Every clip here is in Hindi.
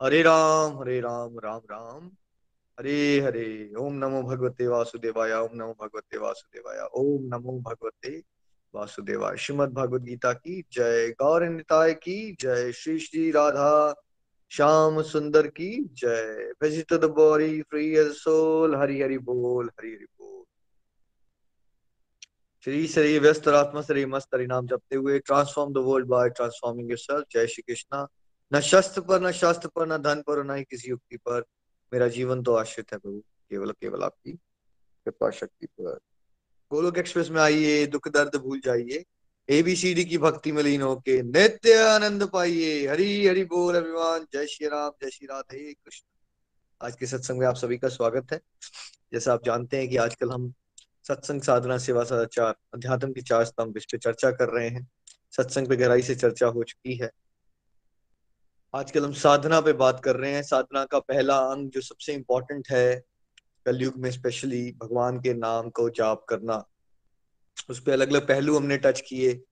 हरे राम हरे राम राम राम। हरे हरे। ओम नमो भगवते वासुदेवाय, ओम नमो भगवते वासुदेवाय, ओम नमो भगवते वासुदेवाय। श्रीमद भगवद गीता की जय गौर निताय की जय श्री श्री राधा। श्याम सुंदर की जय। Visit free age soul Hari Hari बोल, हरि हरि बोल। श्री श्री व्यस्त आत्मा श्री मस्त। हरिनाम जपते हुए transform the world by transforming yourself जय श्री कृष्णा। न शस्त्र पर, न शास्त्र पर, न धन पर, न ही किसी युक्ति पर मेरा जीवन तो आश्रित है प्रभु। केवल केवल आपकी कृपा शक्ति पर। गोलोक एक्सप्रेस में आइए, दुख दर्द भूल जाइए। एबीसीडी की भक्ति में लीन होके नित्य आनंद पाइए। हरी, हरि बोल अभिमान। जय श्री राम, जय श्री राधे कृष्ण। आज के सत्संग में आप सभी का स्वागत है। जैसा आप जानते हैं कि आजकल हम सत्संग साधना, सेवा सदाचार अध्यात्म की चार स्तंभ इस पे चर्चा कर रहे हैं। सत्संग पे गहराई से चर्चा हो चुकी है। आजकल हम साधना पे बात कर रहे हैं। साधना का पहला अंग जो सबसे इम्पोर्टेंट है कलयुग में स्पेशली भगवान के नाम को जाप करना। उस पर अलग अलग पहलू हमने टच किए।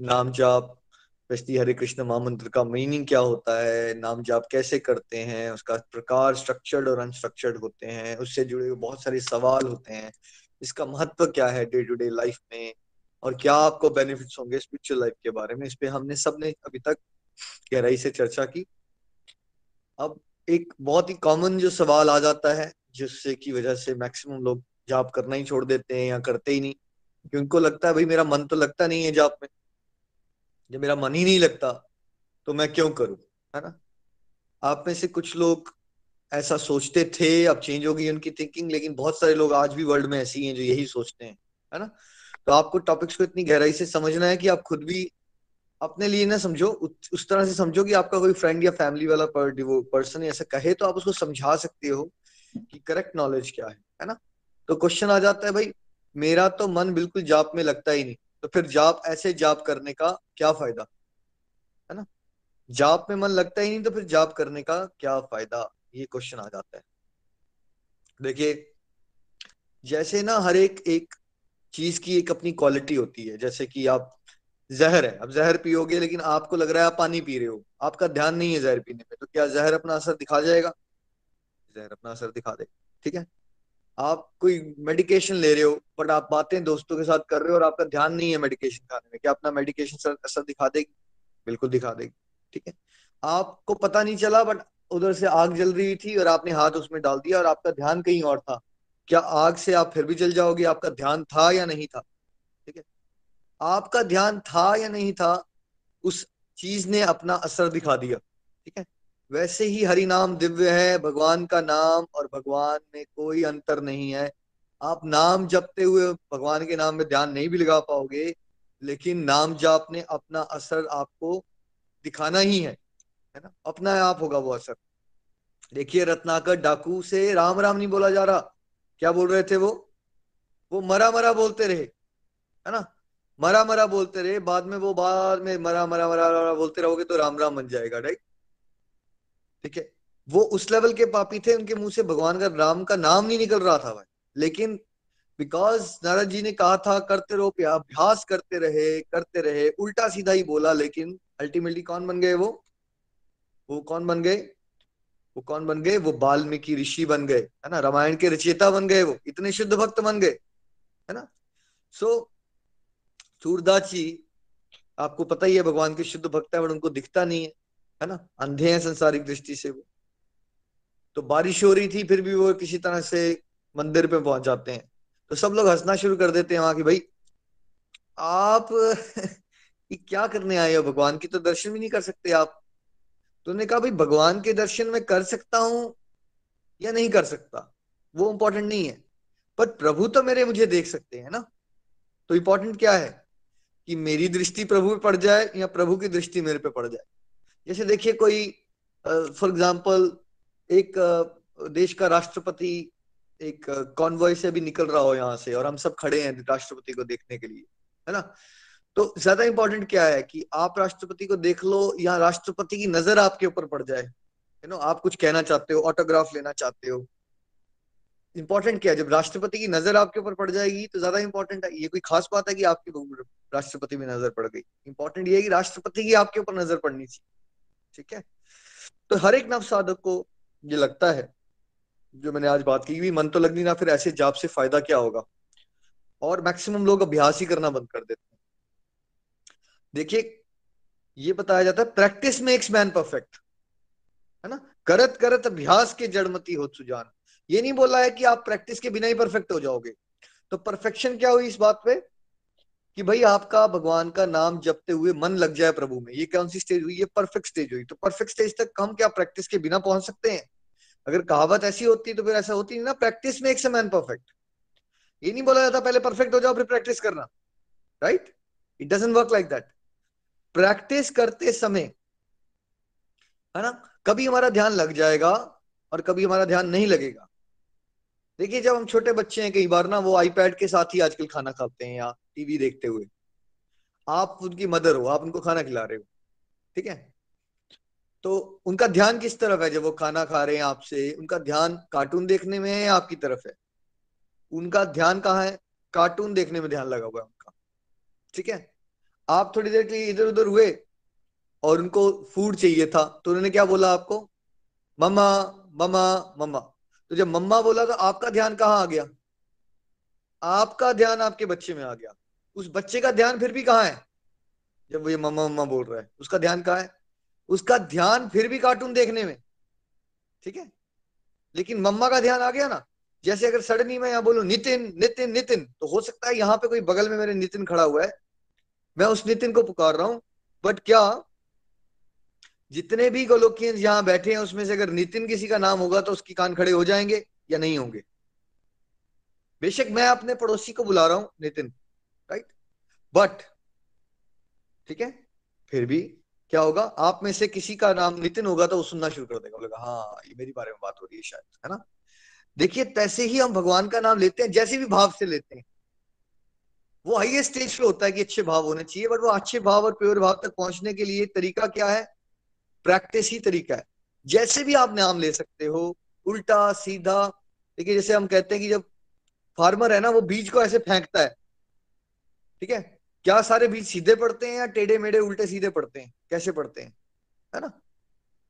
नाम जाप स्पेशली हरे कृष्ण महामंत्र का मीनिंग क्या होता है? नाम जाप कैसे करते हैं? उसका प्रकार स्ट्रक्चर्ड और अनस्ट्रक्चर्ड होते हैं। उससे जुड़े हुए बहुत सारे सवाल होते हैं। इसका महत्व क्या है डे टू डे लाइफ में? और क्या आपको बेनिफिट्स होंगे स्पिरिचुअल लाइफ के बारे में? इस पे हमने सबने अभी तक गहराई से चर्चा की। अब एक बहुत ही कॉमन जो सवाल आ जाता है, जिससे की वजह से मैक्सिमम लोग जाप करना ही छोड़ देते हैं या करते ही नहीं। क्योंकि उनको लगता है, भाई, मेरा मन तो लगता नहीं है जाप में। जब मेरा मन ही नहीं लगता तो मैं क्यों करूँ? है ना? आप में से कुछ लोग ऐसा सोचते थे, अब चेंज हो गई उनकी थिंकिंग लेकिन बहुत सारे लोग आज भी वर्ल्ड में ऐसी हैं जो यही सोचते हैं, है ना? तो आपको टॉपिक्स को इतनी गहराई से समझना है कि आप खुद भी अपने लिए ना समझो उस तरह से समझो कि आपका कोई फ्रेंड या फैमिली वाला पर, वो पर्सन ऐसा कहे तो आप उसको समझा सकते हो कि करेक्ट नॉलेज क्या है है ना? तो क्वेश्चन आ जाता है भाई मेरा तो मन बिल्कुल जाप में लगता ही नहीं तो फिर जाप ऐसे जाप करने का क्या फ़ायदा? है ना? जाप में मन लगता ही नहीं तो फिर जाप करने का क्या फ़ायदा? ये क्वेश्चन आ जाता है। देखिए जैसे ना हर एक एक चीज़ की एक अपनी क्वालिटी होती है जैसे कि आप जहर है। अब जहर पियोगे लेकिन आपको लग रहा है आप पानी पी रहे हो। आपका ध्यान नहीं है जहर पीने में। तो क्या जहर अपना असर दिखा जाएगा? जहर अपना असर दिखा देगा ठीक है? आप कोई मेडिकेशन ले रहे हो बट आप बातें दोस्तों के साथ कर रहे हो और आपका ध्यान नहीं है मेडिकेशन खाने में, क्या अपना मेडिकेशन असर दिखा देगी? बिल्कुल दिखा देगी। ठीक है? आपको पता नहीं चला बट उधर से आग जल रही थी और आपने हाथ उसमें डाल दिया और आपका ध्यान कहीं और था। क्या आग से आप फिर भी जल जाओगे? आपका ध्यान था या नहीं था? आपका ध्यान था या नहीं था, उस चीज़ ने अपना असर दिखा दिया, ठीक है? वैसे ही हरि नाम दिव्य है, भगवान का नाम और भगवान में कोई अंतर नहीं है। आप नाम जपते हुए भगवान के नाम में ध्यान नहीं भी लगा पाओगे, लेकिन नाम जाप ने अपना असर आपको दिखाना ही है है ना? अपना आप होगा वो असर। देखिए, रत्नाकर डाकू से राम राम नहीं बोला जा रहा। क्या बोल रहे थे वो? वो मरा मरा बोलते रहे, है ना? मरा मरा बोलते रहे बाद में वो बाद में मरा मरा मरा मरा बोलते रहोगे तो राम राम बन जाएगा राइट ठीक है? वो उस लेवल के पापी थे उनके मुँह से भगवान का राम का नाम नहीं निकल रहा था भाई। लेकिन बिकॉज़ नारद जी ने कहा था करते रहो अभ्यास करते रहे करते रहे उल्टा सीधा ही बोला लेकिन अल्टीमेटली कौन बन गए वो? वो कौन बन गए? वो कौन बन गए? वो बाल्मीकि ऋषि बन गए है ना? रामायण के रचयिता बन गए वो इतने शुद्ध भक्त बन गए है ना? सो so, सूरदास जी आपको पता ही है भगवान के शुद्ध भक्त है, बट उनको दिखता नहीं है है ना? अंधे हैं संसारिक दृष्टि से वो। तो बारिश हो रही थी, फिर भी वो किसी तरह से मंदिर पे पहुँच जाते हैं। तो सब लोग हंसना शुरू कर देते हैं वहाँ की भाई, आप क्या करने आए हो? भगवान की तो दर्शन भी नहीं कर सकते आप। तो उन्होंने कहा, भाई, भगवान के दर्शन में कर सकता हूँ या नहीं कर सकता? वो इंपॉर्टेंट नहीं है। पर प्रभु तो मेरे मुझे देख सकते हैं ना? तो इंपॉर्टेंट क्या है? कि मेरी दृष्टि प्रभु पे पड़ जाए या प्रभु की दृष्टि मेरे पे पड़ जाए। जैसे देखिए कोई फॉर एग्ज़ाम्पल एक देश का राष्ट्रपति एक कॉन्वॉय से भी निकल रहा हो यहाँ से और हम सब खड़े हैं राष्ट्रपति को देखने के लिए, है ना? तो ज़्यादा इंपॉर्टेंट क्या है कि आप राष्ट्रपति को देख लो या राष्ट्रपति की नज़र आपके ऊपर पड़ जाए यू नो? आप कुछ कहना चाहते हो ऑटोग्राफ लेना चाहते हो। इंपॉर्टेंट क्या है? जब राष्ट्रपति की नज़र आपके ऊपर पड़ जाएगी तो ज़्यादा इंपॉर्टेंट है। ये कोई खास बात है कि आपकी राष्ट्रपति में नज़र पड़ गई। इंपॉर्टेंट ये है कि राष्ट्रपति की आपके ऊपर नज़र पड़नी चाहिए ठीक है? तो हर एक नव साधक को ये लगता है, जो मैंने आज बात की भी मन तो लगनी ना, फिर ऐसे जाप से फ़ायदा क्या होगा? और मैक्सिमम लोग अभ्यास ही करना बंद कर देते हैं। देखिए, ये बताया जाता है प्रैक्टिस मेक्स मैन परफेक्ट है ना? करत करत अभ्यास के जड़मती हो सुजान। ये नहीं बोला है कि आप प्रैक्टिस के बिना ही परफेक्ट हो जाओगे। तो परफेक्शन क्या हुई इस बात पे? कि भाई आपका भगवान का नाम जपते हुए मन लग जाए प्रभु में। ये कौन सी स्टेज हुई? ये परफेक्ट स्टेज हुई। तो परफेक्ट स्टेज तक हम क्या प्रैक्टिस के बिना पहुँच सकते हैं? अगर कहावत ऐसी होती तो फिर ऐसा होती नहीं ना। प्रैक्टिस में एक मैन परफेक्ट ये नहीं बोला जाता पहले परफेक्ट हो जाओ, फिर प्रैक्टिस करना। Right it doesn't work like that practice करते समय, है ना? कभी हमारा ध्यान लग जाएगा और कभी हमारा ध्यान नहीं लगेगा। देखिए, जब हम छोटे बच्चे हैं, कई बार ना वो आईपैड के साथ ही आजकल खाना खाते हैं या टीवी देखते हुए। आप उनकी मदर हो, आप उनको खाना खिला रहे हो, ठीक है? तो उनका ध्यान किस तरफ़ है जब वो खाना खा रहे हैं आपसे? उनका ध्यान कार्टून देखने में है या आपकी तरफ़ है? उनका ध्यान कहाँ है? कार्टून देखने में ध्यान लगा हुआ है उनका, ठीक है? आप थोड़ी देर के लिए इधर उधर हुए और उनको फ़ूड चाहिए था तो उन्होंने क्या बोला आपको? Mama mama mamma. तो जब मम्मा बोला तो आपका ध्यान कहाँ आ गया? आपका ध्यान आपके बच्चे में आ गया। उस बच्चे का ध्यान फिर भी कहाँ है? जब वो ये मम्मा मम्मा बोल रहा है, उसका ध्यान कहाँ है? उसका ध्यान फिर भी कार्टून देखने में। ठीक है? लेकिन मम्मा का ध्यान आ गया ना। जैसे अगर सडनली मैं यहाँ बोलू, नितिन नितिन नितिन तो हो सकता है यहाँ पे कोई बगल में मेरे नितिन खड़ा हुआ है। मैं उस नितिन को पुकार रहा हूँ बट क्या जितने भी गोलोकियंस यहाँ बैठे हैं, उसमें से अगर नितिन किसी का नाम होगा तो उसकी कान खड़े हो जाएँगे या नहीं होंगे? बेशक मैं अपने पड़ोसी को बुला रहा हूँ, नितिन राइट बट ठीक है? फिर भी क्या होगा? आप में से किसी का नाम नितिन होगा तो वो सुनना शुरू कर देगा, बोलेगा हाँ ये मेरी बारे में बात हो रही है शायद है ना? देखिए, तैसे ही हम भगवान का नाम लेते हैं, जैसे भी भाव से लेते हैं। वो हाइएस्ट स्टेज पे होता है कि अच्छे भाव होने चाहिए बट वो अच्छे भाव और प्योर भाव तक पहुँचने के लिए तरीका क्या है? प्रैक्टिस ही तरीका है। जैसे भी आप नाम ले सकते हो, उल्टा, सीधा, देखिए जैसे हम कहते हैं कि जब फार्मर है ना, वो बीज को ऐसे फेंकता है। ठीक है? क्या सारे बीज सीधे पड़ते हैं या टेढ़े मेढ़े उल्टे सीधे पड़ते हैं? कैसे पड़ते हैं? है ना?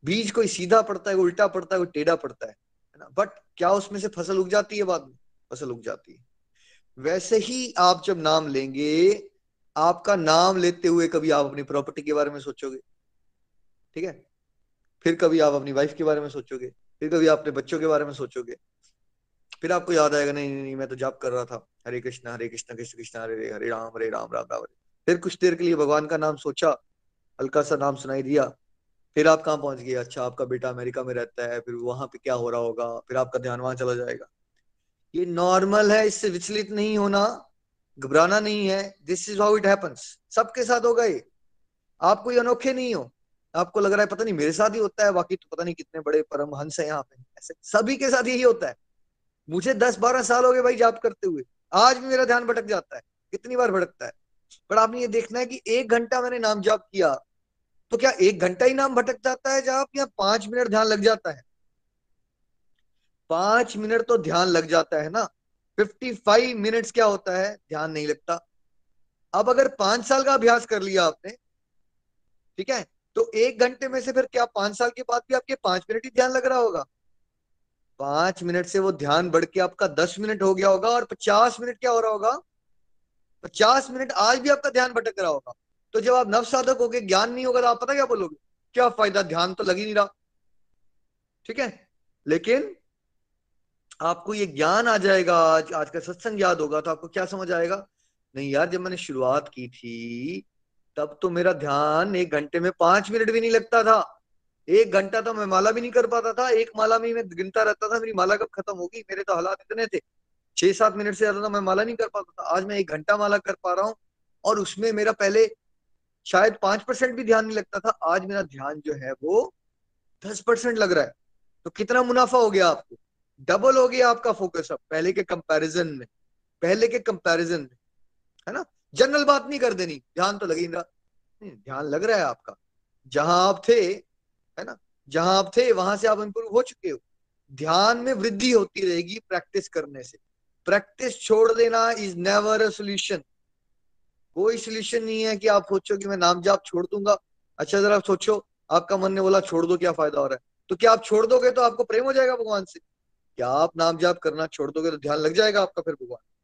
बीज कोई सीधा पड़ता है कोई उल्टा पड़ता है, कोई टेढ़ा पड़ता है है ना? बट क्या उसमें से फ़सल उग जाती है बाद में? फ़सल उग जाती है। वैसे ही आप जब नाम लेंगे, आपका नाम लेते हुए कभी आप अपनी प्रॉपर्टी के बारे में सोचोगे। ठीक है? फिर कभी आप अपनी वाइफ के बारे में सोचोगे फिर कभी आप अपने बच्चों के बारे में सोचोगे। फिर आपको याद आएगा नहीं नहीं, नहीं मैं तो जाप कर रहा था। हरे कृष्ण हरे कृष्ण कृष्ण कृष्ण हरे हरे राम हरे राम राम राम हरे। फिर कुछ देर के लिए भगवान का नाम सोचा हल्का सा नाम सुनाई दिया। फिर आप कहाँ पहुँच गए? अच्छा आपका बेटा अमेरिका में रहता है फिर वहाँ पे क्या हो रहा होगा? फिर आपका ध्यान वहाँ चला जाएगा। ये नॉर्मल है इससे विचलित नहीं होना घबराना नहीं है। This is how it happens सबके साथ होगा ये। आप कोई अनोखे नहीं हो। आपको लग रहा है पता नहीं मेरे साथ ही होता है, बाकी तो पता नहीं कितने बड़े परमहंस है यहाँ पे। ऐसे सभी के साथ यही होता है। मुझे दस बारह साल हो गए भाई जाप करते हुए। आज भी मेरा ध्यान भटक जाता है। कितनी बार भटकता है। पर आपने ये देखना है कि एक घंटा मैंने नाम जाप किया तो क्या एक घंटा ही नाम भटक जाता है जाप या पाँच मिनट ध्यान लग जाता है? पाँच मिनट तो ध्यान लग जाता है ना। फिफ्टी फाइव मिनट्स क्या होता है? ध्यान नहीं लगता। अब अगर पाँच साल का अभ्यास कर लिया आपने, ठीक है? तो एक घंटे में से फिर क्या पाँच साल के बाद भी आपके पाँच मिनट ही ध्यान लग रहा होगा? पाँच मिनट से वो ध्यान बढ़ के आपका दस मिनट हो गया होगा और पचास मिनट क्या हो रहा होगा? पचास मिनट आज भी आपका ध्यान भटक रहा होगा। तो जब आप नव साधक हो ज्ञान नहीं होगा तो आप पता क्या बोलोगे? क्या फ़ायदा? ध्यान तो लग ही नहीं रहा। ठीक है? लेकिन आपको ये ज्ञान आ जाएगा, आज आज का सत्संग याद होगा तो आपको क्या समझ आएगा? नहीं यार, जब मैंने शुरुआत की थी तब तो मेरा ध्यान एक घंटे में पाँच मिनट भी नहीं लगता था। एक घंटा तो मैं माला भी नहीं कर पाता था, एक माला में मैं गिनता रहता था, मेरी माला कब खत्म होगी? मेरे तो हालात इतने थे। छह सात मिनट से ज़्यादा तो मैं माला नहीं कर पाता था। आज मैं एक घंटा माला कर पा रहा हूँ और उसमें मेरा पहले शायद पाँच परसेंट भी ध्यान नहीं लगता था। आज मेरा ध्यान जो है वो दस परसेंट लग रहा है। तो कितना मुनाफा हो गया आपको? डबल हो गया आपका फोकस अब, पहले के कंपैरिजन में। पहले के कंपैरिजन में, है ना? जनरल बात नहीं कर देनी। ध्यान तो लगी रहा ध्यान लग रहा है आपका। जहाँ आप थे, है ना? जहाँ आप थे, वहाँ से आप इंप्रूव हो चुके हो। ध्यान में वृद्धि होती रहेगी प्रैक्टिस करने से। प्रैक्टिस छोड़ देना इज़ नेवर अ सोल्यूशन कोई सोल्यूशन नहीं है कि आप सोचो कि मैं नाम जाप छोड़ दूँगा। अच्छा जरा सोचो, आपका मन ने बोला, छोड़ दो, क्या फ़ायदा हो रहा है? तो क्या आप छोड़ दोगे तो आपको प्रेम हो जाएगा भगवान से। क्या आप नाम जाप करना छोड़ दोगे तो ध्यान लग जाएगा आपका फिर भगवान।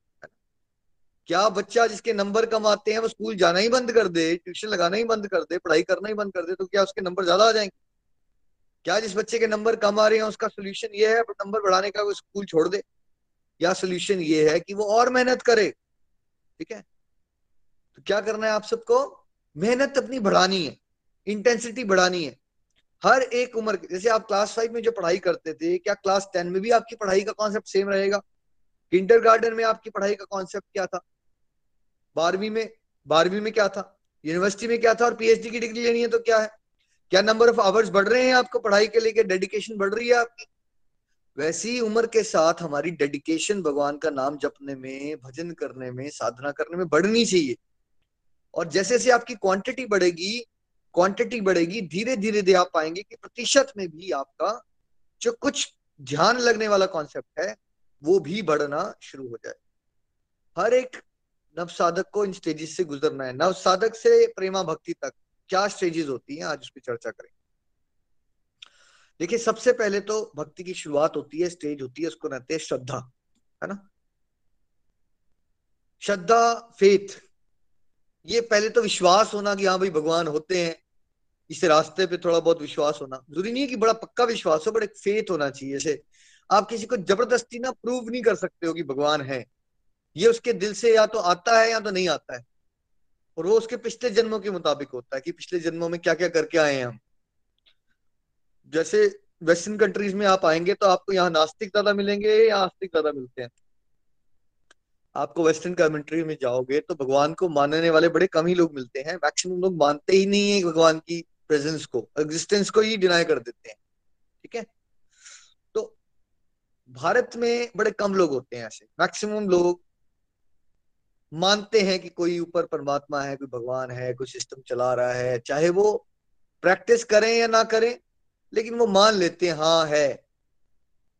क्या बच्चा जिसके नंबर कम आते हैं, वो स्कूल जाना ही बंद कर दे, ट्यूशन लगाना ही बंद कर दे, पढ़ाई करना ही बंद कर दे तो क्या उसके नंबर ज़्यादा आ जाएँगे? क्या जिस बच्चे के नंबर कम आ रहे हैं, उसका सोल्यूशन ये है नंबर बढ़ाने का वो स्कूल छोड़ दे? या सोल्यूशन ये है कि वो और मेहनत करे? ठीक है? तो क्या करना है आप सबको? मेहनत अपनी बढ़ानी है इंटेंसिटी बढ़ानी है। हर एक उम्र जैसे आप क्लास फाइव में जो पढ़ाई करते थे, क्या क्लास टेन में भी आपकी पढ़ाई का कॉन्सेप्ट सेम रहेगा? इंटर गार्डन में आपकी पढ़ाई का कॉन्सेप्ट क्या था? बारहवीं में बारहवीं में क्या था? यूनिवर्सिटी में क्या था और पीएचडी की डिग्री लेनी है तो क्या है? क्या नंबर ऑफ़ आवर्स बढ़ रहे हैं आपको पढ़ाई के लेके? डेडिकेशन बढ़ रही है आपकी? वैसी उम्र के साथ हमारी डेडिकेशन भगवान का नाम जपने में, भजन करने में, साधना करने में बढ़नी चाहिए। और जैसे जैसे आपकी क्वांटिटी बढ़ेगी क्वांटिटी बढ़ेगी धीरे धीरे धीरे आप पाएँगे कि प्रतिशत में भी आपका जो कुछ ध्यान लगने वाला कॉन्सेप्ट है वो भी बढ़ना शुरू हो जाए। हर एक नव साधक को इन स्टेजेस से गुजरना है। नव साधक से प्रेमा भक्ति तक क्या स्टेजेस होती हैं, आज उस पर चर्चा करें देखिए, सबसे पहले तो भक्ति की शुरुआत होती है स्टेज होती है, उसको कहते हैं श्रद्धा, है ना? श्रद्धा फेथ ये पहले तो विश्वास होना कि हाँ भाई भगवान होते हैं, इस रास्ते पे थोड़ा बहुत विश्वास होना। ज़रूरी नहीं है कि बड़ा पक्का विश्वास हो, बट एक फेथ होना चाहिए। जैसे आप किसी को ज़बरदस्ती ना प्रूव नहीं कर सकते हो कि भगवान है। ये उसके दिल से या तो आता है या तो नहीं आता है। और वो उसके पिछले जन्मों के मुताबिक होता है कि पिछले जन्मों में क्या क्या करके आए हैं हम। जैसे वेस्टर्न कंट्रीज़ में आप आएँगे तो आपको यहाँ नास्तिक ज़्यादा मिलेंगे या आस्तिक ज़्यादा मिलते हैं? आपको वेस्टर्न कंट्री में जाओगे तो भगवान को मानने वाले बड़े कम ही लोग मिलते हैं। मैक्सिमम लोग मानते ही नहीं है भगवान की प्रेजेंस को। एग्जिस्टेंस को ही डिनाई कर देते हैं। ठीक है? भारत में बड़े कम लोग होते हैं ऐसे। मैक्सिमम लोग मानते हैं कि कोई ऊपर परमात्मा है, कोई भगवान है, कोई सिस्टम चला रहा है, चाहे वो प्रैक्टिस करें या ना करें, लेकिन वो मान लेते हैं हाँ है।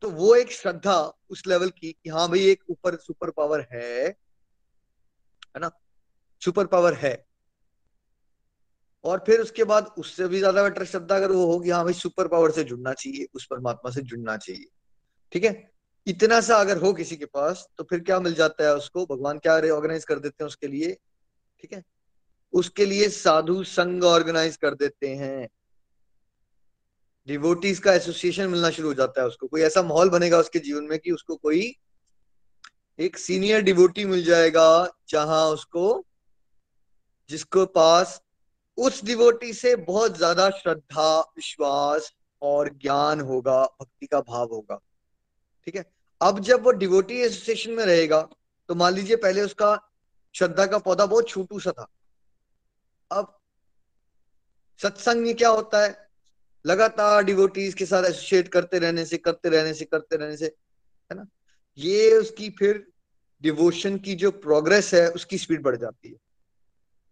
तो वो एक श्रद्धा उस लेवल की कि हाँ भाई, एक ऊपर सुपर पावर है है ना? सुपर पावर है। और फिर उसके बाद उससे भी ज़्यादा बेटर श्रद्धा अगर वो होगी हाँ भाई सुपर पावर से जुड़ना चाहिए, उस परमात्मा से जुड़ना चाहिए। ठीक है? इतना सा अगर हो किसी के पास तो फिर क्या मिल जाता है उसको? भगवान क्या ऑर्गेनाइज कर देते हैं उसके लिए? ठीक है? उसके लिए साधु संघ ऑर्गेनाइज कर देते हैं। डिवोटीज का एसोसिएशन मिलना शुरू हो जाता है उसको। कोई ऐसा माहौल बनेगा उसके जीवन में कि उसको कोई एक सीनियर डिवोटी मिल जाएगा, जहाँ उसको, जिसको पास उस डिवोटी से बहुत ज़्यादा श्रद्धा, विश्वास और ज्ञान होगा, भक्ति का भाव होगा। ठीक है? अब जब वो डिवोटी एसोसिएशन में रहेगा तो मान लीजिए पहले उसका श्रद्धा का पौधा बहुत छोटू सा था। अब सत्संग में क्या होता है? लगातार डिवोटीज के साथ एसोसिएट करते रहने से, करते रहने से, करते रहने से, है ना? ये उसकी फिर डिवोशन की जो प्रोग्रेस है, उसकी स्पीड बढ़ जाती है।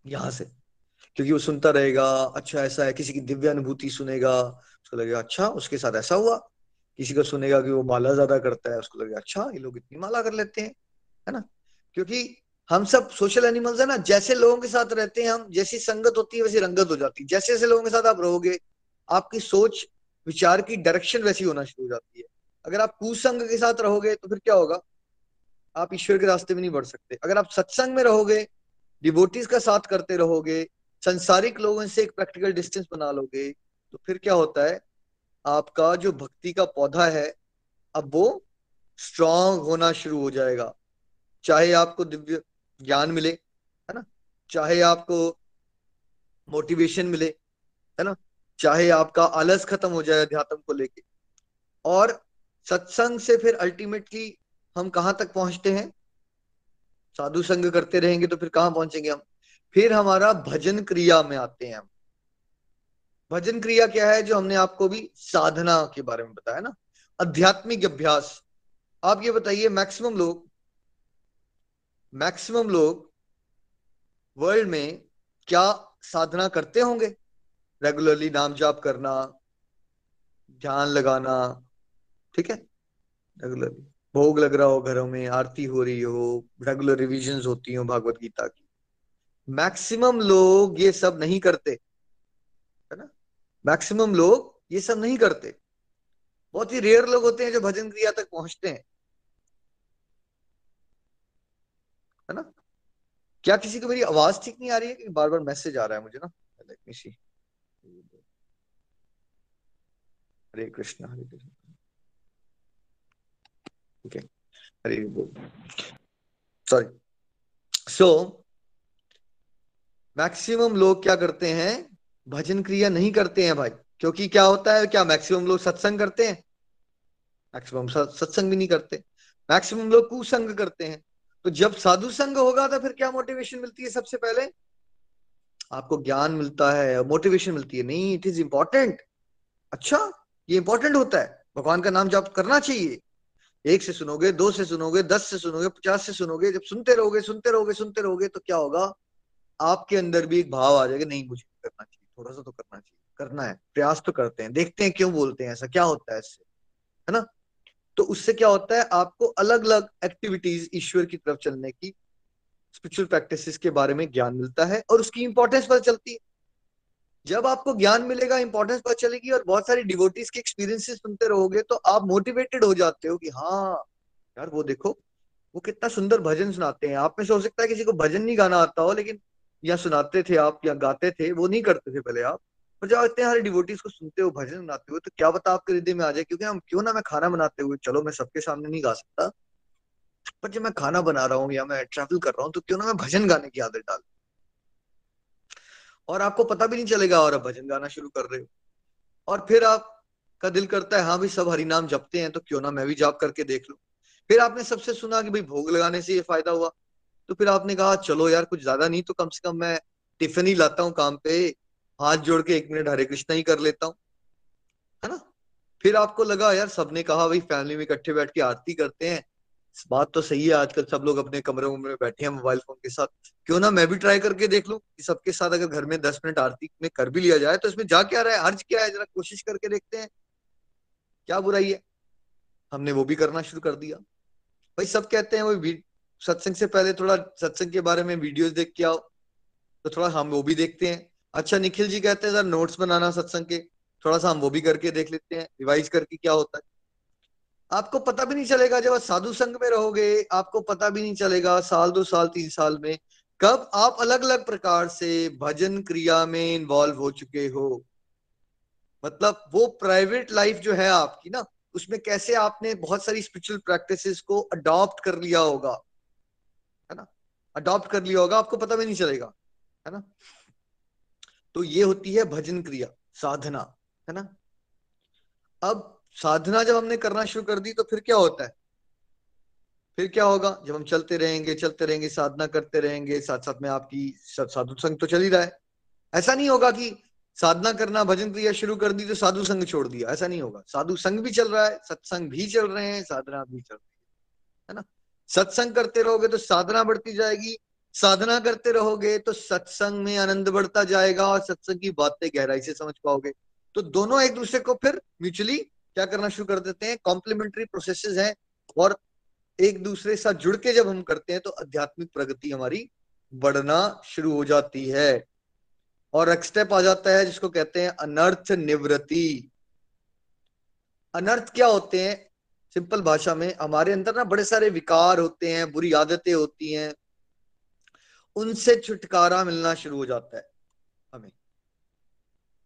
यहाँ से। क्योंकि वो सुनता रहेगा अच्छा ऐसा है, किसी की दिव्य अनुभूति सुनेगा, उसको लगेगा अच्छा उसके साथ ऐसा हुआ। किसी को सुनेगा कि वो माला ज़्यादा करता है, उसको लगेगा अच्छा ये लोग इतनी माला कर लेते हैं। है ना? क्योंकि हम सब सोशल एनिमल्स है ना, जैसे लोगों के साथ रहते हैं हम, जैसी संगत होती है वैसी रंगत हो जाती है। जैसे जैसे लोगों के साथ आप रहोगे, आपकी सोच, विचार की डायरेक्शन वैसी होना शुरू हो जाती है। अगर आप कुसंग के साथ रहोगे तो फिर क्या होगा? आप ईश्वर के रास्ते में नहीं बढ़ सकते। अगर आप सत्संग में रहोगे डिबोटीज का साथ करते रहोगे, संसारिक लोगों से एक प्रैक्टिकल डिस्टेंस बना लोगे तो फिर क्या होता है? आपका जो भक्ति का पौधा है, अब वो स्ट्रांग होना शुरू हो जाएगा। चाहे आपको दिव्य ज्ञान मिले, है ना? चाहे आपको मोटिवेशन मिले, है ना? चाहे आपका आलस खत्म हो जाए अध्यात्म को लेके। और सत्संग से फिर अल्टीमेटली हम कहाँ तक पहुँचते हैं? साधु संग करते रहेंगे तो फिर कहाँ पहुँचेंगे हम? फिर हमारा भजन क्रिया में आते हैं हम। भजन क्रिया क्या है जो हमने आपको भी साधना के बारे में बताया ना? आध्यात्मिक अभ्यास। आप ये बताइए मैक्सिमम लोग मैक्सिमम लोग वर्ल्ड में क्या साधना करते होंगे? रेगुलरली नाम जाप करना, ध्यान लगाना, ठीक है? रेगुलरली भोग लग रहा हो घरों में, आरती हो रही हो रेगुलर रिविजन होती हो भागवत गीता की। मैक्सिमम लोग ये सब नहीं करते। मैक्सिमम लोग ये सब नहीं करते। बहुत ही रेयर लोग होते हैं जो भजन क्रिया तक पहुँचते हैं। है ना? क्या किसी को मेरी आवाज़ ठीक नहीं आ रही है? कि बार बार मैसेज आ रहा है मुझे ना। हरे कृष्ण हरे कृष्ण। ओके हरे बोल। सॉरी सो मैक्सिमम लोग क्या करते हैं? भजन क्रिया नहीं करते हैं भाई, क्योंकि क्या होता है, क्या मैक्सिमम लोग सत्संग करते हैं? मैक्सिमम सत्संग भी नहीं करते। मैक्सिमम लोग कुसंग करते हैं। तो जब साधु संग होगा तो फिर क्या मोटिवेशन मिलती है सबसे पहले? आपको ज्ञान मिलता है मोटिवेशन मिलती है। नहीं इट इज़ इंपॉर्टेंट अच्छा ये इंपॉर्टेंट होता है। भगवान का नाम जाप करना चाहिए। एक से सुनोगे, दो से सुनोगे, दस से सुनोगे, पचास से सुनोगे, जब सुनते रहोगे सुनते रहोगे सुनते रहोगे तो क्या होगा? आपके अंदर भी एक भाव आ जाएगा, नहीं मुझे करना चाहिए। थोड़ा सा तो करना चाहिए। करना है। प्रयास तो करते हैं। देखते हैं क्यों बोलते हैं, ऐसा क्या होता है इससे? है ना? तो उससे क्या होता है, आपको अलग अलग एक्टिविटीज़ ईश्वर की तरफ़ चलने की स्पिरिचुअल प्रैक्टिसेस के बारे में ज्ञान मिलता है और उसकी इंपॉर्टेंस पता चलती है। जब आपको ज्ञान मिलेगा इंपॉर्टेंस पता चलेगी और बहुत सारी डिवोटीज के एक्सपीरियंसेस सुनते रहोगे तो आप मोटिवेटेड हो जाते हो कि हाँ यार वो देखो, वो कितना सुंदर भजन सुनाते हैं। आप में से हो सकता है किसी को भजन नहीं गाना आता हो, लेकिन या सुनाते थे आप, या गाते थे, वो नहीं करते थे पहले आप। और जब इतने सारे डिवोटीज को सुनते हो, भजन बनाते हुए तो क्या बता आपके हृदय में आ जाए, क्योंकि हम क्यों ना मैं खाना बनाते हुए, चलो मैं सबके सामने नहीं गा सकता, पर जब मैं खाना बना रहा हूँ या मैं ट्रैवल कर रहा हूँ तो क्यों ना मैं भजन गाने की आदत डाल? और आपको पता भी नहीं चलेगा, और आप भजन गाना शुरू कर रहे हो। और फिर आपका दिल करता है हाँ भाई, सब हरि नाम जपते हैं तो क्यों ना मैं भी जाप करके देख लू। फिर आपने सबसे सुना कि भाई, भोग लगाने से ये फ़ायदा हुआ। तो फिर आपने कहा, चलो यार, कुछ ज़्यादा नहीं तो कम से कम मैं टिफ़िन ही लाता हूँ काम पे, हाथ जोड़ के एक मिनट हरे कृष्णा ही कर लेता हूँ। है ना? फिर आपको लगा, यार, सबने कहा, भाई, फैमिली में इकट्ठे बैठ के आरती करते हैं। बात तो सही है, आजकल सब लोग अपने कमरे में बैठे हैं मोबाइल फ़ोन के साथ। क्यों ना मैं भी ट्राई करके देख लू कि सबके साथ अगर घर में दस मिनट आरती में कर भी लिया जाए तो इसमें जा क्या रहा है? हर्ज क्या है? जरा कोशिश करके देखते हैं। क्या बुराई है? हमने वो भी करना शुरू कर दिया। भाई, सब कहते हैं वो सत्संग से पहले थोड़ा सत्संग के बारे में वीडियोस देख के आओ तो थोड़ा हम वो भी देखते हैं। अच्छा निखिल जी कहते हैं, सर नोट्स बनाना सत्संग के, थोड़ा सा हम वो भी करके देख लेते हैं रिवाइज करके क्या होता है? आपको पता भी नहीं चलेगा, जब आप साधु संघ में रहोगे, आपको पता भी नहीं चलेगा, साल दो साल, तीन साल में, कब आप अलग अलग प्रकार से भजन क्रिया में इन्वॉल्व हो चुके हो। मतलब वो प्राइवेट लाइफ जो है आपकी ना, उसमें कैसे आपने बहुत सारी स्पिरिचुअल प्रैक्टिसेस को अडॉप्ट कर लिया होगा। अडॉप्ट कर लिया होगा, आपको पता भी नहीं चलेगा, है ना? तो ये होती है भजन क्रिया, साधना, है ना? अब साधना जब हमने करना शुरू कर दी तो फिर क्या होता है? फिर क्या होगा? जब हम चलते रहेंगे चलते रहेंगे, साधना करते रहेंगे साथ साथ में आपकी साधु संघ तो चल ही रहा है। ऐसा नहीं होगा कि साधना करना, भजन क्रिया शुरू कर दी तो साधु संघ छोड़ दिया, ऐसा नहीं होगा। साधु संघ भी चल रहा है, सत्संग भी चल रहे हैं, साधना भी चल रही है है ना? सत्संग करते रहोगे तो साधना बढ़ती जाएगी। साधना करते रहोगे तो सत्संग में आनंद बढ़ता जाएगा और सत्संग की बातें गहराई से समझ पाओगे। तो दोनों एक दूसरे को फिर म्यूचुअली क्या करना शुरू कर देते हैं। कॉम्प्लीमेंट्री प्रोसेसेस हैं और एक दूसरे साथ जुड़ के जब हम करते हैं तो आध्यात्मिक प्रगति हमारी बढ़ना शुरू हो जाती है। और एक स्टेप आ जाता है जिसको कहते हैं अनर्थ निवृत्ति। अनर्थ क्या होते हैं? सिंपल भाषा में, हमारे अंदर ना बड़े सारे विकार होते हैं, बुरी आदतें होती हैं, उनसे छुटकारा मिलना शुरू हो जाता है, हमें।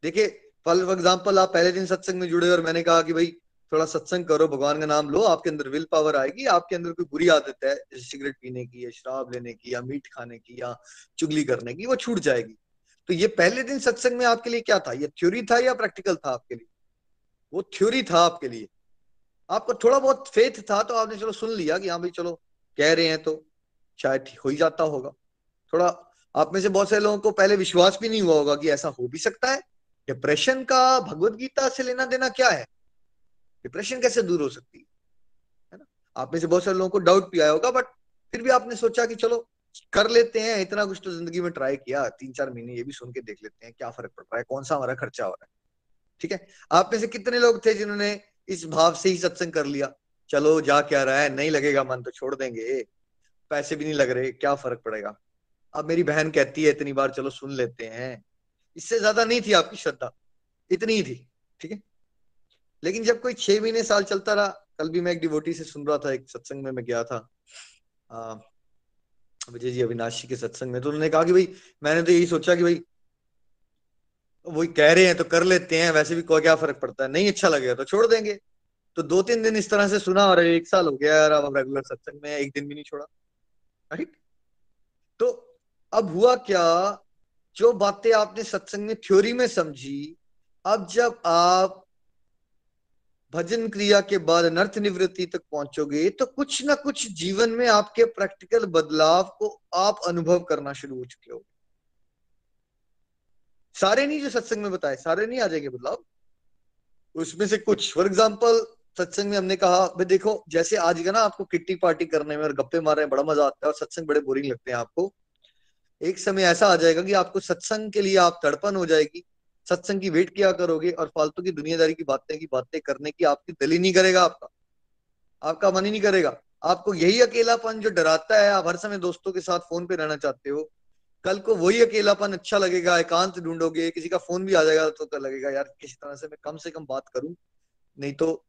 देखिए, फॉर एग्ज़ाम्पल आप पहले दिन सत्संग में जुड़े और मैंने कहा कि भाई, थोड़ा सत्संग करो, भगवान का नाम लो, आपके अंदर विल पावर आएगी, आपके अंदर कोई बुरी आदत है सिगरेट पीने की या शराब लेने की या मीट खाने की या चुगली करने की, वो छूट जाएगी। तो ये पहले दिन सत्संग में आपके लिए क्या था? ये थ्योरी था या प्रैक्टिकल था आपके लिए? वो थ्योरी था आपके लिए। आपको थोड़ा बहुत फेथ था तो आपने चलो सुन लिया कि हाँ भाई चलो कह रहे हैं तो शायद हो ही जाता होगा। थोड़ा आप में से बहुत सारे लोगों को पहले विश्वास भी नहीं हुआ होगा कि ऐसा हो भी सकता है। डिप्रेशन का भगवत गीता से लेना देना क्या है? डिप्रेशन कैसे दूर हो सकती है? ना? आप में से बहुत सारे लोगों को डाउट भी आया होगा बट फिर भी आपने सोचा कि चलो कर लेते हैं, इतना कुछ तो ज़िंदगी में ट्राई किया तीन चार महीने ये भी सुन के देख लेते हैं क्या फ़र्क पड़ रहा है, कौन सा हमारा खर्चा हो रहा है। ठीक है? आप में से कितने लोग थे जिन्होंने इस भाव से ही सत्संग कर लिया। चलो, जा क्या रहा है? नहीं लगेगा मन तो छोड़ देंगे। पैसे भी नहीं लग रहे, क्या फ़र्क पड़ेगा? अब मेरी बहन कहती है, इतनी बार चलो सुन लेते हैं। इससे ज़्यादा नहीं थी आपकी श्रद्धा। इतनी ही थी, ठीक है? लेकिन जब कोई छह महीने साल चलता रहा, कल भी मैं एक डिवोटी से सुन रहा था, एक सत्संग में मैं गया था। अः विजय जी, अविनाशी के सत्संग में। तो उन्होंने कहा कि भाई, मैंने तो यही सोचा कि भाई वही कह रहे हैं तो कर लेते हैं, वैसे भी कोई क्या फ़र्क पड़ता है? नहीं अच्छा लगेगा तो छोड़ देंगे। तो दो तीन दिन इस तरह से सुना और एक साल हो गया यार, अब रेगुलर सत्संग में एक दिन भी नहीं छोड़ा। राइट तो अब हुआ क्या? जो बातें आपने सत्संग में थ्योरी में समझी, अब जब आप भजन क्रिया के बाद अनर्थ निवृत्ति तक पहुंचोगे तो कुछ ना कुछ जीवन में आपके प्रैक्टिकल बदलाव को आप अनुभव करना शुरू हो चुके हो सारे नहीं जो सत्संग में बताए, सारे नहीं आ जाएँगे बदलाव। उसमें से कुछ फॉर एग्ज़ाम्पल सत्संग में हमने कहा, भाई देखो, जैसे आज का ना आपको किट्टी पार्टी करने में और गप्पे मारने में बड़ा मज़ा आता है और सत्संग बड़े बोरिंग लगते हैं आपको। एक समय ऐसा आ जाएगा कि आपको सत्संग के लिए आप तड़पन हो जाएगी। सत्संग की वेट किया करोगे और फालतू की दुनियादारी की बातें की बातें करने की आपकी दिल ही नहीं करेगा आपका। आपका मन ही नहीं करेगा। आपको यही अकेलापन जो डराता है, आप हर समय दोस्तों के साथ फ़ोन पे रहना चाहते हो कल को वही अकेलापन अच्छा लगेगा, एकांत ढूंढोगे, किसी का फ़ोन भी आ जाएगा तो कल लगेगा, यार किसी तरह से मैं कम से कम बात करूँ, नहीं तो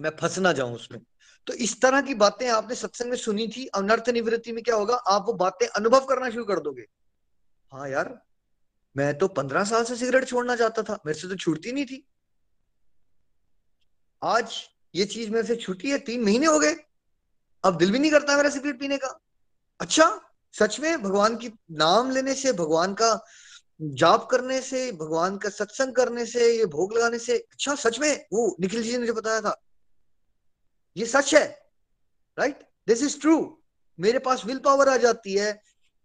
मैं फंस ना जाऊँ उसमें। तो इस तरह की बातें आपने सत्संग में सुनी थी, अनर्थ निवृत्ति में क्या होगा? आप वो बातें अनुभव करना शुरू कर दोगे। हाँ यार, मैं तो पंद्रह साल से सिगरेट छोड़ना चाहता था, मेरे से तो छूटती नहीं थी। आज ये चीज़ मेरे से छूटी है, तीन महीने हो गए। अब दिल भी नहीं करता मेरा सिगरेट पीने का। अच्छा सच में भगवान की नाम लेने से, भगवान का जाप करने से, भगवान का सत्संग करने से, ये भोग लगाने से अच्छा सच में वो निखिल जी ने जो बताया था। ये सच है राइट दिस इज़ ट्रू मेरे पास विल पावर आ जाती है।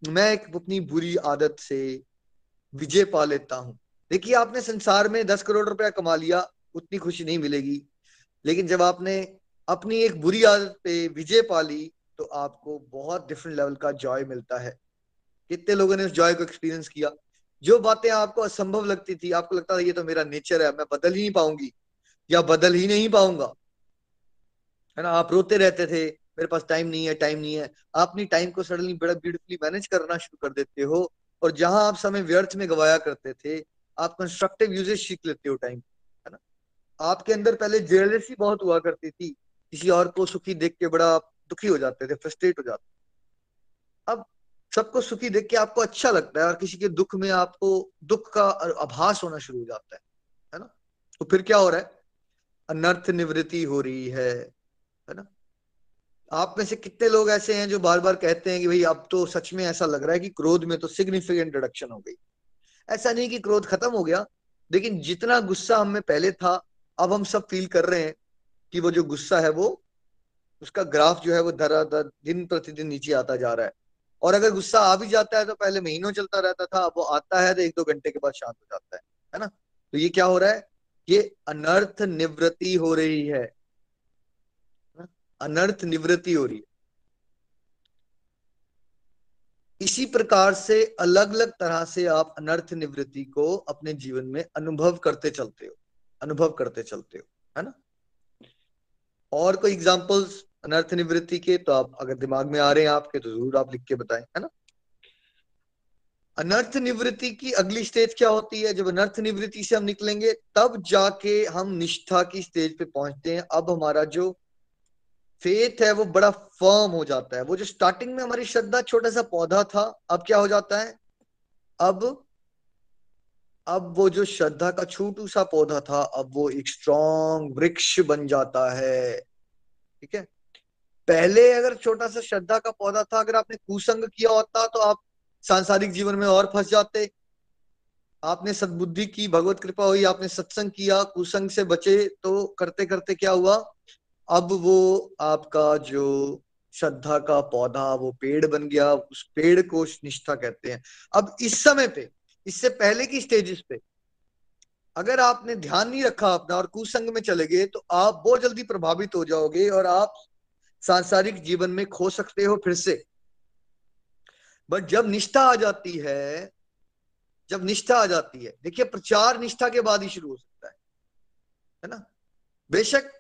मैं एक अपनी बुरी आदत से विजय पा लेता हूँ। देखिए, आपने संसार में दस करोड़ रुपया कमा लिया, उतनी खुशी नहीं मिलेगी। लेकिन जब आपने अपनी एक बुरी आदत पे विजय पा ली आपको बहुत डिफरेंट लेवल का जॉय मिलता है। कितने लोगों ने उस जॉय को एक्सपीरियंस किया? जो बातें आपको असंभव लगती थी, आपको लगता था, ये तो मेरा नेचर है, मैं बदल ही नहीं पाऊँगी या बदल ही नहीं पाऊँगा। है ना? आप रोते रहते थे, मेरे पास टाइम नहीं है टाइम नहीं है। आप अपनी टाइम को सडनली बड़ा ब्यूटीफुली मैनेज करना शुरू कर देते हो और जहाँ आप समय व्यर्थ में गवाया करते थे, आप कंस्ट्रक्टिव यूजेज सीख लेते हो टाइम है ना? आपके अंदर पहले जेलसी बहुत हुआ करती थी, किसी और को सुखी देख के बड़ा दुखी हो जाते थे फ्रस्ट्रेट हो जाते अब सबको सुखी देख के आपको अच्छा लगता है और किसी के दुख में आपको दुख का आभास होना शुरू हो जाता है है ना? तो फिर क्या हो रहा है? अनर्थ निवृत्ति हो रही है है ना? आप में से कितने लोग ऐसे हैं जो बार बार कहते हैं कि भाई अब तो सच में ऐसा लग रहा है कि क्रोध में तो सिग्निफिकेंट रिडक्शन हो गई। ऐसा नहीं कि क्रोध खत्म हो गया, लेकिन जितना गुस्सा हमें पहले था, अब हम सब फील कर रहे हैं कि वो जो गुस्सा है वो उसका ग्राफ जो है वो धरा दिन प्रतिदिन नीचे आता जा रहा है। और अगर गुस्सा आ भी जाता है तो पहले महीनों चलता रहता था, अब वो आता है तो एक दो घंटे के बाद शांत हो जाता है है ना? तो ये क्या हो रहा है? ये अनर्थ निवृत्ति हो रही है। अनर्थ निवृत्ति हो रही है। इसी प्रकार से अलग अलग तरह से आप अनर्थ निवृत्ति को अपने जीवन में अनुभव करते चलते हो, अनुभव करते चलते हो, है ना? और कोई एग्जांपल्स अनर्थ निवृत्ति के तो आप अगर दिमाग में आ रहे हैं आपके तो ज़रूर आप लिख के बताएँ, है ना? अनर्थ निवृत्ति की अगली स्टेज क्या होती है? जब अनर्थ निवृत्ति से हम निकलेंगे, तब जाके हम निष्ठा की स्टेज पे पहुँचते हैं। अब हमारा जो फेथ है, वो बड़ा फर्म हो जाता है। वो जो स्टार्टिंग में हमारी श्रद्धा छोटा सा पौधा था, अब क्या हो जाता है? अब अब वो जो श्रद्धा का छोटू सा पौधा था, अब वो एक स्ट्रॉन्ग वृक्ष बन जाता है। ठीक है? पहले अगर छोटा सा श्रद्धा का पौधा था, अगर आपने कुसंग किया होता तो आप सांसारिक जीवन में और फंस जाते। आपने सदबुद्धि की, भगवत कृपा हुई, आपने सत्संग किया, कुसंग से बचे तो करते करते क्या हुआ? अब वो आपका जो श्रद्धा का पौधा, वो पेड़ बन गया, उस पेड़ को निष्ठा कहते हैं। अब इस समय पे इससे पहले की स्टेजेस पे। अगर आपने ध्यान नहीं रखा अपना और कुसंग में चले गए तो आप बहुत जल्दी प्रभावित हो जाओगे और आप सांसारिक जीवन में खो सकते हो फिर से। बट जब निष्ठा आ जाती है, जब निष्ठा आ जाती है, देखिए प्रचार निष्ठा के बाद ही शुरू हो सकता है है ना? बेशक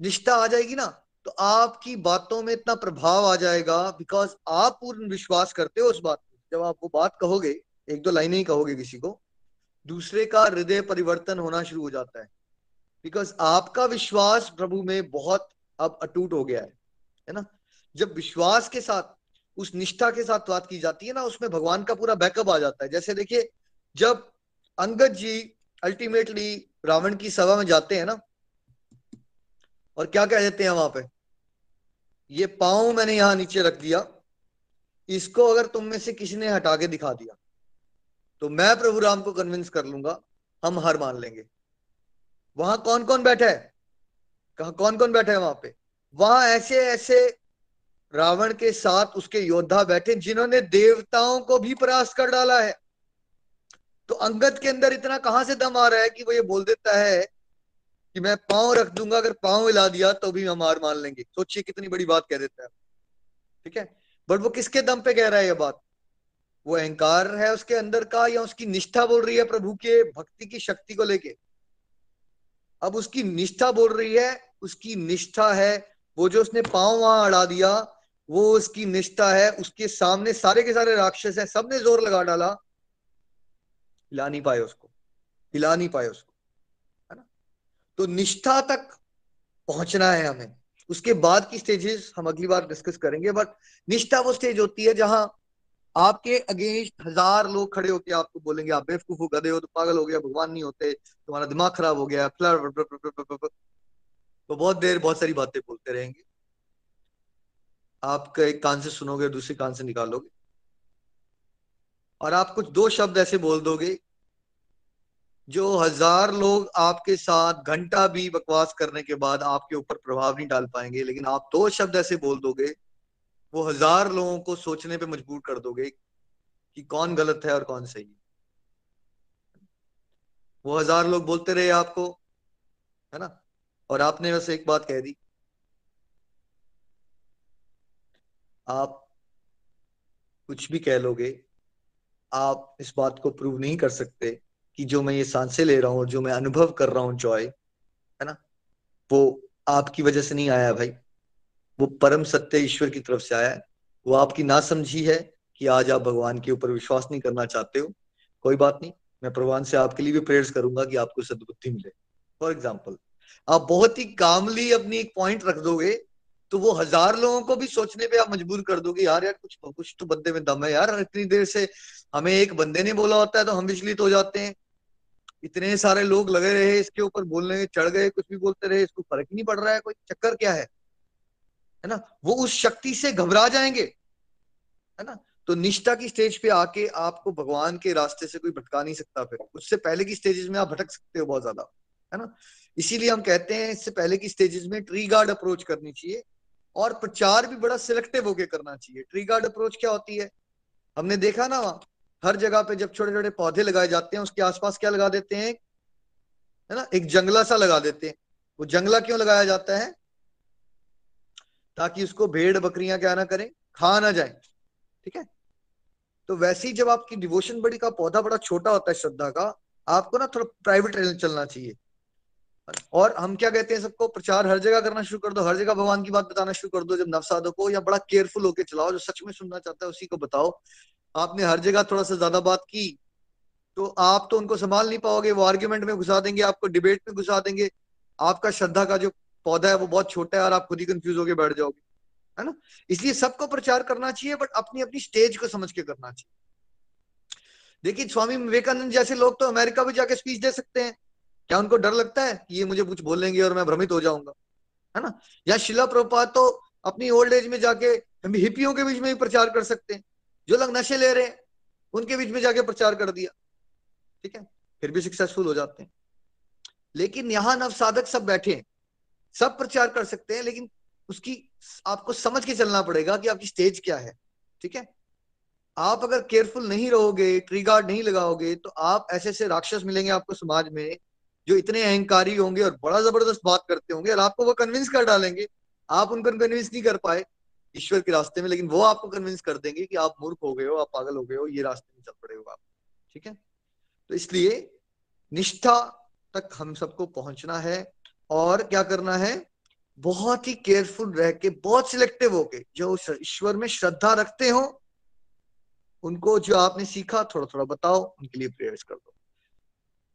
निष्ठा आ जाएगी ना तो आपकी बातों में इतना प्रभाव आ जाएगा बिकॉज़ आप पूर्ण विश्वास करते हो उस बात जब आप वो बात कहोगे एक दो लाइनें ही कहोगे किसी को, दूसरे का हृदय परिवर्तन होना शुरू हो जाता है। बिकॉज़ आपका विश्वास प्रभु में बहुत अब अटूट हो गया है है ना? जब विश्वास के साथ, उस निष्ठा के साथ बात की जाती है ना, उसमें भगवान का पूरा बैकअप आ जाता है। जैसे देखिए, जब अंगद जी अल्टीमेटली रावण की सभा में जाते हैं ना, और क्या कह देते हैं वहाँ पे? ये पाँव मैंने यहाँ नीचे रख दिया, इसको अगर तुम में से किसी ने हटा के दिखा दिया। तो मैं प्रभु राम को कन्विंस कर लूँगा, हम हार मान लेंगे। वहाँ कौन कौन बैठा है? कहा कौन कौन बैठा है वहाँ पे? वहाँ ऐसे ऐसे रावण के साथ उसके योद्धा बैठे जिन्होंने देवताओं को भी परास्त कर डाला है। तो अंगद के अंदर इतना कहाँ से दम आ रहा है कि वो ये बोल देता है कि मैं पाँव रख दूँगा, अगर पाँव हिला दिया तो भी हम हार मान लेंगे। सोचिए कितनी बड़ी बात कह देता है। ठीक है? बट वो किसके दम पे कह रहा है ये बात? वो अहंकार है उसके अंदर का या उसकी निष्ठा बोल रही है प्रभु के भक्ति की शक्ति को लेके? अब उसकी निष्ठा बोल रही है, उसकी निष्ठा है, वो जो उसने पाँव वहाँ अड़ा दिया, वो उसकी निष्ठा है, उसके सामने सारे के सारे राक्षस है, सबने ज़ोर लगा डाला। हिला नहीं पाए उसको, हिला नहीं पाए उसको, है ना? तो निष्ठा तक पहुँचना है हमें। उसके बाद की स्टेजेस हम अगली बार डिस्कस करेंगे बट निष्ठा वो स्टेज होती है जहाँ आपके अगेंस्ट हज़ार लोग खड़े होकर आपको बोलेंगे, आप बेवकूफ़ हो गए हो तो पागल हो गया, भगवान नहीं होते, तुम्हारा दिमाग खराब हो गया तो बहुत देर, बहुत सारी बातें बोलते रहेंगे। आप एक कान से सुनोगे दूसरे कान से निकालोगे। और आप कुछ दो शब्द ऐसे बोल दोगे, जो हज़ार लोग आपके साथ घंटा भी बकवास करने के बाद आपके ऊपर प्रभाव नहीं डाल पाएँगे, लेकिन आप दो शब्द ऐसे बोल दोगे वो हज़ार लोगों को सोचने पे मजबूर कर दोगे कि कौन गलत है और कौन सही है। वो हज़ार लोग बोलते रहे आपको, है ना? और आपने बस एक बात कह दी। आप कुछ भी कह लोगे, आप इस बात को प्रूव नहीं कर सकते कि जो मैं ये साँसें ले रहा हूँ जो मैं अनुभव कर रहा हूँ जॉय, है ना? वो आपकी वजह से नहीं आया भाई। वो परम सत्य ईश्वर की तरफ़ से आया है। वो आपकी ना समझी है कि आज आप भगवान के ऊपर विश्वास नहीं करना चाहते हो। कोई बात नहीं, मैं भगवान से आपके लिए भी प्रेयर्स करूँगा कि आपको सदबुद्धि मिले। फॉर एग्ज़ाम्पल आप बहुत ही कामली अपनी एक पॉइंट रख दोगे तो वो हज़ार लोगों को भी सोचने पे आप मजबूर कर दोगे, यार यार, कुछ कुछ तो बंदे में दम है यार इतनी देर से हमें एक बंदे ने बोला होता है तो हम विचलित हो जाते हैं। इतने सारे लोग लगे रहे इसके ऊपर, बोलने चढ़ गए, कुछ भी बोलते रहे, इसको फ़र्क नहीं पड़ रहा है, कोई चक्कर क्या है? है ना? वो उस शक्ति से घबरा जाएँगे, है ना? तो निष्ठा की स्टेज पे आके आपको भगवान के रास्ते से कोई भटका नहीं सकता फिर। उससे पहले की स्टेजेस में आप भटक सकते हो बहुत ज़्यादा, है ना? इसीलिए हम कहते हैं इससे पहले की स्टेजेस में ट्री गार्ड अप्रोच करनी चाहिए और प्रचार भी बड़ा सिलेक्टिव होके करना चाहिए। ट्री गार्ड अप्रोच क्या होती है? हमने देखा ना वहाँ, हर जगह पे जब छोटे छोटे पौधे लगाए जाते हैं, उसके आसपास क्या लगा देते हैं? है ना? एक जंगला सा लगा देते हैं। वो जंगला क्यों लगाया जाता है? ताकि उसको भेड़ बकरियाँ क्या ना करें, खा ना जाए। ठीक है? तो वैसे ही जब आपकी डिवोशन बड़ी का पौधा बड़ा छोटा होता है श्रद्धा का, आपको ना थोड़ा प्राइवेट चलना चाहिए। और हम क्या कहते हैं सबको, प्रचार हर जगह करना शुरू कर दो, हर जगह भगवान की बात बताना शुरू कर दो, जब नवसाधो को या बड़ा केयरफुल होके चलाओ, जो सच में सुनना चाहता है उसी को बताओ। आपने हर जगह थोड़ा सा ज़्यादा बात की तो आप तो उनको संभाल नहीं पाओगे, वो आर्ग्यूमेंट में घुसा देंगे, आपको डिबेट में घुसा देंगे। आपका श्रद्धा का जो पौधा है, वो बहुत छोटा है और आप खुद ही कंफ्यूज होकर बैठ जाओगे, है ना? इसलिए सबको प्रचार करना चाहिए बट अपनी अपनी स्टेज को समझ के करना चाहिए। देखिए, स्वामी विवेकानंद जैसे लोग तो अमेरिका में जाके स्पीच दे सकते हैं। क्या उनको डर लगता है कि ये मुझे कुछ बोलेंगे और मैं भ्रमित हो जाऊँगा, है ना? या शिला प्रभुपाद तो अपनी ओल्ड एज में जाके हिपियों के बीच में भी प्रचार कर सकते हैं, जो लोग नशे ले रहे हैं, उनके बीच में जाके प्रचार कर दिया, ठीक है? फिर भी सक्सेसफुल हो जाते हैं। लेकिन यहाँ नव साधक सब बैठे हैं। सब प्रचार कर सकते हैं, लेकिन उसकी आपको समझ के चलना पड़ेगा कि आपकी स्टेज क्या है, ठीक है? आप अगर केयरफुल नहीं रहोगे ट्री गार्ड नहीं लगाओगे तो आप ऐसे ऐसे राक्षस मिलेंगे आपको समाज में जो इतने अहंकारी होंगे और बड़ा ज़बरदस्त बात करते होंगे और आपको वो कन्विंस कर डालेंगे। आप उनको कन्विंस नहीं कर पाए ईश्वर के रास्ते में, लेकिन वो आपको कन्विंस कर देंगे कि आप मूर्ख हो गए हो, आप पागल हो गए हो, ये रास्ते में चल पड़े हो आप, ठीक है? तो इसलिए निष्ठा तक हम सबको पहुँचना है। और क्या करना है? बहुत ही केयरफुल रह के, बहुत सिलेक्टिव होके जो ईश्वर में श्रद्धा रखते हो, उनको जो आपने सीखा थोड़ा थोड़ा बताओ, उनके लिए प्रेयर्स कर दो।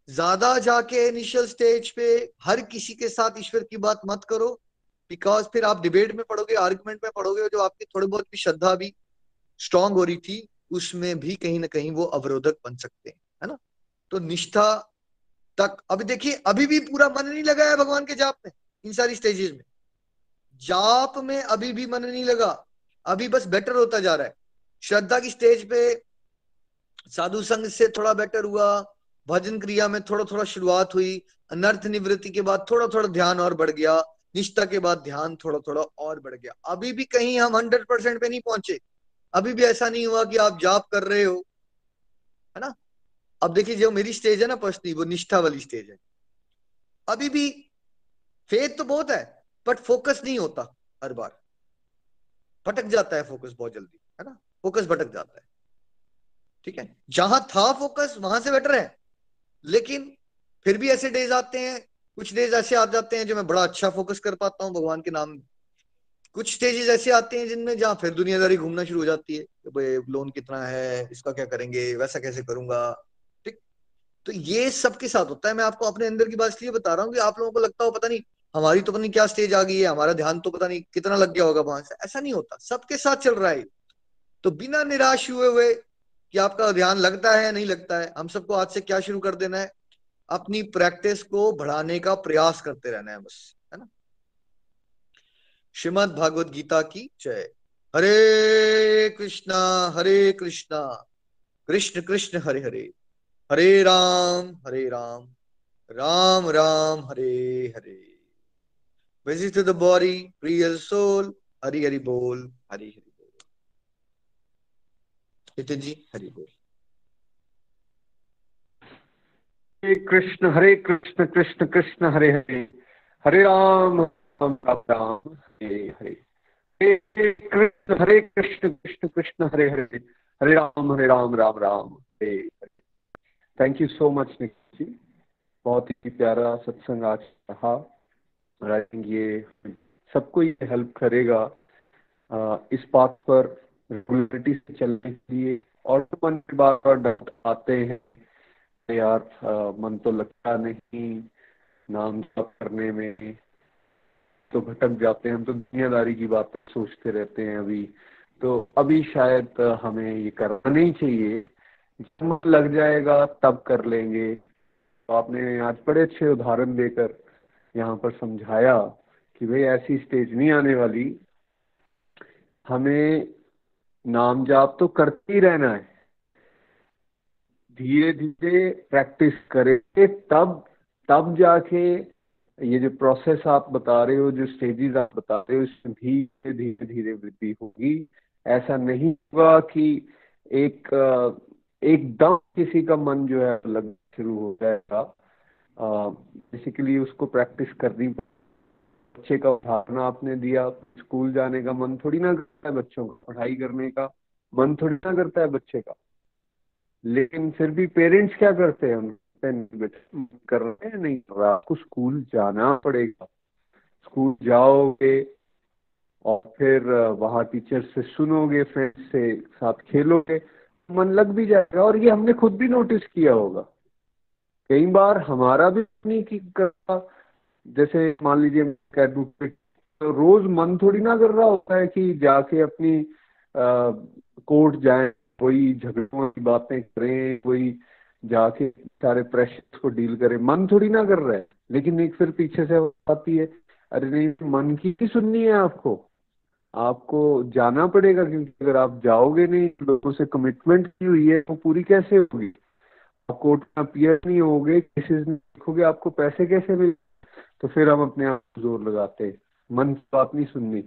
ज़्यादा जाके इनिशियल स्टेज पे हर किसी के साथ ईश्वर की बात मत करो बिकॉज़ फिर आप डिबेट में पढ़ोगे आर्ग्यूमेंट में पढ़ोगे, जो आपकी थोड़ी बहुत भी श्रद्धा भी स्ट्रांग हो रही थी, उसमें भी कहीं ना कहीं वो अवरोधक बन सकते हैं, है ना? तो निष्ठा तक, अभी देखिए, अभी भी पूरा मन नहीं लगा है भगवान के जाप में, इन सारी स्टेजेस में। जाप में अभी भी मन नहीं लगा, अभी बस बेटर होता जा रहा है। श्रद्धा की स्टेज पे साधु संघ से थोड़ा बेटर हुआ, भजन क्रिया में थोड़ा थोड़ा शुरुआत हुई, अनर्थ निवृत्ति के बाद थोड़ा थोड़ा ध्यान और बढ़ गया, निष्ठा के बाद ध्यान थोड़ा थोड़ा और बढ़ गया। अभी भी कहीं हम हंड्रेड परसेंट पे नहीं पहुँचे, अभी भी ऐसा नहीं हुआ कि आप जाप कर रहे हो, है ना? अब देखिए, जो मेरी स्टेज है ना पर्सनली वो निष्ठा वाली स्टेज है। अभी भी फेथ तो बहुत है बट फोकस नहीं होता हर बार। भटक जाता है फोकस बहुत जल्दी, है ना? फोकस भटक जाता है। ठीक है? जहाँ था फोकस वहाँ से बेटर है। लेकिन फिर भी ऐसे डेज़ आते हैं, कुछ डेज़ ऐसे आ जाते हैं जो मैं बड़ा अच्छा फोकस कर पाता हूँ भगवान के नाम कुछ स्टेजेस ऐसे आते हैं जिनमें जहाँ फिर दुनियादारी घूमना शुरू हो जाती है भाई लोन कितना है, इसका क्या करेंगे, वैसा कैसे करूँगा? तो ये सबके साथ होता है। मैं आपको अपने अंदर की बात इसलिए बता रहा हूँ कि आप लोगों को लगता हो, पता नहीं, हमारी तो पता नहीं क्या स्टेज आ गई है, हमारा ध्यान तो पता नहीं कितना लग गया होगा वहाँ से। ऐसा नहीं होता। सबके साथ चल रहा है। तो बिना निराश हुए हुए कि आपका ध्यान लगता है नहीं लगता है, हम सबको आज से क्या शुरू कर देना है? अपनी प्रैक्टिस को बढ़ाने का प्रयास करते रहना है बस, है ना? श्रीमद भागवत गीता की जय। हरे कृष्णा हरे कृष्णा। कृष्ण कृष्ण, हरे हरे। हरे राम हरे Ram Ram Ram Hare Hare. To the body, real soul, Hari Hari Bol, Hari Hari Bol. Nitin ji Hari बोल। Hare Krishna Hare Krishna Krishna Krishna Hare Hare. Hare Ram Ram Ram Hare Hare. Hare Krishna Hare Krishna Krishna Krishna Hare Hare. Hare Ram Hare Ram Ram Ram Hare Hare. Thank you so much Nikhil ji बहुत ही प्यारा सत्संग आज रहा और आई थिंक ये सबको ये हेल्प करेगा इस बात पर रेगुलरिटी से चलने के लिए। और मन की बार बार डर आते हैं। यार मन तो लगता नहीं नाम जप करने में। तो भटक जाते हैं। हम तो दुनियादारी की बात सोचते रहते हैं अभी। तो अभी शायद हमें ये करना नहीं चाहिए। जब लग जाएगा, तब कर लेंगे। तो आपने आज बड़े अच्छे उदाहरण देकर यहाँ पर समझाया कि भाई ऐसी स्टेज नहीं आने वाली। हमें नाम जाप तो करते ही रहना है। धीरे धीरे प्रैक्टिस करेंगे तब तब जाके ये जो प्रोसेस आप बता रहे हो, जो स्टेजेस आप बता रहे हो, इसमें धीरे धीरे धीरे वृद्धि होगी। ऐसा नहीं होगा कि एक एकदम किसी का मन जो है लग शुरू हो जाएगा। बेसिकली उसको प्रैक्टिस करनी बच्चे का उदाहरण आपने दिया स्कूल जाने का मन थोड़ी ना करता है बच्चों का, पढ़ाई करने का मन थोड़ी ना करता है बच्चे का। लेकिन फिर भी पेरेंट्स क्या करते हैं? कर रहे हैं नहीं? कर रहा आपको स्कूल जाना पड़ेगा। स्कूल जाओगे और फिर, वहाँ टीचर से सुनोगे फ्रेंड्स से साथ खेलोगे। मन लग भी जाएगा और ये हमने खुद भी नोटिस किया होगा। कई बार हमारा भी नहीं की जैसे मान लीजिए एडवोकेट तो रोज मन थोड़ी ना कर रहा होता है कि जाके अपनी कोर्ट जाए, कोई झगड़ों की बातें करें, कोई जाके सारे प्रेशर को डील करें। मन थोड़ी ना कर रहा है, लेकिन एक फिर पीछे से आती है। अरे नहीं, मन की ही सुननी है आपको। आपको जाना पड़ेगा क्योंकि अगर आप जाओगे नहीं, लोगों से कमिटमेंट की हुई है तो पूरी कैसे होगी? आप कोर्ट में अपियर नहीं होगे केसेस देखोगे, आपको पैसे कैसे मिले? तो फिर हम अपने आप ज़ोर लगाते हैं। मन की बात नहीं सुननी।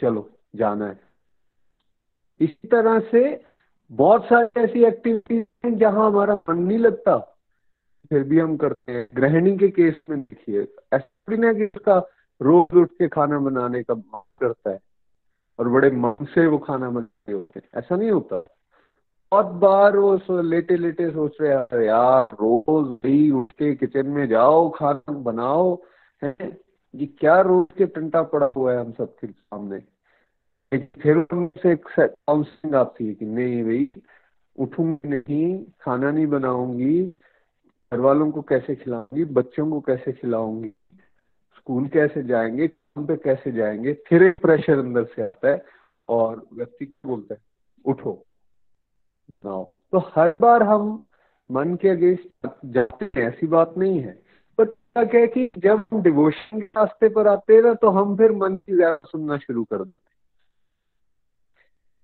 चलो, जाना है। इसी तरह से बहुत सारी ऐसी एक्टिविटीज़ हैं जहाँ हमारा मन नहीं लगता। फिर भी हम करते हैं। गृहिणी के केस में देखिए ऐसा कि रोज उठ के खाना बनाने का करता है। और बड़े मन से वो खाना बनाते होते ऐसा नहीं होता। बहुत बार वो लेटे लेटे सोच रहे हैं यार, रोज भी उठ के किचन में जाओ, खाना बनाओ, है? ये क्या रोज के टंटा पड़ा हुआ है हम सबके सामने। फिर उनसे काउंसलिंग आती है कि नहीं भाई, उठूँगी नहीं, खाना नहीं बनाऊँगी घर वालों को कैसे खिलाऊँगी, बच्चों को कैसे खिलाऊँगी, स्कूल कैसे जाएँगे काम पे कैसे जाएँगे? फिर एक प्रेशर अंदर से आता है और व्यक्ति बोलता है, उठो नाउ तो हर बार हम मन के अगेंस्ट जाते हैं, ऐसी बात नहीं है। पर क्या है कि जब हम डिवोशन के रास्ते पर आते हैं ना तो हम फिर मन की ज़्यादा सुनना शुरू कर देते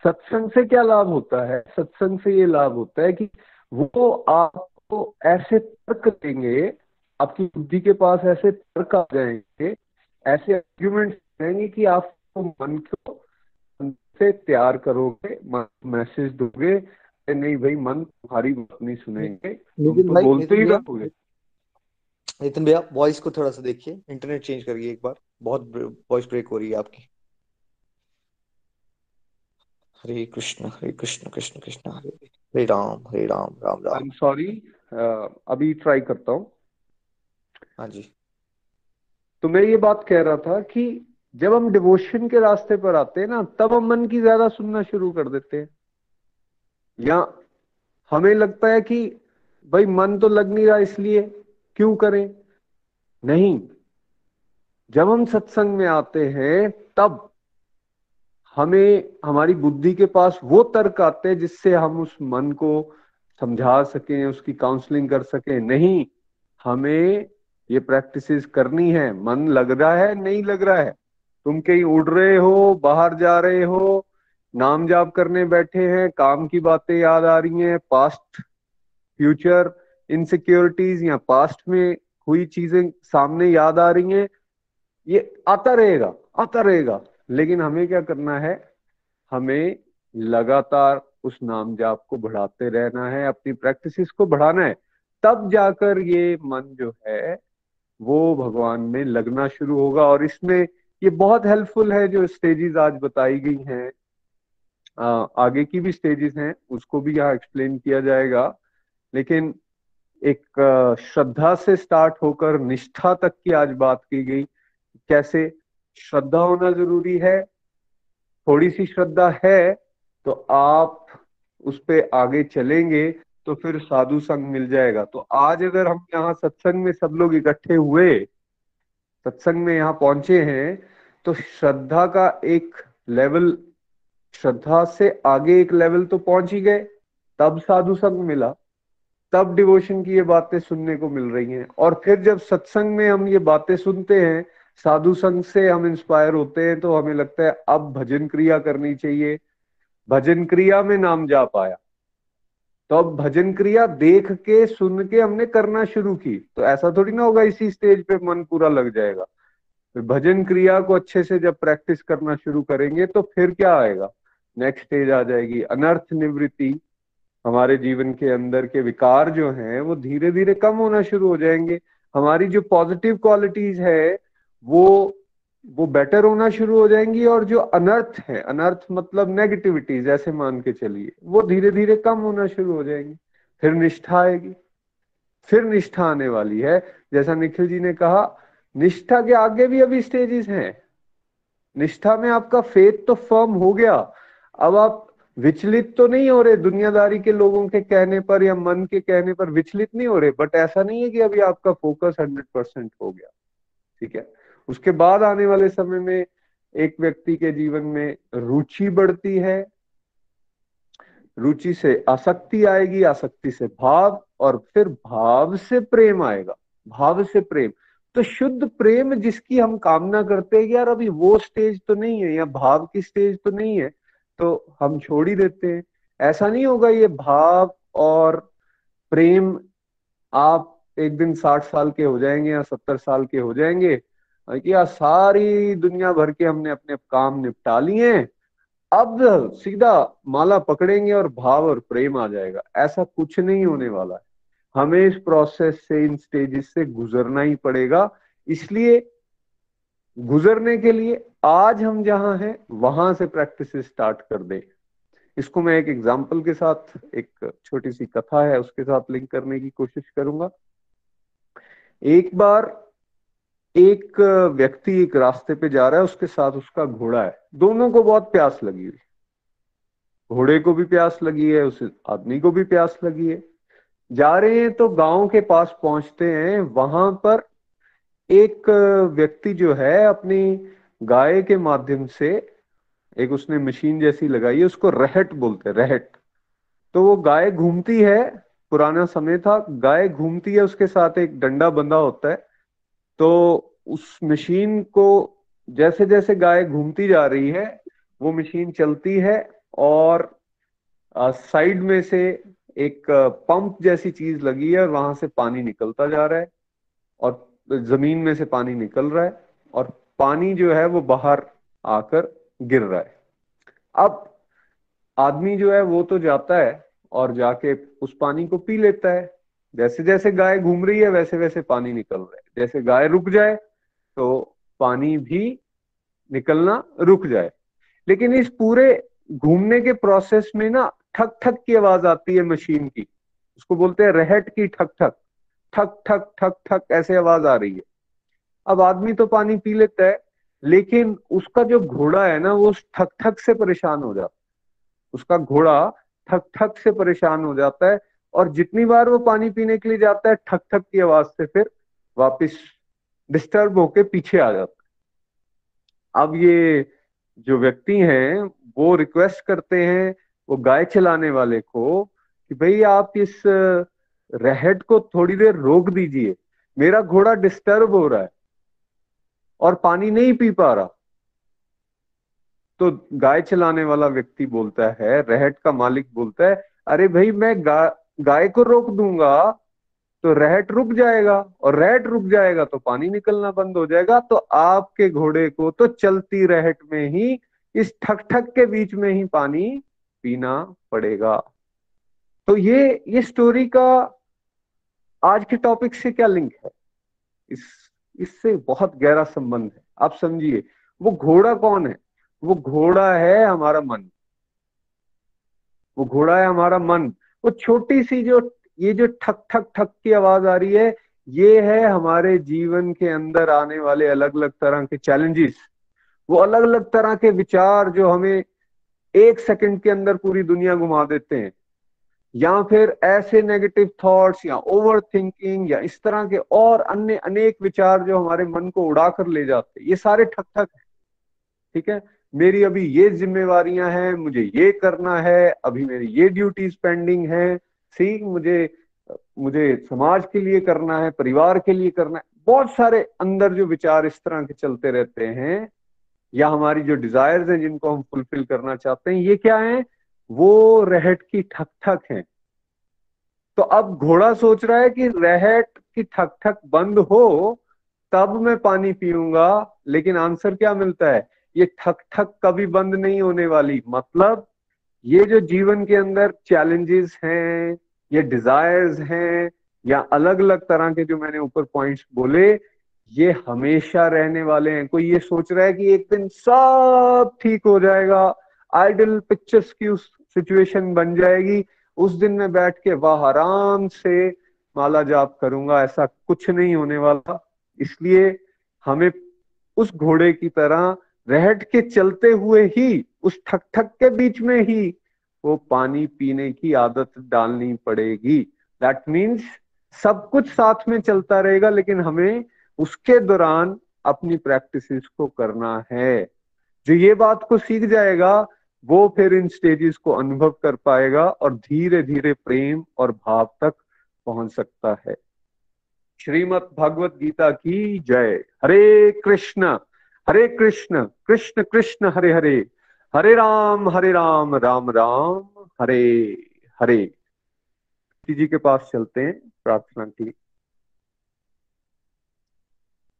सत्संग से क्या लाभ होता है? सत्संग से ये लाभ होता है कि वो आपको ऐसे तर्क देंगे, आपकी बुद्धि के पास ऐसे तर्क आ जाएँगे ऐसे आर्ग्यूमेंट रहेंगे कि आपको मन को से तैयार करोगे मैसेज दोगे नहीं भाई मन तुम्हारी बात नहीं सुनेंगे तो भाई बोलते ही रहोगे। नितिन भैया वॉइस को थोड़ा सा देखिए इंटरनेट चेंज करिए एक बार। बहुत वॉइस ब्रेक हो रही है आपकी। हरे कृष्ण हरे कृष्ण कृष्ण कृष्ण हरे हरे राम हरे राम राम राम। सॉरी अभी ट्राई करता हूँ। हाँ जी। तो मैं ये बात कह रहा था कि जब हम डिवोशन के रास्ते पर आते हैं ना, तब हम मन की ज़्यादा सुनना शुरू कर देते हैं। या हमें लगता है कि भाई, मन तो लग नहीं रहा इसलिए क्यों करें? नहीं। जब हम सत्संग में आते हैं, तब हमें, हमारी बुद्धि के पास वो तर्क आते हैं जिससे हम उस मन को समझा सकें, उसकी काउंसलिंग कर सकें। नहीं, हमें ये प्रैक्टिसेस करनी है। मन लग रहा है, नहीं लग रहा है? तुम कहीं उड़ रहे हो, बाहर जा रहे हो, नाम जाप करने बैठे हैं, काम की बातें याद आ रही हैं पास्ट फ्यूचर इनसिक्योरिटीज या पास्ट में हुई चीज़ें सामने याद आ रही हैं, ये आता रहेगा आता रहेगा। लेकिन हमें क्या करना है? हमें लगातार उस नाम जाप को बढ़ाते रहना है, अपनी प्रैक्टिस को बढ़ाना है। तब जाकर ये मन जो है वो भगवान में लगना शुरू होगा और इसमें ये बहुत हेल्पफुल है जो स्टेजेस आज बताई गई हैं। आगे की भी स्टेजेस हैं, उसको भी यहाँ एक्सप्लेन किया जाएगा। लेकिन एक श्रद्धा से स्टार्ट होकर निष्ठा तक की आज बात की गई। कैसे? श्रद्धा होना ज़रूरी है, थोड़ी सी श्रद्धा है तो आप उस पर आगे चलेंगे। तो फिर साधु संग मिल जाएगा। तो आज अगर हम यहाँ सत्संग में सब लोग इकट्ठे हुए, सत्संग में यहाँ पहुँचे हैं तो श्रद्धा का एक लेवल श्रद्धा से आगे एक लेवल तो पहुँच ही गए। तब साधु संग मिला, तब डिवोशन की ये बातें सुनने को मिल रही हैं। और फिर जब सत्संग में हम ये बातें सुनते हैं, साधु संघ से हम इंस्पायर होते हैं तो हमें लगता है, अब भजन क्रिया करनी चाहिए। भजन क्रिया में नाम जा पाया। तो अब भजन क्रिया देख के, सुन के हमने करना शुरू की। तो ऐसा थोड़ी ना होगा इसी स्टेज पे मन पूरा लग जाएगा। भजन क्रिया को अच्छे से जब प्रैक्टिस करना शुरू करेंगे तो फिर क्या आएगा? नेक्स्ट स्टेज आ जाएगी अनर्थ निवृत्ति। हमारे जीवन के अंदर के विकार जो हैं, वो धीरे धीरे कम होना शुरू हो जाएँगे। हमारी जो पॉजिटिव क्वालिटीज है, वो वो बेटर होना शुरू हो जाएँगी और जो अनर्थ है, अनर्थ मतलब नेगेटिविटी जैसे मान के चलिए, वो धीरे धीरे कम होना शुरू हो जाएँगी। फिर निष्ठा आएगी। फिर निष्ठा आने वाली है। जैसा निखिल जी ने कहा, निष्ठा के आगे भी अभी स्टेजेस हैं। निष्ठा में आपका फेथ तो फर्म हो गया। अब आप विचलित तो नहीं हो रहे दुनियादारी के लोगों के कहने पर या मन के कहने पर विचलित नहीं हो रहे बट ऐसा नहीं है कि अभी आपका फोकस हंड्रेड परसेंट हो गया। ठीक है? उसके बाद आने वाले समय में एक व्यक्ति के जीवन में रुचि बढ़ती है, रुचि से आसक्ति आएगी, आसक्ति से भाव और फिर भाव से प्रेम आएगा, भाव से प्रेम। तो शुद्ध प्रेम जिसकी हम कामना करते हैं यार अभी वो स्टेज तो नहीं है या भाव की स्टेज तो नहीं है तो हम छोड़ ही देते हैं। ऐसा नहीं होगा ये भाव और प्रेम आप एक दिन साठ साल के हो जाएँगे या सत्तर साल के हो जाएँगे क्या सारी दुनिया भर के हमने अपने काम निपटा लिए अब सीधा माला पकड़ेंगे और भाव और प्रेम आ जाएगा। ऐसा कुछ नहीं होने वाला है। हमें इस प्रोसेस से, इन स्टेजेस से गुजरना ही पड़ेगा। इसलिए गुजरने के लिए आज हम जहाँ हैं, वहाँ से प्रैक्टिस स्टार्ट कर दे। इसको मैं एक एग्ज़ाम्पल के साथ, एक छोटी सी कथा है, उसके साथ लिंक करने की कोशिश करूँगा। एक बार एक व्यक्ति एक रास्ते पे जा रहा है, उसके साथ उसका घोड़ा है। दोनों को बहुत प्यास लगी हुई। घोड़े को भी प्यास लगी है, उस आदमी को भी प्यास लगी है। जा रहे हैं तो गाँव के पास पहुँचते हैं, वहाँ पर एक व्यक्ति जो है, अपनी गाय के माध्यम से एक उसने मशीन जैसी लगाई है, उसको रहट बोलते हैं, रहट। तो वो गाय घूमती है, पुराना समय था, गाय घूमती है, उसके साथ एक डंडा बंधा होता है। तो उस मशीन को जैसे जैसे गाय घूमती जा रही है, वो मशीन चलती है और साइड में से एक पंप जैसी चीज़ लगी है और वहाँ से पानी निकलता जा रहा है और ज़मीन में से पानी निकल रहा है और पानी जो है वो बाहर आकर गिर रहा है। अब आदमी जो है वो तो जाता है और जाके उस पानी को पी लेता है। जैसे जैसे गाय घूम रही है वैसे वैसे पानी निकल रहा है। जैसे गाय रुक जाए तो पानी भी निकलना रुक जाए। लेकिन इस पूरे घूमने के प्रोसेस में ना ठक ठक की आवाज़ आती है मशीन की। उसको बोलते हैं रहट की ठक ठक ठक ठक ठक ठक ऐसे आवाज़ आ रही है। अब आदमी तो पानी पी लेता है, लेकिन उसका जो घोड़ा है ना, वो ठक ठक से परेशान हो जाता है। उसका घोड़ा ठक ठक से परेशान हो जाता है और जितनी बार वो पानी पीने के लिए जाता है ठक ठक की आवाज़ से फिर वापस डिस्टर्ब होके पीछे आ जाता अब ये जो व्यक्ति हैं वो रिक्वेस्ट करते हैं वो गाय चलाने वाले को कि भाई आप इस रहट को थोड़ी देर रोक दीजिए मेरा घोड़ा डिस्टर्ब हो रहा है और पानी नहीं पी पा रहा। तो गाय चलाने वाला व्यक्ति बोलता है रहट का मालिक बोलता है अरे भाई मैं गा, गाय को रोक दूँगा तो रहट रुक जाएगा और रहट रुक जाएगा तो पानी निकलना बंद हो जाएगा तो आपके घोड़े को तो चलती रहट में ही, इस ठक ठक के बीच में ही पानी पीना पड़ेगा। तो ये ये स्टोरी का आज के टॉपिक से क्या लिंक है? इस, इससे बहुत गहरा संबंध है। आप समझिए, वो घोड़ा कौन है? वो घोड़ा है हमारा मन। वो घोड़ा है हमारा मन। वो छोटी सी जो ये जो ठक ठक ठक की आवाज़ आ रही है, ये है हमारे जीवन के अंदर आने वाले अलग अलग तरह के चैलेंजेस वो अलग अलग तरह के विचार जो हमें एक सेकंड के अंदर पूरी दुनिया घुमा देते हैं। या फिर ऐसे नेगेटिव थॉट्स या ओवर थिंकिंग या इस तरह के और अन्य अनेक विचार जो हमारे मन को उड़ा कर ले जाते हैं। ये सारे ठक ठक है। ठीक है? मेरी अभी ये जिम्मेवारियाँ हैं, मुझे ये करना है, अभी मेरी ये ड्यूटीज़ पेंडिंग है। सी मुझे मुझे समाज के लिए करना है, परिवार के लिए करना है। बहुत सारे अंदर जो विचार इस तरह के चलते रहते हैं, या हमारी जो डिजायर्स हैं जिनको हम फुलफिल करना चाहते हैं, ये क्या है? वो रहट की ठक ठक है। तो अब घोड़ा सोच रहा है कि रहट की ठक ठक बंद हो, तब मैं पानी पीऊँगा, लेकिन आंसर क्या मिलता है? ये ठक ठक कभी बंद नहीं होने वाली। मतलब ये जो जीवन के अंदर चैलेंजेस हैं ये डिजायर्स हैं या अलग अलग तरह के जो मैंने ऊपर पॉइंट्स बोले, ये हमेशा रहने वाले हैं। कोई ये सोच रहा है कि एक दिन सब ठीक हो जाएगा आइडल पिक्चर्स की उस सिचुएशन बन जाएगी, उस दिन में बैठ के वाह आराम से माला जाप करूँगा, ऐसा कुछ नहीं होने वाला। इसलिए हमें उस घोड़े की तरह रहट के चलते हुए ही, उस ठक ठक के बीच में ही वो पानी पीने की आदत डालनी पड़ेगी। दैट मीन्स सब कुछ साथ में चलता रहेगा, लेकिन हमें उसके दौरान अपनी प्रैक्टिस को करना है। जो ये बात को सीख जाएगा, वो फिर इन स्टेजेस को अनुभव कर पाएगा और धीरे धीरे प्रेम और भाव तक पहुँच सकता है। श्रीमद भगवत गीता की जय। हरे कृष्ण हरे कृष्ण कृष्ण कृष्ण, हरे हरे। हरे राम हरे राम राम राम, हरे हरे। जी के पास चलते हैं, प्रार्थना की।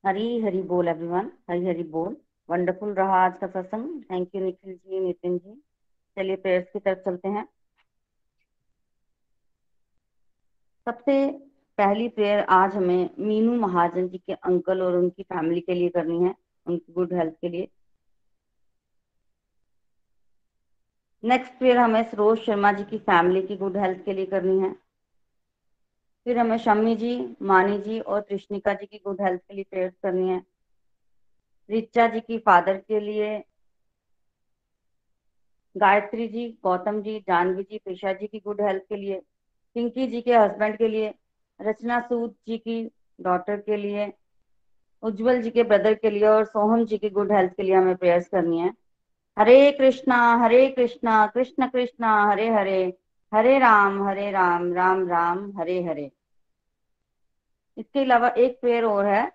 हरी हरी बोल एवरीवन हरी हरी बोल। वंडरफुल रहा आज का सत्संग थैंक यू निखिल जी नितिन जी। चलिए प्रेयर्स की तरफ़ चलते हैं। सबसे पहली प्रेयर आज हमें मीनू महाजन जी के अंकल और उनकी फैमिली के लिए करनी है, उनकी गुड हेल्थ के लिए। नेक्स्ट फिर हमें सरोज शर्मा जी की फैमिली की गुड हेल्थ के लिए करनी है। फिर हमें शम्मी जी, मानी जी और कृष्णिका जी की गुड हेल्थ के लिए प्रेयर करनी है। रिचा जी की फादर के लिए, गायत्री जी, गौतम जी, जानवी जी पेशा जी की गुड हेल्थ के लिए, पिंकी जी के हस्बैंड के लिए, रचना सूद जी की डॉटर के लिए, उज्जवल जी के ब्रदर के लिए और सोहम जी की गुड हेल्थ के लिए हमें प्रेयर्स करनी है। हरे कृष्णा हरे कृष्णा, कृष्ण कृष्णा, हरे हरे हरे राम हरे राम राम राम, हरे हरे। इसके अलावा एक प्रेयर और है।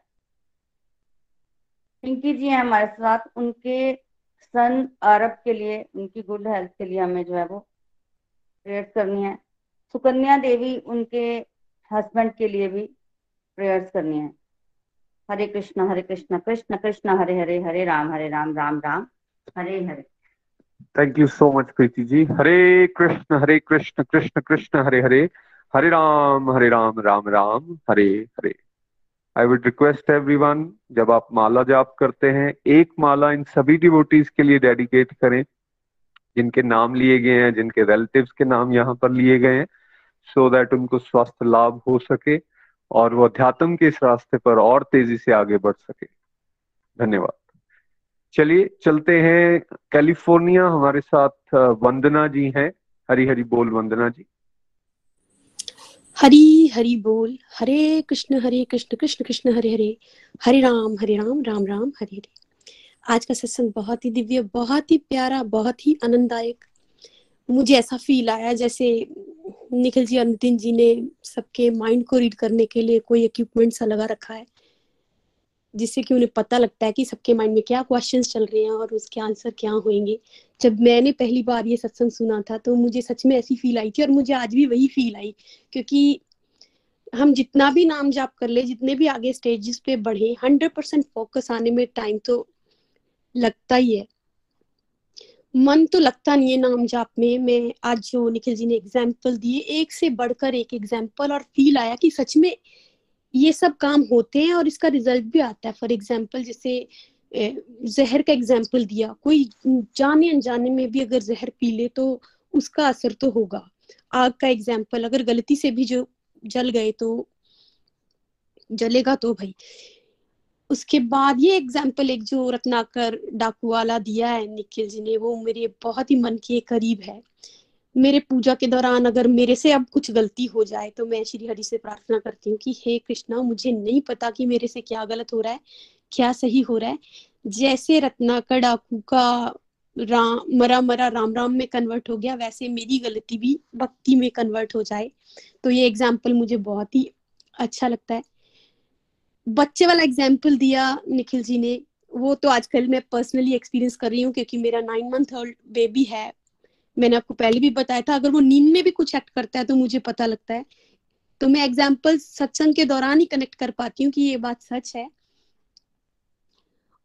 पिंकी जी हैं हमारे साथ। उनके सन अरब के लिए, उनकी गुड हेल्थ के लिए हमें जो है वो प्रेयर्स करनी है। सुकन्या देवी उनके हस्बैंड के लिए भी प्रेयर्स करनी है। Hare Krishna Hare Krishna Krishna Krishna, Hare Hare Hare Ram Hare Ram Ram Ram Ram. Hare Hare. Thank you so much Preeti ji Hare Krishna Hare Krishna Krishna Krishna Hare Hare Hare Ram Hare Ram Ram Ram Hare Hare I would request everyone जब आप माला जाप करते हैं, एक माला इन सभी डिवोटीज के लिए डेडिकेट करें, जिनके नाम लिए गए हैं, जिनके रिलेटिव्स के नाम यहाँ पर लिए गए हैं सो दैट उनको स्वास्थ्य लाभ हो सके और वो अध्यात्म के इस रास्ते पर और तेज़ी से आगे बढ़ सके। धन्यवाद। चलिए, चलते हैं। कैलिफ़ोर्निया हमारे साथ वंदना जी हैं। हरी हरी बोल वंदना जी। हरी हरी बोल। हरे कृष्ण हरे कृष्ण कृष्ण कृष्ण, हरे हरे। हरे राम हरे राम राम राम, हरे हरे। आज का सत्संग बहुत ही दिव्य, बहुत ही प्यारा, बहुत ही आनंददायक। मुझे ऐसा फील आया जैसे निखिल जी और नितिन जी ने सबके माइंड को रीड करने के लिए कोई इक्विपमेंट सा लगा रखा है। जिससे कि उन्हें पता लगता है कि सबके माइंड में क्या क्वेश्चंस चल रहे हैं और उसके आंसर क्या होंगे। जब मैंने पहली बार ये सत्संग सुना था तो मुझे सच में ऐसी फील आई थी और मुझे आज भी वही फील आई। क्योंकि हम जितना भी नाम जाप कर ले, जितने भी आगे स्टेजेस पे बढ़े हंड्रेड परसेंट फोकस आने में टाइम तो लगता ही है। मन तो लगता नहीं है नाम जाप में। मैं आज जो निखिल जी ने एग्ज़ाम्पल दिए, एक से बढ़कर एक एग्ज़ाम्पल और फील आया कि सच में ये सब काम होते हैं और इसका रिज़ल्ट भी आता है. फॉर एग्ज़ाम्पल जैसे जहर का एग्ज़ाम्पल दिया. कोई जाने अनजाने में भी अगर जहर पी ले तो उसका असर तो होगा. आग का एग्ज़ाम्पल अगर गलती से भी जो जल गए तो जलेगा तो भाई. उसके बाद ये एग्ज़ाम्पल एक जो रत्नाकर डाकू वाला दिया है, निखिल जी ने, वो मेरे बहुत ही मन के करीब है. मेरे पूजा के दौरान अगर मेरे से अब कुछ गलती हो जाए तो मैं श्री हरि से प्रार्थना करती हूँ कि हे कृष्णा, मुझे नहीं पता कि मेरे से क्या गलत हो रहा है, क्या सही हो रहा है। जैसे रत्नाकर डाकू का राम, मरा मरा राम राम में कन्वर्ट हो गया, वैसे मेरी गलती भी भक्ति में कन्वर्ट हो जाए। तो ये एग्ज़ाम्पल मुझे बहुत ही अच्छा लगता है। बच्चे वाला एग्ज़ाम्पल दिया निखिल जी ने, वो तो आजकल मैं पर्सनली एक्सपीरियंस कर रही हूँ, क्योंकि मेरा नाइन मंथ ओल्ड बेबी है मैंने आपको पहले भी बताया था, अगर वो नींद में भी कुछ एक्ट करता है तो मुझे पता लगता है। तो मैं एग्ज़ाम्पल सत्संग के दौरान ही कनेक्ट कर पाती हूँ कि ये बात सच है।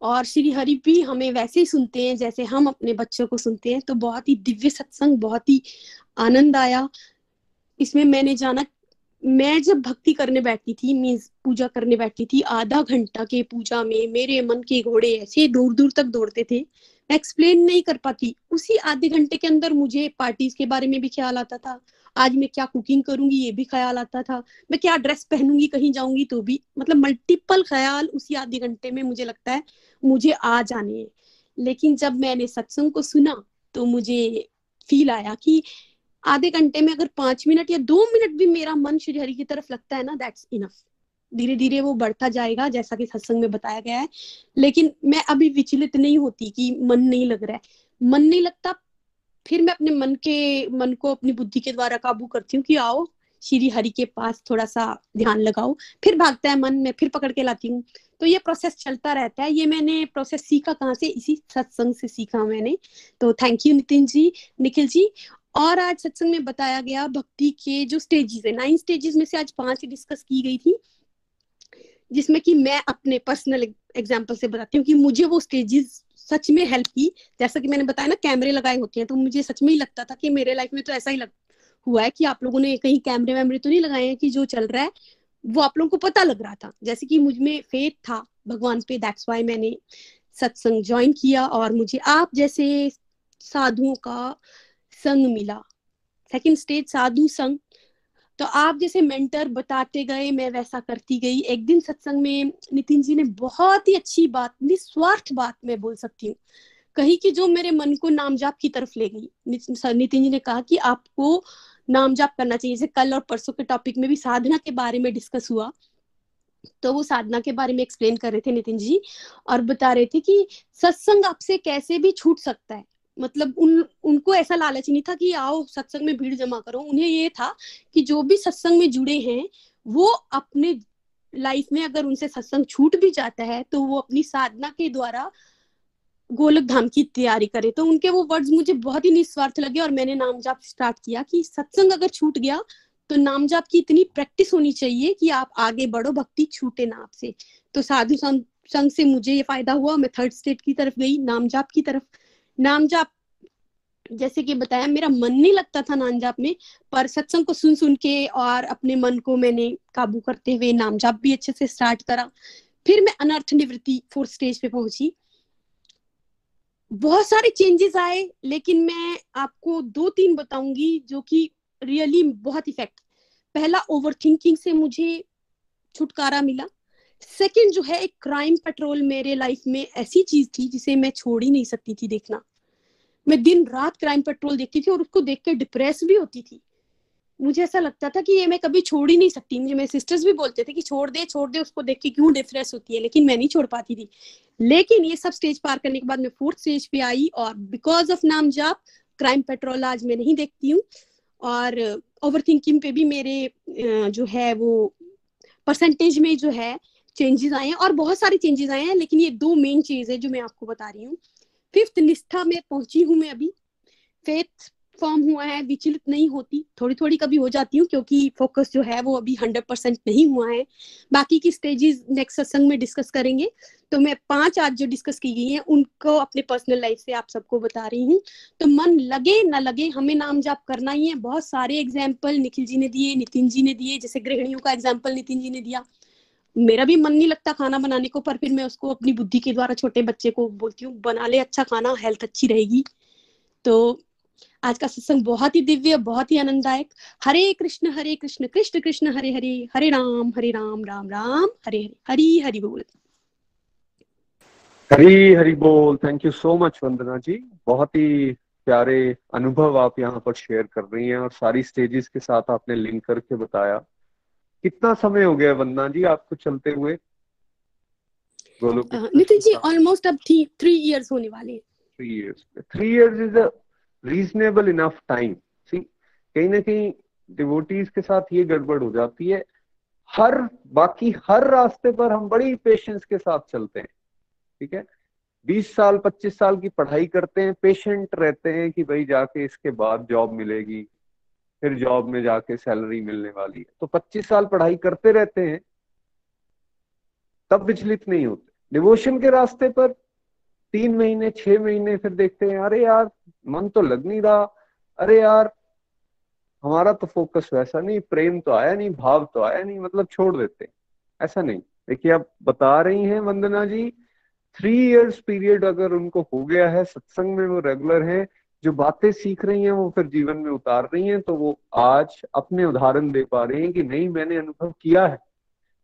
और श्री हरि भी हमें वैसे ही सुनते हैं, जैसे हम अपने बच्चों को सुनते हैं तो बहुत ही दिव्य सत्संग, बहुत ही आनंद आया। इसमें मैंने जाना, मैं जब भक्ति करने बैठती थी मीन्स पूजा करने बैठती थी, आधा घंटा के पूजा में मेरे मन के घोड़े ऐसे दूर दूर तक दौड़ते थे एक्सप्लेन नहीं कर पाती। उसी आधे घंटे के अंदर मुझे पार्टीज़ के बारे में भी ख्याल आता था। आज मैं क्या कुकिंग करूँगी, ये भी ख्याल आता था। मैं क्या ड्रेस पहनूँगी, कहीं जाऊँगी तो भी। मतलब मल्टीपल ख्याल उसी आधे घंटे में मुझे लगता है, मुझे आ जाने हैं। लेकिन जब मैंने सत्संग को सुना तो मुझे फील आया कि आधे घंटे में अगर पाँच मिनट या दो मिनट भी मेरा मन श्री हरि की तरफ़ लगता है ना दैट्स इनफ धीरे धीरे वो बढ़ता जाएगा, जैसा कि सत्संग में बताया गया है। लेकिन मैं अभी विचलित नहीं होती कि मन नहीं लग रहा है। मन नहीं लगता, फिर मैं अपने मन के, मन को अपनी बुद्धि के द्वारा काबू करती हूँ कि आओ, श्री हरि के पास थोड़ा सा ध्यान लगाओ। फिर भागता है मन, में फिर पकड़ के लाती हूँ। तो ये प्रोसेस चलता रहता है। ये मैंने प्रोसेस सीखा कहाँ से? इसी सत्संग से सीखा मैंने। तो थैंक यू नितिन जी, निखिल जी। और आज सत्संग में बताया गया भक्ति के जो स्टेजेस है। नाइन स्टेजेस में से आज पाँच डिस्कस की गई थी। जिसमें कि मैं अपने पर्सनल एग्ज़ाम्पल से बताती हूँ कि मुझे वो स्टेजेस सच में हेल्प की। जैसा कि मैंने बताया ना कैमरे लगाए होते हैं तो मुझे सच में ही लगता था कि मेरे लाइफ में तो ऐसा ही लग, हुआ है कि आप लोगों ने कहीं कैमरे वैमरे तो नहीं लगाए हैं कि जो चल रहा है, वो आप लोगों को पता लग रहा था। जैसे कि मुझमें फेथ था भगवान पे दैट्स वाई मैंने सत्संग ज्वाइन किया और मुझे आप जैसे साधुओं का संग मिला। सेकंड स्टेज साधु संग तो आप जैसे मेंटर बताते गए, मैं वैसा करती गई। एक दिन सत्संग में नितिन जी ने बहुत ही अच्छी बात, निस्वार्थ बात मैं बोल सकती हूँ। कही कि जो मेरे मन को नाम जाप की तरफ़ ले गई। नितिन जी ने कहा कि आपको नाम जाप करना चाहिए। जैसे कल और परसों के टॉपिक में भी साधना के बारे में डिस्कस हुआ। तो वो साधना के बारे में एक्सप्लेन कर रहे थे नितिन जी और बता रहे थे कि सत्संग आपसे कैसे भी छूट सकता है। मतलब उन उनको ऐसा लालच नहीं था कि आओ, सत्संग में भीड़ जमा करो। उन्हें ये था कि जो भी सत्संग में जुड़े हैं, वो अपने लाइफ में अगर उनसे सत्संग छूट भी जाता है तो वो अपनी साधना के द्वारा गोलक धाम की तैयारी करे। तो उनके वो वर्ड्स मुझे बहुत ही निस्वार्थ लगे और मैंने नाम जाप स्टार्ट किया कि सत्संग अगर छूट गया तो नाम जाप की इतनी प्रैक्टिस होनी चाहिए कि आप आगे बढ़ो, भक्ति छूटे ना आपसे। तो साधु संघ से मुझे ये फ़ायदा हुआ। मैं थर्ड स्टेट की तरफ़ गई नाम जाप की तरफ़। नाम जाप जैसे कि बताया, मेरा मन नहीं लगता था नाम जाप में, पर सत्संग को सुन सुन के और अपने मन को मैंने काबू करते हुए नाम जाप भी अच्छे से स्टार्ट करा। फिर मैं अनर्थ निवृत्ति फोर्थ स्टेज पे पहुँची। बहुत सारे चेंजेस आए, लेकिन मैं आपको दो तीन बताऊँगी जो कि रियली बहुत इफ़ेक्ट पहला ओवर थिंकिंग से मुझे छुटकारा मिला। सेकंड जो है, एक क्राइम पेट्रोल मेरे लाइफ में ऐसी चीज़ थी जिसे मैं छोड़ ही नहीं सकती थी देखना। मैं दिन रात क्राइम पेट्रोल देखती थी और उसको देख के डिप्रेस भी होती थी। मुझे ऐसा लगता था कि ये मैं कभी छोड़ ही नहीं सकती। मुझे, मेरे सिस्टर्स भी बोलते थे कि छोड़ दे छोड़ दे, उसको देख के क्यों डिप्रेस होती है? लेकिन मैं नहीं छोड़ पाती थी। लेकिन ये सब स्टेज पार करने के बाद मैं फोर्थ स्टेज पे आई और बिकॉज़ ऑफ़ नाम जाप क्राइम पेट्रोल आज मैं नहीं देखती हूँ। और ओवर थिंकिंग पे भी मेरे जो है वो परसेंटेज में जो है चेंजेस आए हैं और बहुत सारे चेंजेस आए हैं, लेकिन ये दो मेन चीज़ है जो मैं आपको बता रही हूँ। फिफ्थ निष्ठा में पहुँची हूँ मैं अभी। फेथ फॉर्म हुआ है, विचलित नहीं होती। थोड़ी थोड़ी कभी हो जाती हूँ, क्योंकि फोकस जो है वो अभी हंड्रेड परसेंट नहीं हुआ है। बाकी की स्टेजेस नेक्स्ट सत्संग में डिस्कस करेंगे। तो मैं पाँच आज जो डिस्कस की गई हैं, उनको अपने पर्सनल लाइफ से आप सबको बता रही हूँ। तो मन लगे ना लगे, हमें नाम जाप करना ही है। बहुत सारे एग्ज़ाम्पल निखिल जी ने दिए, नितिन जी ने दिए, जैसे गृहिणियों का एग्ज़ाम्पल नितिन जी ने दिया। मेरा भी मन नहीं लगता खाना बनाने को, पर फिर मैं उसको अपनी बुद्धि के द्वारा छोटे बच्चे को बोलती हूँ, बना ले अच्छा खाना हेल्थ अच्छी रहेगी। तो आज का सत्संग बहुत ही दिव्य, बहुत ही आनंददायक। हरे कृष्ण हरे कृष्ण कृष्ण कृष्ण, हरे हरे हरे राम हरे राम राम राम, हरे हरे, हरी हरि बोल। हरी हरि बोल thank you so much Vandana ji. बहुत ही प्यारे अनुभव आप यहाँ पर शेयर कर रही हैं और सारी स्टेजेस के साथ आपने लिंक करके बताया। कितना समय हो गया वंदना जी आपको चलते हुए? नितिन जी ऑलमोस्ट अब थ्री इयर्स होने वाले हैं। Three years three years is a reasonable enough time see कहीं ना कहीं डिवोटीज के साथ ये गड़बड़ हो जाती है। हर बाकी हर रास्ते पर हम बड़ी पेशेंस के साथ चलते हैं। ठीक है? बीस साल पच्चीस साल की पढ़ाई करते हैं पेशेंट रहते हैं कि भाई जाके इसके बाद जॉब मिलेगी। फिर जॉब में जाके सैलरी मिलने वाली है। तो पच्चीस साल पढ़ाई करते रहते हैं, तब विचलित नहीं होते। डिवोशन के रास्ते पर तीन महीने, छह महीने फिर देखते हैं, अरे यार, मन तो लग नहीं रहा। अरे यार, हमारा तो फोकस वैसा नहीं, प्रेम तो आया नहीं, भाव तो आया नहीं मतलब छोड़ देते ऐसा नहीं। देखिए, आप बता रही हैं Vandana ji three years period अगर उनको हो गया है, सत्संग में वो रेगुलर हैं जो बातें सीख रही हैं, वो फिर जीवन में उतार रही हैं तो वो आज अपने उदाहरण दे पा रही हैं कि नहीं, मैंने अनुभव किया है।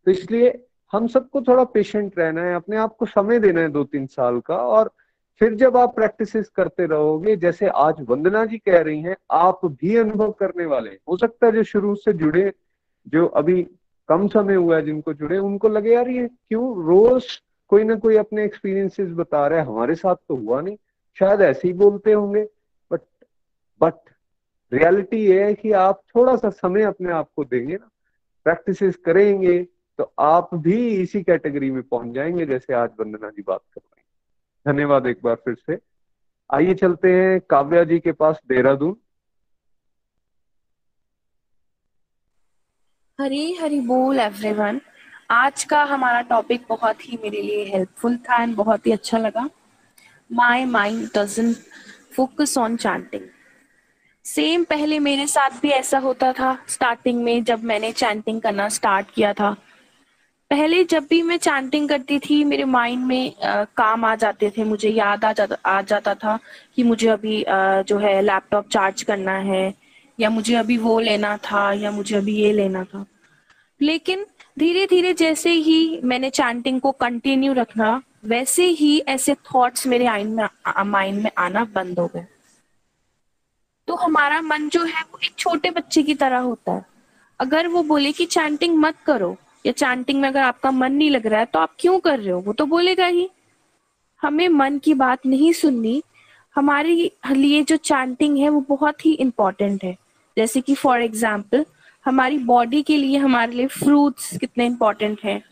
तो इसलिए हम सबको थोड़ा पेशेंट रहना है, अपने आप को समय देना है दो तीन साल का, और फिर जब आप प्रैक्टिस करते रहोगे, जैसे आज वंदना जी कह रही हैं, आप भी अनुभव करने वाले हो। सकता है जो शुरू से जुड़े, जो अभी कम समय हुआ है जिनको जुड़े, उनको लगे, यार, ये क्यों रोज कोई ना कोई अपने एक्सपीरियंसेस बता रहा है? हमारे साथ तो हुआ नहीं। शायद ऐसे ही बोलते होंगे। बट रियलिटी ये है कि आप थोड़ा सा समय अपने आप को देंगे ना। प्रैक्टिस करेंगे तो आप भी इसी कैटेगरी में पहुँच जाएँगे जैसे आज वंदना जी बात कर रहे हैं। धन्यवाद एक बार फिर से। आइए चलते हैं काव्या जी के पास देहरादून। हरी हरी बोल एवरीवन आज का हमारा टॉपिक बहुत ही मेरे लिए हेल्पफुल था एंड बहुत ही अच्छा लगा। My mind focus on chanting same पहले मेरे साथ भी ऐसा होता था स्टार्टिंग में जब मैंने चैंटिंग करना स्टार्ट किया था। पहले जब भी मैं चैंटिंग करती थी मेरे माइंड में आ, काम आ जाते थे मुझे याद आ जाता आ जाता था कि मुझे अभी आ, जो है लैपटॉप चार्ज करना है या मुझे अभी वो लेना था या मुझे अभी ये लेना था। लेकिन धीरे धीरे जैसे ही मैंने चैंटिंग को कंटिन्यू रखना वैसे ही ऐसे थॉट्स मेरे आइन में माइंड में आना बंद हो गए। तो हमारा मन जो है वो एक छोटे बच्चे की तरह होता है। अगर वो बोले कि चैंटिंग मत करो, या चैंटिंग में अगर आपका मन नहीं लग रहा है तो आप क्यों कर रहे हो? वो तो बोलेगा ही। हमें मन की बात नहीं सुननी। हमारे लिए जो चैंटिंग है, वो बहुत ही इंपॉर्टेंट है। जैसे कि फॉर एग्ज़ाम्पल हमारी बॉडी के लिए, हमारे लिए फ्रूट्स कितने इंपॉर्टेंट है।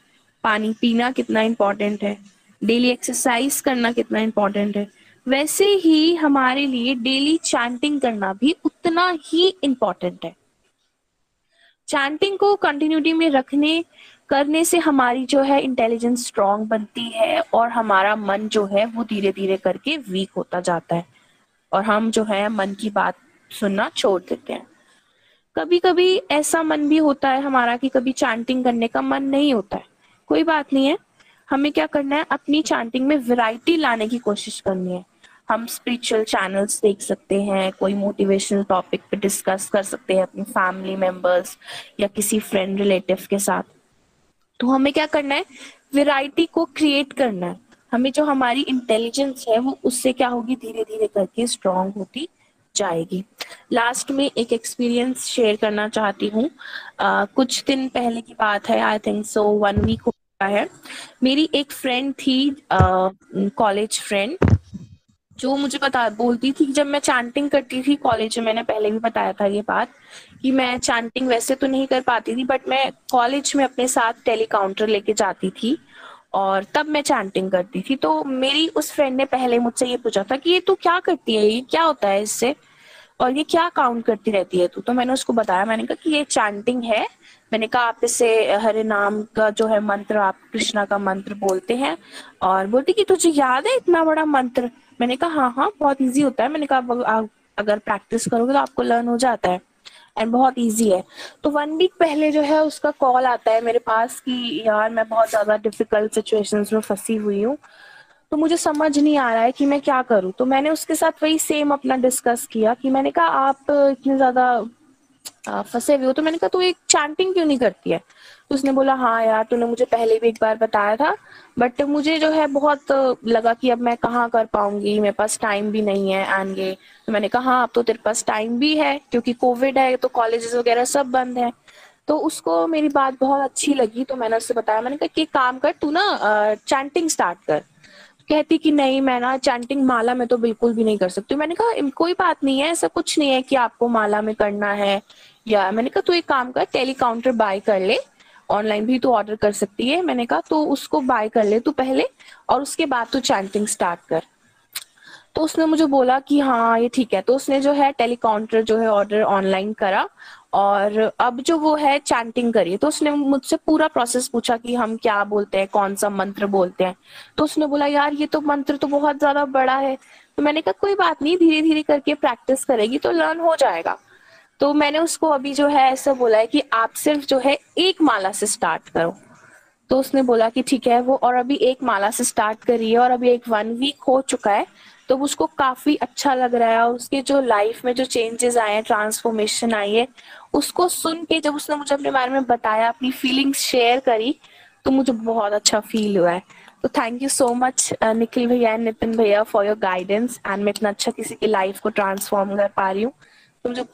पानी पीना कितना इंपॉर्टेंट है। डेली एक्सरसाइज करना कितना इम्पोर्टेंट है। वैसे ही हमारे लिए डेली चैंटिंग करना भी उतना ही इम्पोर्टेंट है। चैंटिंग को कंटिन्यूटी में रखने, करने से हमारी जो है इंटेलिजेंस स्ट्रांग बनती है और हमारा मन जो है वो धीरे धीरे करके वीक होता जाता है। और हम जो है मन की बात सुनना छोड़ देते हैं। कभी कभी ऐसा मन भी होता है हमारा कि कभी चैंटिंग करने का मन नहीं होता है। कोई बात नहीं है। हमें क्या करना है? अपनी चैंटिंग में वैरायटी लाने की कोशिश करनी है। हम स्पिरिचुअल चैनल्स देख सकते हैं, कोई मोटिवेशनल टॉपिक पे डिस्कस कर सकते हैं अपनी फैमिली मेंबर्स या किसी फ्रेंड रिलेटिव के साथ। तो हमें क्या करना है? वैरायटी को क्रिएट करना है। हमें जो हमारी इंटेलिजेंस है, वो उससे क्या होगी? धीरे धीरे करके स्ट्रांग होती जाएगी। लास्ट में एक एक्सपीरियंस शेयर करना चाहती हूँ। कुछ दिन पहले की बात है I think so one week हो गया है। मेरी एक फ्रेंड थी कॉलेज फ्रेंड जो मुझे बता, बोलती थी जब मैं चैंटिंग करती थी कॉलेज में, मैंने पहले भी बताया था ये बात कि मैं चैंटिंग वैसे तो नहीं कर पाती थी बट मैं कॉलेज में अपने साथ टेलीकाउंटर लेके जाती थी और तब मैं चैंटिंग करती थी। तो मेरी उस फ्रेंड ने पहले मुझसे ये पूछा था कि ये तू क्या करती है? ये क्या होता है इससे? और ये क्या काउंट करती रहती है तू? तो मैंने उसको बताया, मैंने कहा कि ये चैंटिंग है। मैंने कहा, आप इसे हरे नाम का जो है मंत्र, आप कृष्णा का मंत्र बोलते हैं और बोलती कि तुझे याद है इतना बड़ा मंत्र? मैंने कहा हाँ हाँ बहुत ईजी होता है। मैंने कहा अगर प्रैक्टिस करोगे तो आपको लर्न हो जाता है एंड बहुत इजी है। तो वन वीक पहले जो है उसका कॉल आता है मेरे पास कि, यार, मैं बहुत ज़्यादा डिफ़िकल्ट सिचुएशंस में फंसी हुई हूँ। तो मुझे समझ नहीं आ रहा है कि मैं क्या करूँ। तो मैंने उसके साथ वही सेम अपना डिस्कस किया कि मैंने कहा, आप इतने ज़्यादा फंसे हुए हो? तो मैंने कहा, तू एक चैंटिंग क्यों नहीं करती है? तो उसने बोला हाँ यार, तूने मुझे पहले भी एक बार बताया था बट मुझे जो है बहुत लगा कि अब मैं कहाँ कर पाऊँगी? मेरे पास टाइम भी नहीं है आएँगे तो मैंने कहा हाँ अब तो तेरे पास टाइम भी है, क्योंकि कोविड है तो कॉलेजेस वगैरह सब बंद है। तो उसको मेरी बात बहुत अच्छी लगी तो मैंने उससे बताया। मैंने कहा कि काम कर, तू ना चैंटिंग स्टार्ट कर। कहती कि, नहीं, मैं ना चैंटिंग माला में तो बिल्कुल भी नहीं कर सकती मैंने कहा कोई बात नहीं है, ऐसा कुछ नहीं है कि आपको माला में करना है। या मैंने कहा, तू एक काम कर टेली काउंटर बाय कर ले ऑनलाइन भी तू ऑर्डर कर सकती है, मैंने कहा तो उसको बाय कर ले तू पहले और उसके बाद तू चैंटिंग स्टार्ट कर। तो उसने मुझे बोला कि हाँ ये ठीक है। तो उसने जो है टेलीकाउंटर जो है ऑर्डर ऑनलाइन करा और अब जो वो है चैंटिंग करी तो उसने मुझसे पूरा प्रोसेस पूछा कि हम क्या बोलते हैं, कौन सा मंत्र बोलते हैं। तो उसने बोला, यार, ये तो मंत्र तो बहुत ज़्यादा बड़ा है। तो मैंने कहा, कोई बात नहीं धीरे धीरे करके प्रैक्टिस करेगी तो लर्न हो जाएगा। तो मैंने उसको अभी जो है ऐसा बोला है कि आप सिर्फ़ जो है एक माला से स्टार्ट करो। तो उसने बोला कि ठीक है, वो और अभी एक माला से स्टार्ट करी है और अभी एक वन वीक हो चुका है तो उसको काफ़ी अच्छा लग रहा है उसके जो लाइफ में जो चेंजेस आए हैं ट्रांसफॉर्मेशन आई है, उसको सुन के जब उसने मुझे अपने बारे में बताया, अपनी फीलिंग्स शेयर करी तो मुझे बहुत अच्छा फील हुआ है। तो thank you so much Nikhil भैया एंड नितिन भैया फॉर योर गाइडेंस एंड मैं इतना अच्छा किसी की लाइफ को ट्रांसफॉर्म कर पा रही हूँ। तो मुझे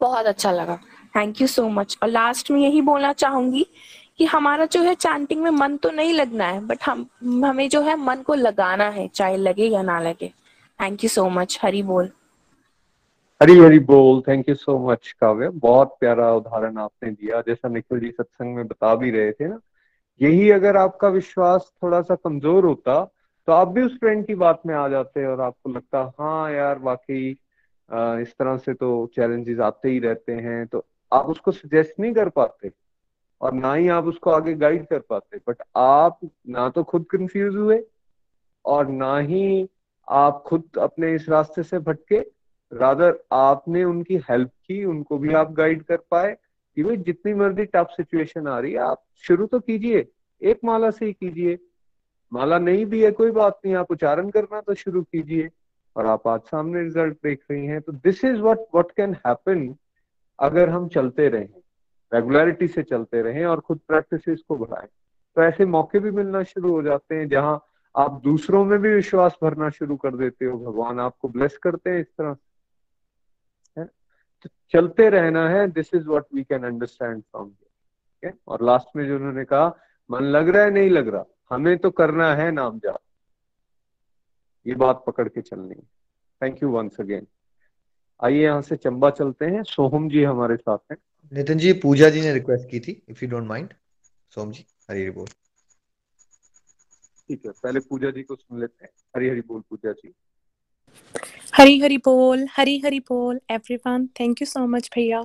बहुत अच्छा लगा। थैंक यू सो मच और लास्ट में यही बोलना चाहूँगी कि हमारा जो है चैंटिंग में मन तो नहीं लगना है बट हम हमें जो है मन को लगाना है चाहे लगे या ना लगे। Thank you so much Hari बोल। हरी हरी बोल। थैंक यू सो मच काव्य। बहुत प्यारा उदाहरण आपने दिया। जैसा निखिल जी सत्संग में बता भी रहे थे ना यही अगर आपका विश्वास थोड़ा सा कमज़ोर होता तो आप भी उस फ्रेंड की बात में आ जाते और आपको लगता हाँ यार वाकई इस तरह से तो चैलेंजेस आते ही रहते हैं तो आप उसको सजेस्ट नहीं कर पाते और ना ही आप उसको आगे गाइड कर पाते बट आप ना तो खुद कंफ्यूज हुए और ना ही आप खुद अपने इस रास्ते से भटके रादर आपने उनकी हेल्प की, उनको भी आप गाइड कर पाए कि भाई जितनी मर्ज़ी टफ सिचुएशन आ रही है, आप शुरू तो कीजिए, एक माला से ही कीजिए। माला नहीं भी है, कोई बात नहीं, आप उच्चारण करना तो शुरू कीजिए। और आप आज सामने रिज़ल्ट देख रही हैं तो this is what what can happen अगर हम चलते रहें रेगुलरिटी से चलते रहें और खुद प्रैक्टिस को बढ़ाएँ। तो ऐसे मौके भी मिलना शुरू हो जाते हैं जहाँ आप दूसरों में भी विश्वास भरना शुरू कर देते हो, भगवान आपको ब्लेस करते हैं इस तरह है तो चलते रहना है this is what we can understand from और लास्ट में जो उन्होंने कहा, मन लग रहा है, नहीं लग रहा? हमें तो करना है नाम जाप। ये बात पकड़ के चलनी। है थैंक यू वंस अगेन आइए यहाँ से चंबा चलते हैं। सोहम जी हमारे साथ हैं। नितिन जी पूजा जी ने रिक्वेस्ट की थी if you don't mind Soham ji Hari Hari बोल। ठीक है पहले पूजा जी को सुन लेते हैं। हरी हरी बोल पूजा जी। हरी हरी बोल हरी हरी बोल everyone thank you so much भैया।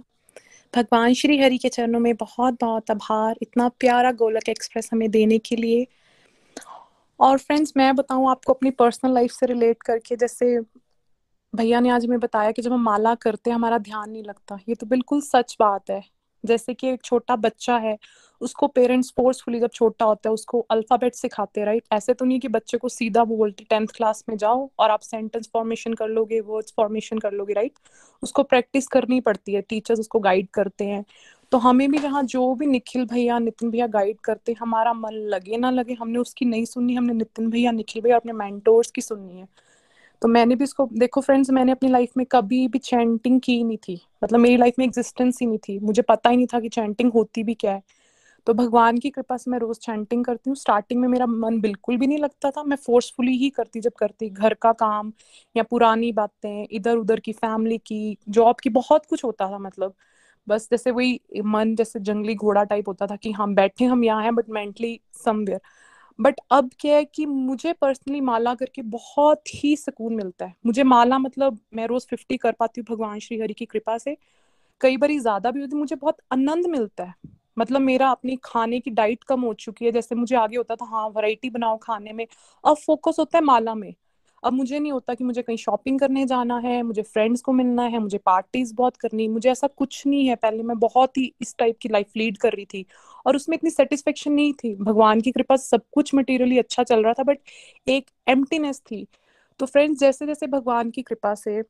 भगवान श्री हरि के चरणों में बहुत बहुत आभार। इतना प्यारा गोलक एक्सप्रेस हमें देने के लिए। और फ्रेंड्स मैं बताऊँ आपको अपनी पर्सनल लाइफ से रिलेट करके, जैसे भैया ने आज हमें बताया कि जब हम माला करते हैं, हमारा ध्यान नहीं लगता। ये तो बिल्कुल सच बात है। जैसे कि एक छोटा बच्चा है, उसको पेरेंट्स फोर्सफुली जब छोटा होता है, उसको अल्फ़ाबेट सिखाते राइट ऐसे तो नहीं कि बच्चे को सीधा बोलते टेंथ क्लास में जाओ और आप सेंटेंस फॉर्मेशन कर लोगे वर्ड्स फॉर्मेशन कर लोगे राइट उसको प्रैक्टिस करनी पड़ती है टीचर्स उसको गाइड करते हैं। तो हमें भी जहाँ जो भी निखिल भैया, नितिन भैया गाइड करते, हमारा मन लगे ना लगे, हमने उसकी नहीं सुननी हमने नितिन भैया, निखिल भैया अपने मेंटोर्स की सुननी है। तो मैंने भी इसको, देखो फ्रेंड्स मैंने अपनी लाइफ में कभी भी चैंटिंग की नहीं थी। मतलब मेरी लाइफ में एग्जिस्टेंस ही नहीं थी। मुझे पता ही नहीं था कि चैंटिंग होती भी क्या है। तो भगवान की कृपा से मैं रोज चैंटिंग करती हूँ। स्टार्टिंग में मेरा मन बिल्कुल भी नहीं लगता था। मैं फोर्सफुली ही करती, जब करती। घर का काम या पुरानी बातें इधर उधर की फैमिली की जॉब की, बहुत कुछ होता था मतलब। बस जैसे वही मन जैसे जंगली घोड़ा टाइप होता था कि हम बैठे, हम यहाँ हैं बट मेंटली समवेयर बट अब क्या है कि मुझे पर्सनली माला करके बहुत ही सुकून मिलता है। मुझे माला मतलब मैं रोज फिफ्टी कर पाती हूँ भगवान श्री हरि की कृपा से। कई बार ज़्यादा भी होती मुझे बहुत आनंद मिलता है। मतलब मेरा अपनी खाने की डाइट कम हो चुकी है, जैसे मुझे आगे होता था हाँ वैरायटी बनाओ खाने में। अब फोकस होता है माला में। अब मुझे नहीं होता कि मुझे कहीं शॉपिंग करने जाना है, मुझे फ्रेंड्स को मिलना है, मुझे पार्टीज़ बहुत करनी मुझे ऐसा कुछ नहीं है। पहले मैं बहुत ही इस टाइप की लाइफ लीड कर रही थी और उसमें इतनी सेटिस्फेक्शन नहीं थी। भगवान की कृपा सब कुछ मटेरियली अच्छा चल रहा था बट एक एम्प्टीनेस थी। तो फ्रेंड्स जैसे जैसे भगवान की कृपा से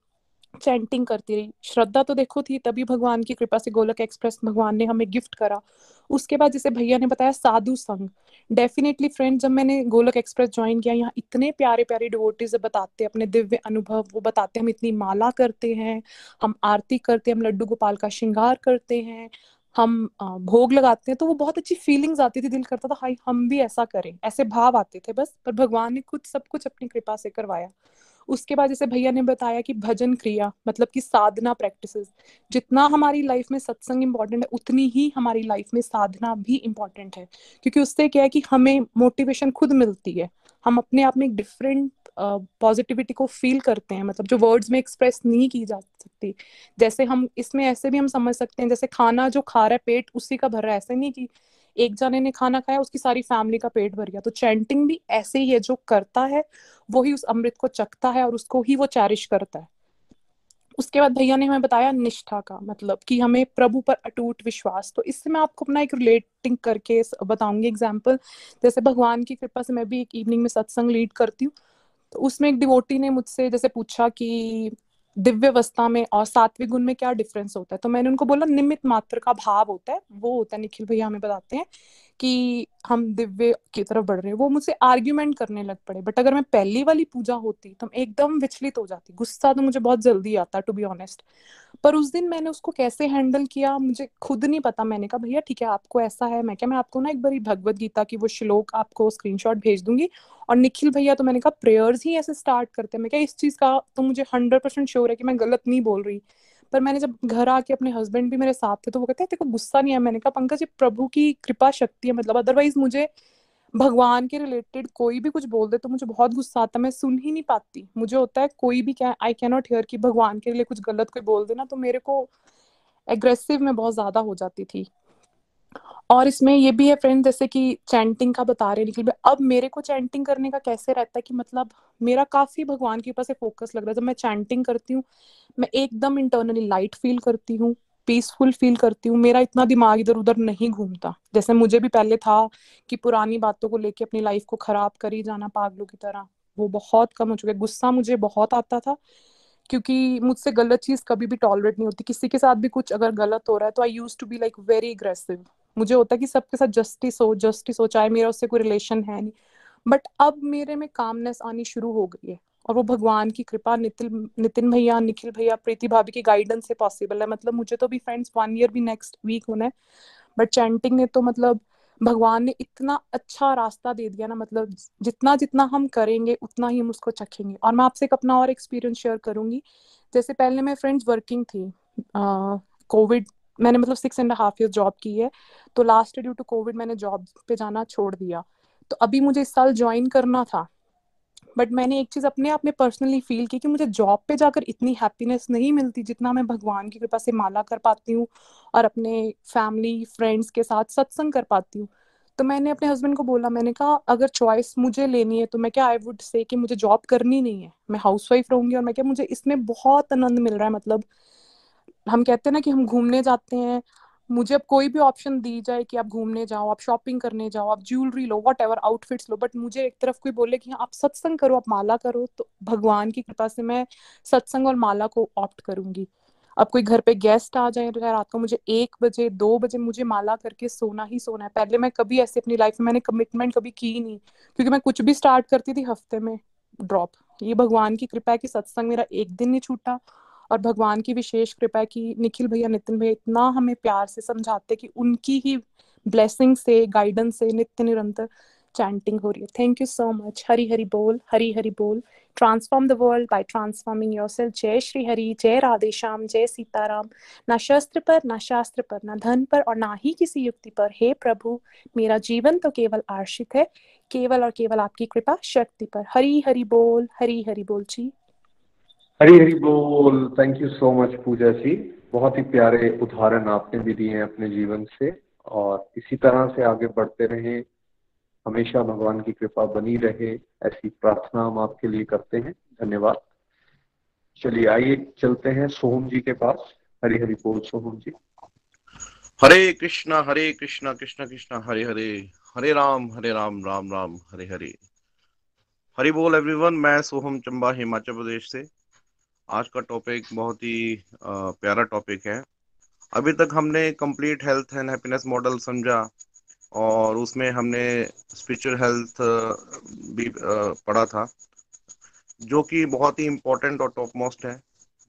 चैंटिंग करती रही। श्रद्धा तो देखो थी, तभी भगवान की कृपा से गोलक एक्सप्रेस भगवान ने हमें गिफ्ट करा। उसके बाद जैसे भैया ने बताया, साधु संघ। डेफिनेटली फ्रेंड जब मैंने गोलक एक्सप्रेस ज्वाइन किया, यहाँ इतने प्यारे प्यारे डिवोटीज बताते, अपने दिव्य अनुभव, वो बताते, हम इतनी माला करते हैं, हम आरती करते हैं हम लड्डू गोपाल का श्रृंगार करते हैं, हम भोग लगाते हैं तो वो बहुत अच्छी फीलिंग्स आती थी, दिल करता था हाई हम भी ऐसा करें। ऐसे भाव आते थे बस, पर भगवान ने खुद सब कुछ अपनी कृपा से करवाया। उसके बाद जैसे भैया ने बताया कि भजन क्रिया मतलब कि साधना प्रैक्टिस जितना हमारी लाइफ में सत्संग इम्पोर्टेंट है, उतनी ही हमारी लाइफ में साधना भी इम्पोर्टेंट है। क्योंकि उससे क्या है कि हमें मोटिवेशन खुद मिलती है। हम अपने आप में एक डिफरेंट पॉजिटिविटी को फील करते हैं मतलब जो वर्ड्स में एक्सप्रेस नहीं की जा सकती। जैसे हम, इसमें ऐसे भी हम समझ सकते हैं, जैसे खाना जो खा रहा है, पेट उसी का भर रहा है, ऐसे नहीं कि एक जने ने खाना खाया, उसकी सारी फैमिली का पेट भर गया। तो चैंटिंग भी ऐसे ही है, जो करता है, वो ही उस अमृत को चखता है और उसको ही वो चैरिश करता है। उसके बाद भैया ने हमें बताया निष्ठा का मतलब कि हमें प्रभु पर अटूट विश्वास। तो इससे मैं आपको अपना एक रिलेटिंग करके बताऊँगी एग्ज़ाम्पल जैसे भगवान की कृपा से मैं भी एक इवनिंग में सत्संग लीड करती हूँ। तो उसमें एक डिवोटी ने मुझसे जैसे पूछा कि दिव्य अवस्था में और सात्विक गुण में क्या डिफरेंस होता है? तो मैंने उनको बोला निमित मात्र का भाव होता है, वो होता है, निखिल भैया हमें बताते हैं। कि हम दिव्य की तरफ़ बढ़ रहे हैं, वो मुझसे आर्ग्यूमेंट करने लग पड़े। बट अगर मैं पहली वाली पूजा होती तो एकदम विचलित हो जाती। गुस्सा तो मुझे बहुत जल्दी आता टू बी ऑनेस्ट पर उस दिन मैंने उसको कैसे हैंडल किया, मुझे खुद नहीं पता। मैंने कहा, भैया, ठीक है, आपको ऐसा है, मैं क्या, मैं आपको ना एक बारी भगवत गीता की वो श्लोक, आपको स्क्रीनशॉट भेज दूँगी। और निखिल भैया तो मैंने कहा प्रेयर्स ही ऐसे स्टार्ट करते हैं। मैं क्या, इस चीज़ का तो मुझे हंड्रेड परसेंट श्योर है कि मैं गलत नहीं बोल रही। पर मैंने जब घर आके अपने हस्बैंड भी मेरे साथ थे तो वो कहते हैं तेको गुस्सा नहीं है? मैंने कहा, पंकज, ये प्रभु की कृपा शक्ति है मतलब अदरवाइज़ मुझे भगवान के रिलेटेड कोई भी कुछ बोल दे तो मुझे बहुत गुस्सा आता मैं सुन ही नहीं पाती। मुझे होता है कोई भी क्या आई कैन नॉट हेयर कि भगवान के लिए कुछ गलत कोई बोल देना तो मेरे को एग्रेसिव में बहुत ज़्यादा हो जाती थी। और इसमें ये भी है फ्रेंड जैसे कि चैंटिंग का बता रहे भाई अब मेरे को चैंटिंग करने का कैसे रहता है कि मतलब मेरा काफ़ी भगवान के ऊपर से फोकस लग रहा है। जब मैं चैंटिंग करती हूँ, मैं एकदम इंटरनली लाइट फील करती हूँ पीसफुल फील करती हूँ, मेरा इतना दिमाग इधर उधर नहीं घूमता। जैसे मुझे भी पहले था कि पुरानी बातों को लेके अपनी लाइफ को खराब कर ही जाना, पागलों की तरह, वो बहुत कम हो चुका है। गुस्सा मुझे बहुत आता था क्योंकि मुझसे गलत चीज़ कभी भी टॉलरेट नहीं होती। किसी के साथ भी कुछ अगर गलत हो रहा है तो I use to be like very aggressive मुझे होता है कि सबके साथ जस्टिस हो जस्टिस हो, चाहे मेरा उससे कोई रिलेशन है नहीं। बट अब मेरे में कामनेस आनी शुरू हो गई है। और वो भगवान की कृपा नितिन नितिन भैया, निखिल भैया, प्रीति भाभी की गाइडेंस से पॉसिबल है। मतलब मुझे तो भी फ्रेंड्स वन ईयर भी नेक्स्ट वीक होना है। बट चैंटिंग ने तो मतलब भगवान ने इतना अच्छा रास्ता दे दिया ना मतलब जितना जितना हम करेंगे उतना ही हम उसको चखेंगे। और मैं आपसे एक अपना और एक्सपीरियंस शेयर करूँगी। जैसे पहले मैं फ्रेंड्स वर्किंग थी कोविड uh, मैंने मतलब six and half year job की है तो लास्ट ड्यू टू कोविड मैंने जॉब पे जाना छोड़ दिया। तो अभी मुझे इस साल ज्वाइन करना था। बट मैंने एक चीज़ अपने आप में पर्सनली फील की कि मुझे जॉब पे जाकर इतनी हैप्पीनेस नहीं मिलती जितना मैं भगवान की कृपा से माला कर पाती हूँ और अपने फैमिली फ्रेंड्स के साथ सत्संग कर पाती हूँ। तो मैंने अपने हस्बैंड को बोला, मैंने कहा, अगर चॉइस मुझे लेनी है तो मैं क्या आई वुड से कि मुझे जॉब करनी नहीं है? मैं हाउस वाइफ रहूँगी और मैं क्या, मुझे इसमें बहुत आनंद मिल रहा है मतलब हम कहते हैं ना कि हम घूमने जाते हैं मुझे अब कोई भी ऑप्शन दी जाए कि आप घूमने जाओ, आप शॉपिंग करने जाओ, आप ज्वेलरी लो वट एवर आउटफिट्स लो बट मुझे एक तरफ़ कोई बोले कि आप सत्संग करो, आप माला करो तो भगवान की कृपा से मैं सत्संग और माला को ऑप्ट करूँगी। अब कोई घर पे गेस्ट आ जाए रात को मुझे एक बजे, दो बजे मुझे माला करके सोना ही सोना है। पहले मैं कभी ऐसे अपनी लाइफ में मैंने कमिटमेंट कभी की नहीं, क्योंकि मैं कुछ भी स्टार्ट करती थी, हफ़्ते में ड्रॉप ये भगवान की कृपा है कि सत्संग मेरा एक दिन नहीं छूटा। और भगवान की विशेष कृपा है कि निखिल भैया, नितिन भैया इतना हमें प्यार से समझाते कि उनकी ही ब्लेसिंग से गाइडेंस से नित्य निरंतर चैंटिंग हो रही है। Thank you so much Hari Hari बोल, हरी हरी बोल। Transform the world by transforming yourself जय श्री हरि, जय राधे श्याम, जय सीताराम। ना शस्त्र पर, ना शास्त्र पर, ना धन पर और ना ही किसी युक्ति पर। हे प्रभु, मेरा जीवन तो केवल आश्रित है। केवल और केवल आपकी कृपा शक्ति पर। हरी हरी बोल, हरी हरी बोल जी। हरी हरी बोल। Thank you so much Pooja ji. बहुत ही प्यारे उदाहरण आपने भी दिए हैं अपने जीवन से। और इसी तरह से आगे बढ़ते रहे। हमेशा भगवान की कृपा बनी रहे। ऐसी प्रार्थना हम आपके लिए करते हैं। धन्यवाद। चलिए, आइए, चलते हैं सोहम जी के पास। हरी हरी बोल, सोहम जी। हरे कृष्णा हरे कृष्णा, कृष्ण कृष्ण, हरे हरे। हरे राम हरे राम राम राम, हरे हरे। हरी बोल एवरीवन मैं सोहम चंबा, हिमाचल प्रदेश से। आज का टॉपिक बहुत ही प्यारा टॉपिक है। अभी तक हमने complete health and happiness model समझा और उसमें हमने स्पिरिचुअल हेल्थ भी पढ़ा था, जो कि बहुत ही इम्पोर्टेंट और टॉप मोस्ट है।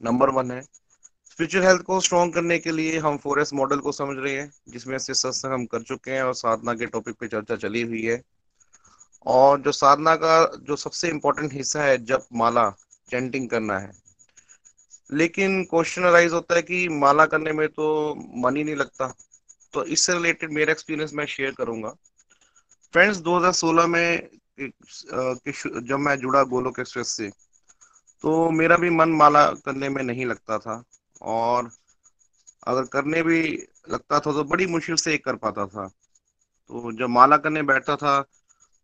नंबर वन है स्पिरिचुअल हेल्थ को स्ट्रॉन्ग करने के लिए हम फोर मॉडल को समझ रहे हैं, जिसमें से सत्संग हम कर चुके हैं और साधना के टॉपिक पे चर्चा चली हुई है। और जो साधना का जो सबसे इम्पोर्टेंट हिस्सा है जब माला चैंटिंग करना है। लेकिन क्वेश्चन अराइज होता है कि माला करने में तो मन ही नहीं लगता। तो इससे रिलेटेड मेरा एक्सपीरियंस मैं शेयर करूँगा। फ्रेंड्स 2016 में जब मैं जुड़ा गोलोक एक्सप्रेस से तो मेरा भी मन माला करने में नहीं लगता था। और अगर करने भी लगता था तो बड़ी मुश्किल से एक कर पाता था। तो जब माला करने बैठता था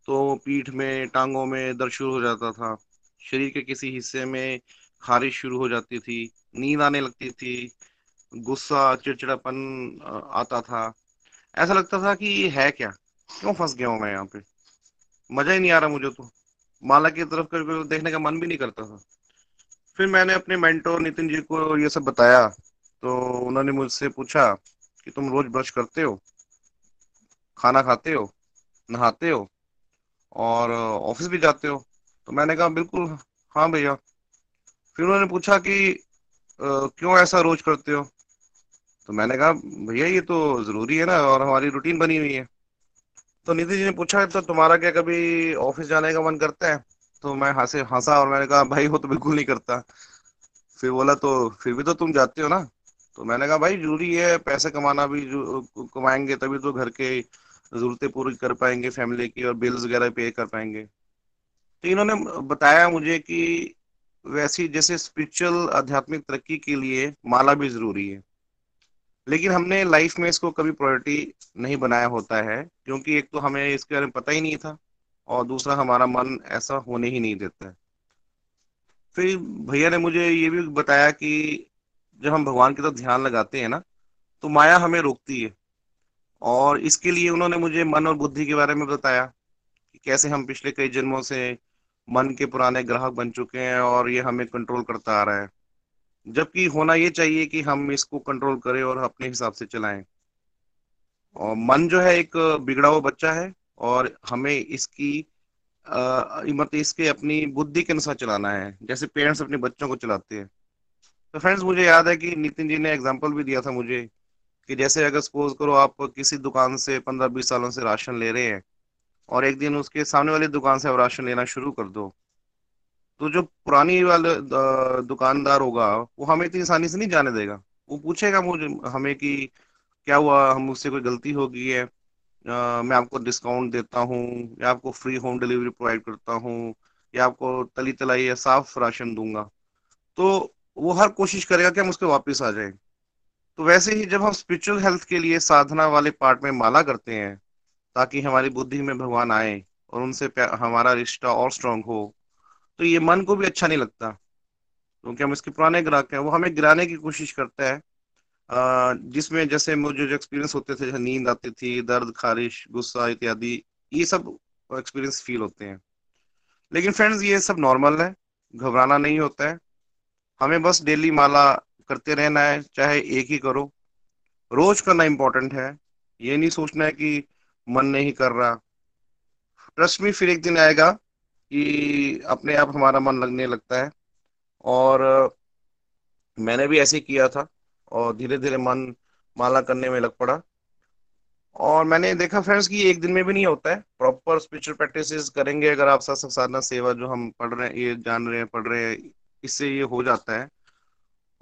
तो पीठ में, टांगों में दर्द शुरू हो जाता था। शरीर के किसी हिस्से में खारिश शुरू हो जाती थी, नींद आने लगती थी, गुस्सा, चिड़चिड़ापन आता था। ऐसा लगता था कि है क्या? क्यों फंस गया हूँ मैं यहाँ पे? मज़ा ही नहीं आ रहा मुझे तो। माला की तरफ़ कर देखने का मन भी नहीं करता था। फिर मैंने अपने मेंटोर नितिन जी को ये सब बताया तो उन्होंने मुझसे पूछा कि तुम रोज ब्रश करते हो? खाना खाते हो? नहाते हो? और ऑफ़िस भी जाते हो? तो मैंने कहा, बिल्कुल हाँ भैया। फिर उन्होंने पूछा कि क्यों ऐसा रोज करते हो? तो मैंने कहा, भैया, ये तो ज़रूरी है ना, और हमारी रूटीन बनी हुई है। तो निधि जी ने पूछा तो तुम्हारा क्या कभी ऑफ़िस जाने का मन करता है? तो मैं हंसे, हंसा और मैंने कहा, भाई, वो तो बिल्कुल नहीं करता। फिर बोला तो फिर भी तो तुम जाते हो ना? तो मैंने कहा, भाई, ज़रूरी है, पैसे कमाना भी कमाएँगे तभी तो घर के जरूरतें पूरी कर पाएँगे, फैमिली की और बिल्स वगैरह पे कर पाएँगे। तो इन्होंने बताया मुझे कि वैसी जैसे स्पिरिचुअल आध्यात्मिक तरक्की के लिए माला भी ज़रूरी है। लेकिन हमने लाइफ में इसको कभी प्रायोरिटी नहीं बनाया होता है, क्योंकि एक तो हमें इसके बारे में पता ही नहीं था और दूसरा हमारा मन ऐसा होने ही नहीं देता है। फिर भैया ने मुझे ये भी बताया कि जब हम भगवान की तरफ़ ध्यान लगाते हैं ना तो माया हमें रोकती है। और इसके लिए उन्होंने मुझे मन और बुद्धि के बारे में बताया कि कैसे हम पिछले कई जन्मों से मन के पुराने ग्राहक बन चुके हैं और ये हमें कंट्रोल करता आ रहा है। जबकि होना ये चाहिए कि हम इसको कंट्रोल करें और अपने हिसाब से चलाएँ। और मन जो है एक बिगड़ा हुआ बच्चा है और हमें इसकी मतलब इसके अपनी बुद्धि के अनुसार चलाना है। जैसे पेरेंट्स अपने बच्चों को चलाते हैं। तो फ्रेंड्स मुझे याद है कि नितिन जी ने एग्ज़ाम्पल भी दिया था मुझे कि जैसे अगर सपोज़ करो आप किसी दुकान से पंद्रह बीस सालों से राशन ले रहे हैं और एक दिन उसके सामने वाली दुकान से राशन लेना शुरू कर दो। तो जो पुरानी वाले दुकानदार होगा वो हमें इतनी आसानी से नहीं जाने देगा। वो पूछेगा मुझे हमें कि क्या हुआ हम मुझसे कोई गलती हो गई है। आ, मैं आपको डिस्काउंट देता हूँ या आपको फ्री होम डिलीवरी प्रोवाइड करता हूँ या आपको तली तलाई या साफ़ राशन दूँगा। तो वो हर कोशिश करेगा कि हम उसके वापस आ जाए। तो वैसे ही जब हम स्पिरिचुअल हेल्थ के लिए साधना वाले पार्ट में माला करते हैं ताकि हमारी बुद्धि में भगवान आए और उनसे हमारा रिश्ता और स्ट्रांग हो। तो ये मन को भी अच्छा नहीं लगता, क्योंकि हम इसके पुराने ग्राहक हैं। वो हमें गिराने की कोशिश करता है। जिसमें जैसे मुझे जो एक्सपीरियंस होते थे, जैसे नींद आती थी, दर्द, खारिश, गुस्सा इत्यादि, ये सब एक्सपीरियंस फील होते हैं। लेकिन फ्रेंड्स ये सब नॉर्मल है। घबराना नहीं होता है। हमें बस डेली माला करते रहना है, चाहे एक ही करो। रोज करना इम्पोर्टेंट है। ये नहीं सोचना है कि मन नहीं कर रहा। ट्रस्ट में फिर एक दिन आएगा कि अपने आप हमारा मन लगने लगता है। और, मैंने भी ऐसे किया था और धीरे धीरे मन माला करने में लग पड़ा। और मैंने देखा फ्रेंड्स कि एक दिन में भी नहीं होता है। प्रॉपर स्पिरिचुअल प्रैक्टिस करेंगे अगर आप सत्संग साधना सेवा जो हम पढ़ रहे हैं, ये जान रहे हैं, पढ़ रहे हैं, इससे ये हो जाता है।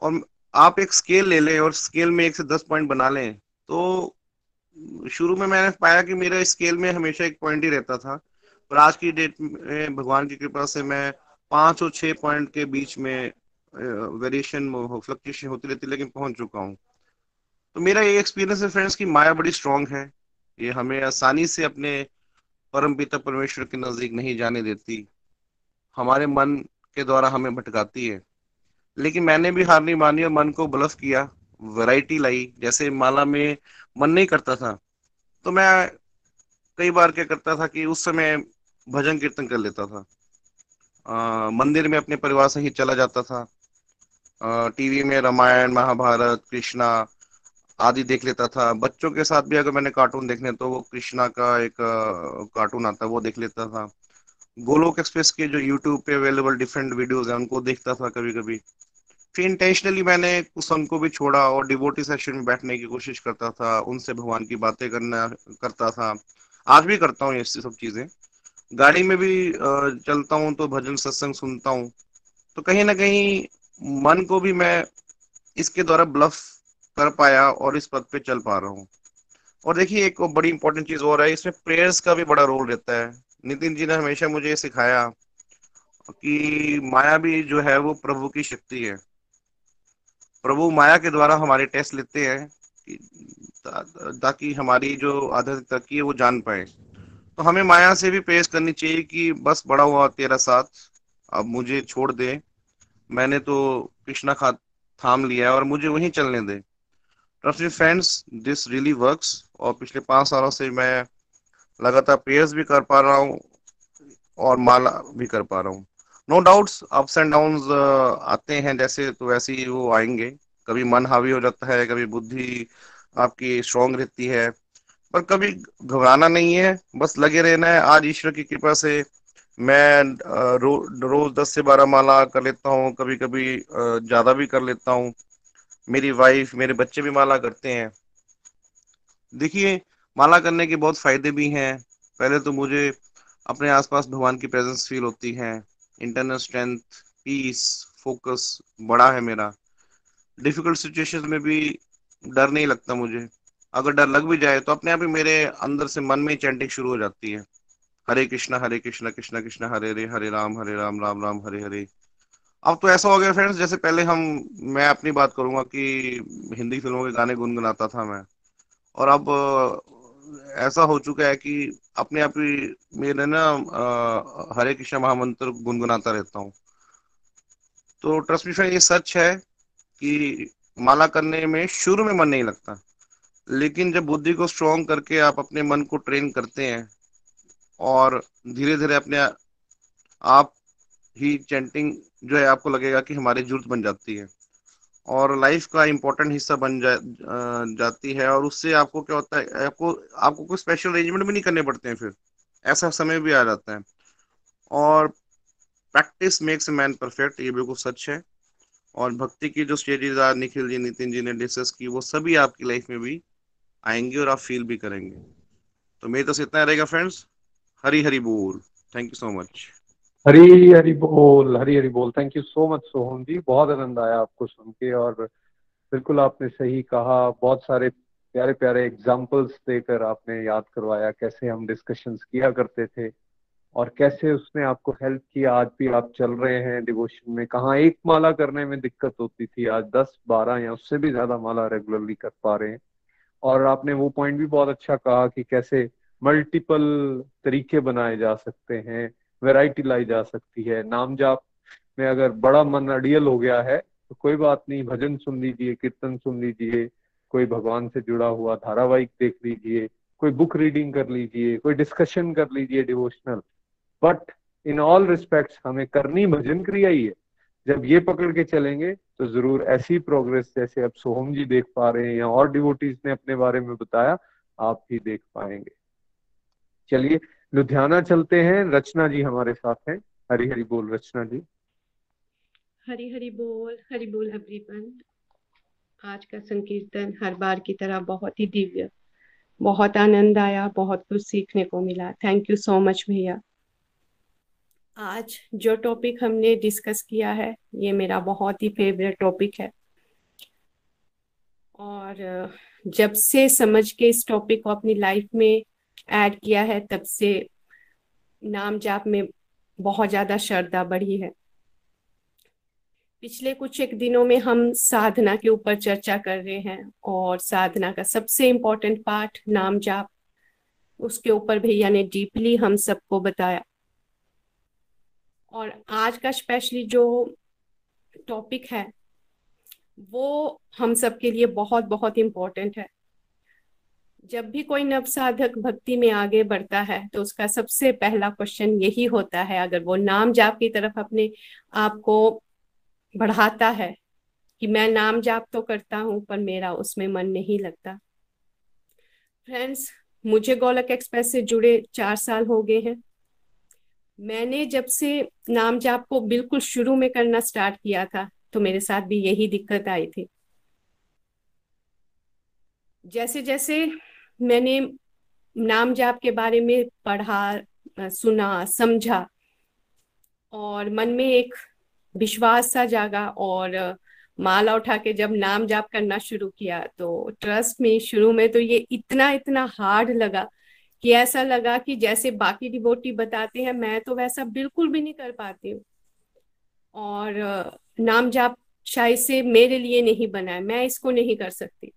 और आप एक स्केल ले लें और स्केल में एक से दस पॉइंट बना लें तो शुरू में मैंने पाया कि मेरे स्केल में हमेशा एक पॉइंट ही रहता था। पर आज की डेट में भगवान की कृपा से मैं पाँच और छह पॉइंट के बीच में वेरिएशन फ्लक्चुएशन होती रहती, लेकिन पहुँच चुका हूँ। तो मेरा ये एक्सपीरियंस है फ्रेंड्स की माया बड़ी स्ट्रांग है। ये हमें आसानी से अपने परम पिता परमेश्वर के नज़दीक नहीं जाने देती। हमारे मन के द्वारा हमें भटकाती है। लेकिन मैंने भी हार नहीं मानी और मन को ब्लफ किया। वैरायटी लाई। जैसे माला में मन नहीं करता था तो मैं कई बार क्या करता था कि उस समय भजन कीर्तन कर लेता था। आ, मंदिर में अपने परिवार से ही चला जाता था। आ, टीवी में रामायण महाभारत कृष्णा आदि देख लेता था। बच्चों के साथ भी अगर मैंने कार्टून देखने तो वो कृष्णा का एक कार्टून आता वो देख लेता था। गोलोक एक्सप्रेस के जो यूट्यूब पे अवेलेबल डिफरेंट वीडियोस हैं उनको देखता था कभी कभी फिर इंटेंशनली मैंने कुछ को भी छोड़ा और डिवोटी सेक्शन में बैठने की कोशिश करता था, उनसे भगवान की बातें करना, करता था। आज भी करता हूँ ये सब चीज़ें। गाड़ी में भी चलता हूँ तो भजन सत्संग सुनता हूँ। तो कहीं ना कहीं मन को भी मैं इसके द्वारा ब्लफ कर पाया और इस पद पे चल पा रहा हूँ। और देखिए, एक बड़ी इंपॉर्टेंट चीज़ और है, इसमें प्रेयर्स का भी बड़ा रोल रहता है। नितिन जी ने हमेशा मुझे ये सिखाया कि माया भी जो है वो प्रभु की शक्ति है। प्रभु माया के द्वारा हमारे टेस्ट लेते हैं ताकि हमारी जो आध्यात्मिक तरक्की है वो जान पाए। तो हमें माया से भी पेश करनी चाहिए कि बस बड़ा हुआ तेरा साथ, अब मुझे छोड़ दे। मैंने तो कृष्णा खा, थाम लिया है और मुझे वहीं चलने दे। फ्रेंड्स दिस रियली वर्क्स और पिछले पाँच सालों से मैं लगातार प्रेयर्स भी कर पा रहा हूँ और माला भी कर पा रहा हूँ। No doubts ups and down आते हैं जैसे तो वैसे ही वो आएँगे। कभी मन हावी हो जाता है कभी बुद्धि आपकी स्ट्रांग रहती है पर कभी घबराना नहीं है बस लगे रहना है। आज ईश्वर की कृपा से मैं रो, रोज दस से बारह माला कर लेता हूँ कभी कभी ज़्यादा भी कर लेता हूँ। मेरी वाइफ मेरे बच्चे भी माला करते हैं। देखिए माला करने के बहुत फ़ायदे भी हैं। पहले तो मुझे अपने आसपास भगवान की प्रेजेंस फील होती है। इंटरनल स्ट्रेंथ पीस फोकस बड़ा है मेरा। डिफ़िकल्ट सिचुएशन में भी डर नहीं लगता मुझे। अगर डर लग भी जाए तो अपने आप ही मेरे अंदर से मन में चैंटिंग शुरू हो जाती है। हरे कृष्णा हरे कृष्णा कृष्णा कृष्णा, हरे हरे हरे राम हरे राम राम राम, हरे हरे। अब तो ऐसा हो गया फ्रेंड्स जैसे पहले हम, मैं अपनी बात करूँगा कि हिंदी फ़िल्मों के गाने गुनगुनाता था मैं। और अब ऐसा हो चुका है कि अपने आप ही मेरे ना हरे कृष्ण महामंत्र गुनगुनाता रहता हूँ। तो ट्रस्ट मी ये सच है कि माला करने में शुरू में मन नहीं लगता। लेकिन जब बुद्धि को स्ट्रॉन्ग करके आप अपने मन को ट्रेन करते हैं और धीरे धीरे अपने आप ही चैंटिंग जो है आपको लगेगा कि हमारी ज़रूरत बन जाती है। और लाइफ का इम्पोर्टेंट हिस्सा बन जा, जाती है और उससे आपको क्या होता है आपको आपको कोई स्पेशल अरेंजमेंट भी नहीं करने पड़ते हैं फिर। ऐसा समय भी आ जाता है। और प्रैक्टिस मेक्स मैन परफेक्ट ये बिल्कुल सच है। और भक्ति की जो स्टेजेज आज निखिल जी नितिन जी ने डिस्कस की वो सभी आपकी लाइफ में भी आएँगे और आप फील भी करेंगे। तो मेरी से इतना रहेगा फ्रेंड्स हरी हरी बोल। Thank you so much Hari Hari बोल हरी हरी बोल। Thank you so much Soham ji. बहुत आनंद आया आपको सुन के और बिल्कुल आपने सही कहा। बहुत सारे प्यारे प्यारे एग्जाम्पल्स देकर आपने याद करवाया, कैसे हम डिस्कशंस किया करते थे और कैसे उसने आपको हेल्प किया। आज भी आप चल रहे हैं डिवोशन में। कहा एक माला करने में दिक्कत होती थी, आज दस, बारह या उससे भी ज़्यादा माला रेगुलरली कर पा रहे हैं। और आपने वो पॉइंट भी बहुत अच्छा कहा कि कैसे मल्टीपल तरीके बनाए जा सकते हैं। वैरायटी लाई जा सकती है। नाम जाप में अगर बड़ा मन अडियल हो गया है तो कोई बात नहीं, भजन सुन लीजिए, कीर्तन सुन लीजिए, कोई भगवान से जुड़ा हुआ धारावाहिक देख लीजिए, कोई बुक रीडिंग कर लीजिए, कोई डिस्कशन कर लीजिए devotional but in all respects हमें करनी भजन क्रिया ही है। जब ये पकड़ के चलेंगे तो ज़रूर ऐसी प्रोग्रेस जैसे अब सोहम जी देख पा रहे हैं या और डिवोटीज ने अपने बारे में बताया, आप भी देख पाएँगे। चलिए लुधियाना चलते हैं। रचना जी हमारे साथ हैं। हरी हरी बोल, रचना जी। हरी हरी बोल हरी बोल एवरीवन आज का संकीर्तन हर बार की तरह बहुत ही दिव्य, बहुत आनंद आया, बहुत कुछ सीखने को मिला। थैंक यू सो मच भैया। आज जो टॉपिक हमने डिस्कस किया है, ये मेरा बहुत ही फेवरेट टॉपिक है। और, जब से समझ के इस टॉपिक को अपनी लाइफ में ऐड किया है, तब से नाम जाप में बहुत ज़्यादा श्रद्धा बढ़ी है। पिछले कुछ एक दिनों में हम साधना के ऊपर चर्चा कर रहे हैं और साधना का सबसे इम्पोर्टेंट पार्ट नाम जाप, उसके ऊपर भैया ने डीपली हम सबको बताया। और आज का स्पेशली जो टॉपिक है, वो हम सबके लिए बहुत बहुत इम्पोर्टेंट है। जब भी कोई नव साधक भक्ति में आगे बढ़ता है तो उसका सबसे पहला क्वेश्चन यही होता है, अगर वो नाम जाप की तरफ़ अपने आप को बढ़ाता है कि मैं नाम जाप तो करता हूँ, पर मेरा उसमें मन नहीं लगता। फ्रेंड्स मुझे गोलक एक्सप्रेस से जुड़े चार साल हो गए हैं। मैंने जब से नाम जाप को बिल्कुल शुरू में करना स्टार्ट किया था तो मेरे साथ भी यही दिक्कत आई थी। जैसे जैसे मैंने नाम जाप के बारे में पढ़ा सुना, समझा और मन में एक विश्वास सा जागा और माला उठा के जब नाम जाप करना शुरू किया तो ट्रस्ट में, शुरू में तो ये इतना इतना हार्ड लगा कि ऐसा लगा कि जैसे बाकी डिवोटी बताते हैं, मैं तो वैसा बिल्कुल भी नहीं कर पाती हूँ। और नाम जाप शायद से मेरे लिए नहीं बना है, मैं इसको नहीं कर सकती।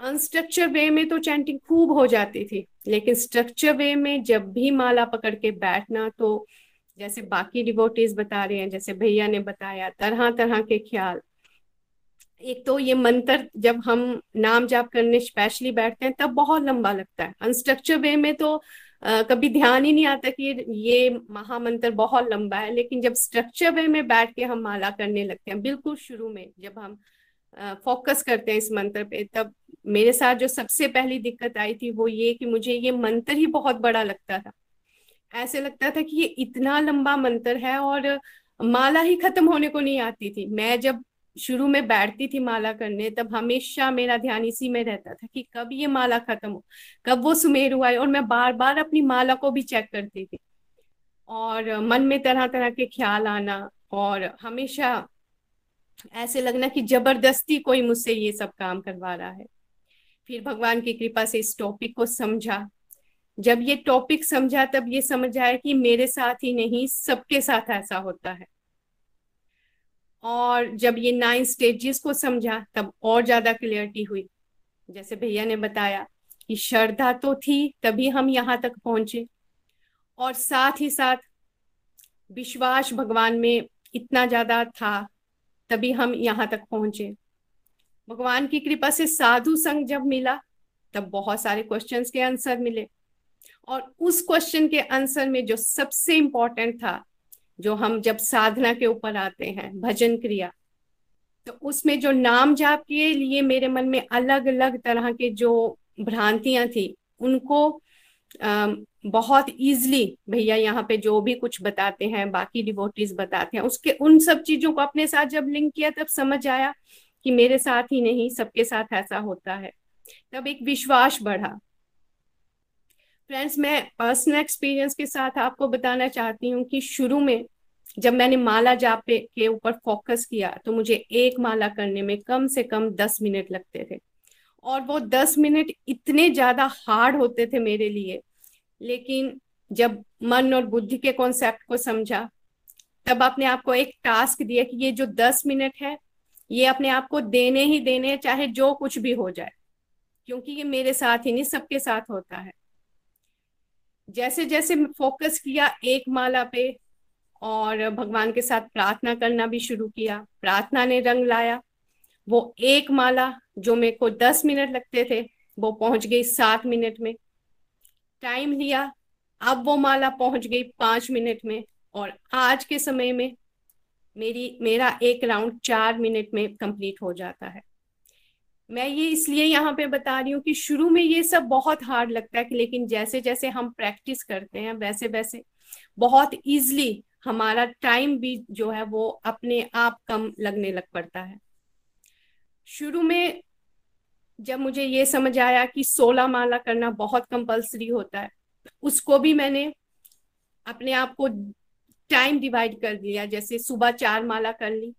अनस्ट्रक्चर वे में तो चैंटिंग खूब हो जाती थी लेकिन स्ट्रक्चर वे में जब भी माला पकड़ के बैठना तो जैसे बाकी डिवोटीज बता रहे हैं जैसे भैया ने बताया तरह तरह के ख्याल। एक तो ये मंत्र जब हम नाम जाप करने स्पेशली बैठते हैं तब बहुत लंबा लगता है। अनस्ट्रक्चर वे में तो आ, कभी ध्यान ही नहीं आता कि ये महामंत्र बहुत लंबा है लेकिन जब स्ट्रक्चर वे में बैठ के हम माला करने लगते हैं बिल्कुल शुरू में जब हम फोकस करते हैं इस मंत्र पे, तब मेरे साथ जो सबसे पहली दिक्कत आई थी वो ये कि मुझे ये मंत्र ही बहुत बड़ा लगता था। ऐसे लगता था कि ये इतना लंबा मंत्र है और माला ही खत्म होने को नहीं आती थी। मैं जब शुरू में बैठती थी माला करने, तब हमेशा मेरा ध्यान इसी में रहता था कि कब ये माला खत्म हो, कब वो सुमेरु आए और मैं बार बार अपनी माला को भी चेक करती थी। और मन में तरह तरह के ख्याल आना और हमेशा ऐसे लगना कि ज़बरदस्ती कोई मुझसे ये सब काम करवा रहा है। फिर भगवान की कृपा से इस टॉपिक को समझा। जब ये टॉपिक समझा, तब ये समझ आया कि मेरे साथ ही नहीं, सबके साथ ऐसा होता है। और जब ये नाइन स्टेजेस को समझा, तब और ज़्यादा क्लियरिटी हुई। जैसे भैया ने बताया कि श्रद्धा तो थी, तभी हम यहाँ तक पहुँचे। और साथ ही साथ विश्वास भगवान में इतना ज़्यादा था तभी हम यहाँ तक पहुँचे। भगवान की कृपा से साधु संग जब मिला, तब बहुत सारे क्वेश्चंस के आंसर मिले। और उस क्वेश्चन के आंसर में जो सबसे इंपॉर्टेंट था, जो हम जब साधना के ऊपर आते हैं, भजन क्रिया तो उसमें जो नाम जाप के लिए मेरे मन में अलग अलग तरह के जो भ्रांतियाँ थी, उनको बहुत इजली भैया यहाँ पे जो भी कुछ बताते हैं, बाकी डिवोटीज बताते हैं, उसके, उन सब चीज़ों को अपने साथ जब लिंक किया तब समझ आया कि मेरे साथ ही नहीं, सबके साथ ऐसा होता है। तब एक विश्वास बढ़ा। फ्रेंड्स मैं पर्सनल एक्सपीरियंस के साथ आपको बताना चाहती हूँ कि शुरू में जब मैंने माला जाप के ऊपर फोकस किया तो मुझे एक माला करने में कम से कम दस मिनट लगते थे। और वो दस मिनट इतने ज़्यादा हार्ड होते थे मेरे लिए। लेकिन जब मन और बुद्धि के कॉन्सेप्ट को समझा, तब अपने आप को एक टास्क दिया कि ये जो दस मिनट है, ये अपने आप को देने ही देने चाहे जो कुछ भी हो जाए, क्योंकि ये मेरे साथ ही नहीं, सबके साथ होता है। जैसे जैसे फोकस किया एक माला पे, और भगवान के साथ प्रार्थना करना भी शुरू किया, प्रार्थना ने रंग लाया वो एक माला जो मेरे को दस मिनट लगते थे, वो पहुँच गई सात मिनट में। टाइम लिया, अब वो माला पहुँच गई पाँच मिनट में। और आज के समय में मेरी, मेरा एक राउंड चार मिनट में कंप्लीट हो जाता है। मैं ये इसलिए यहाँ पे बता रही हूँ कि शुरू में ये सब बहुत हार्ड लगता है कि लेकिन जैसे जैसे हम प्रैक्टिस करते हैं वैसे वैसे बहुत इजली हमारा टाइम भी जो है वो अपने आप कम लगने लग पड़ता है। शुरू में जब मुझे ये समझ आया कि सोलह माला करना बहुत कंपलसरी होता है, उसको भी मैंने अपने आप को टाइम डिवाइड कर दिया। जैसे सुबह चार माला कर ली,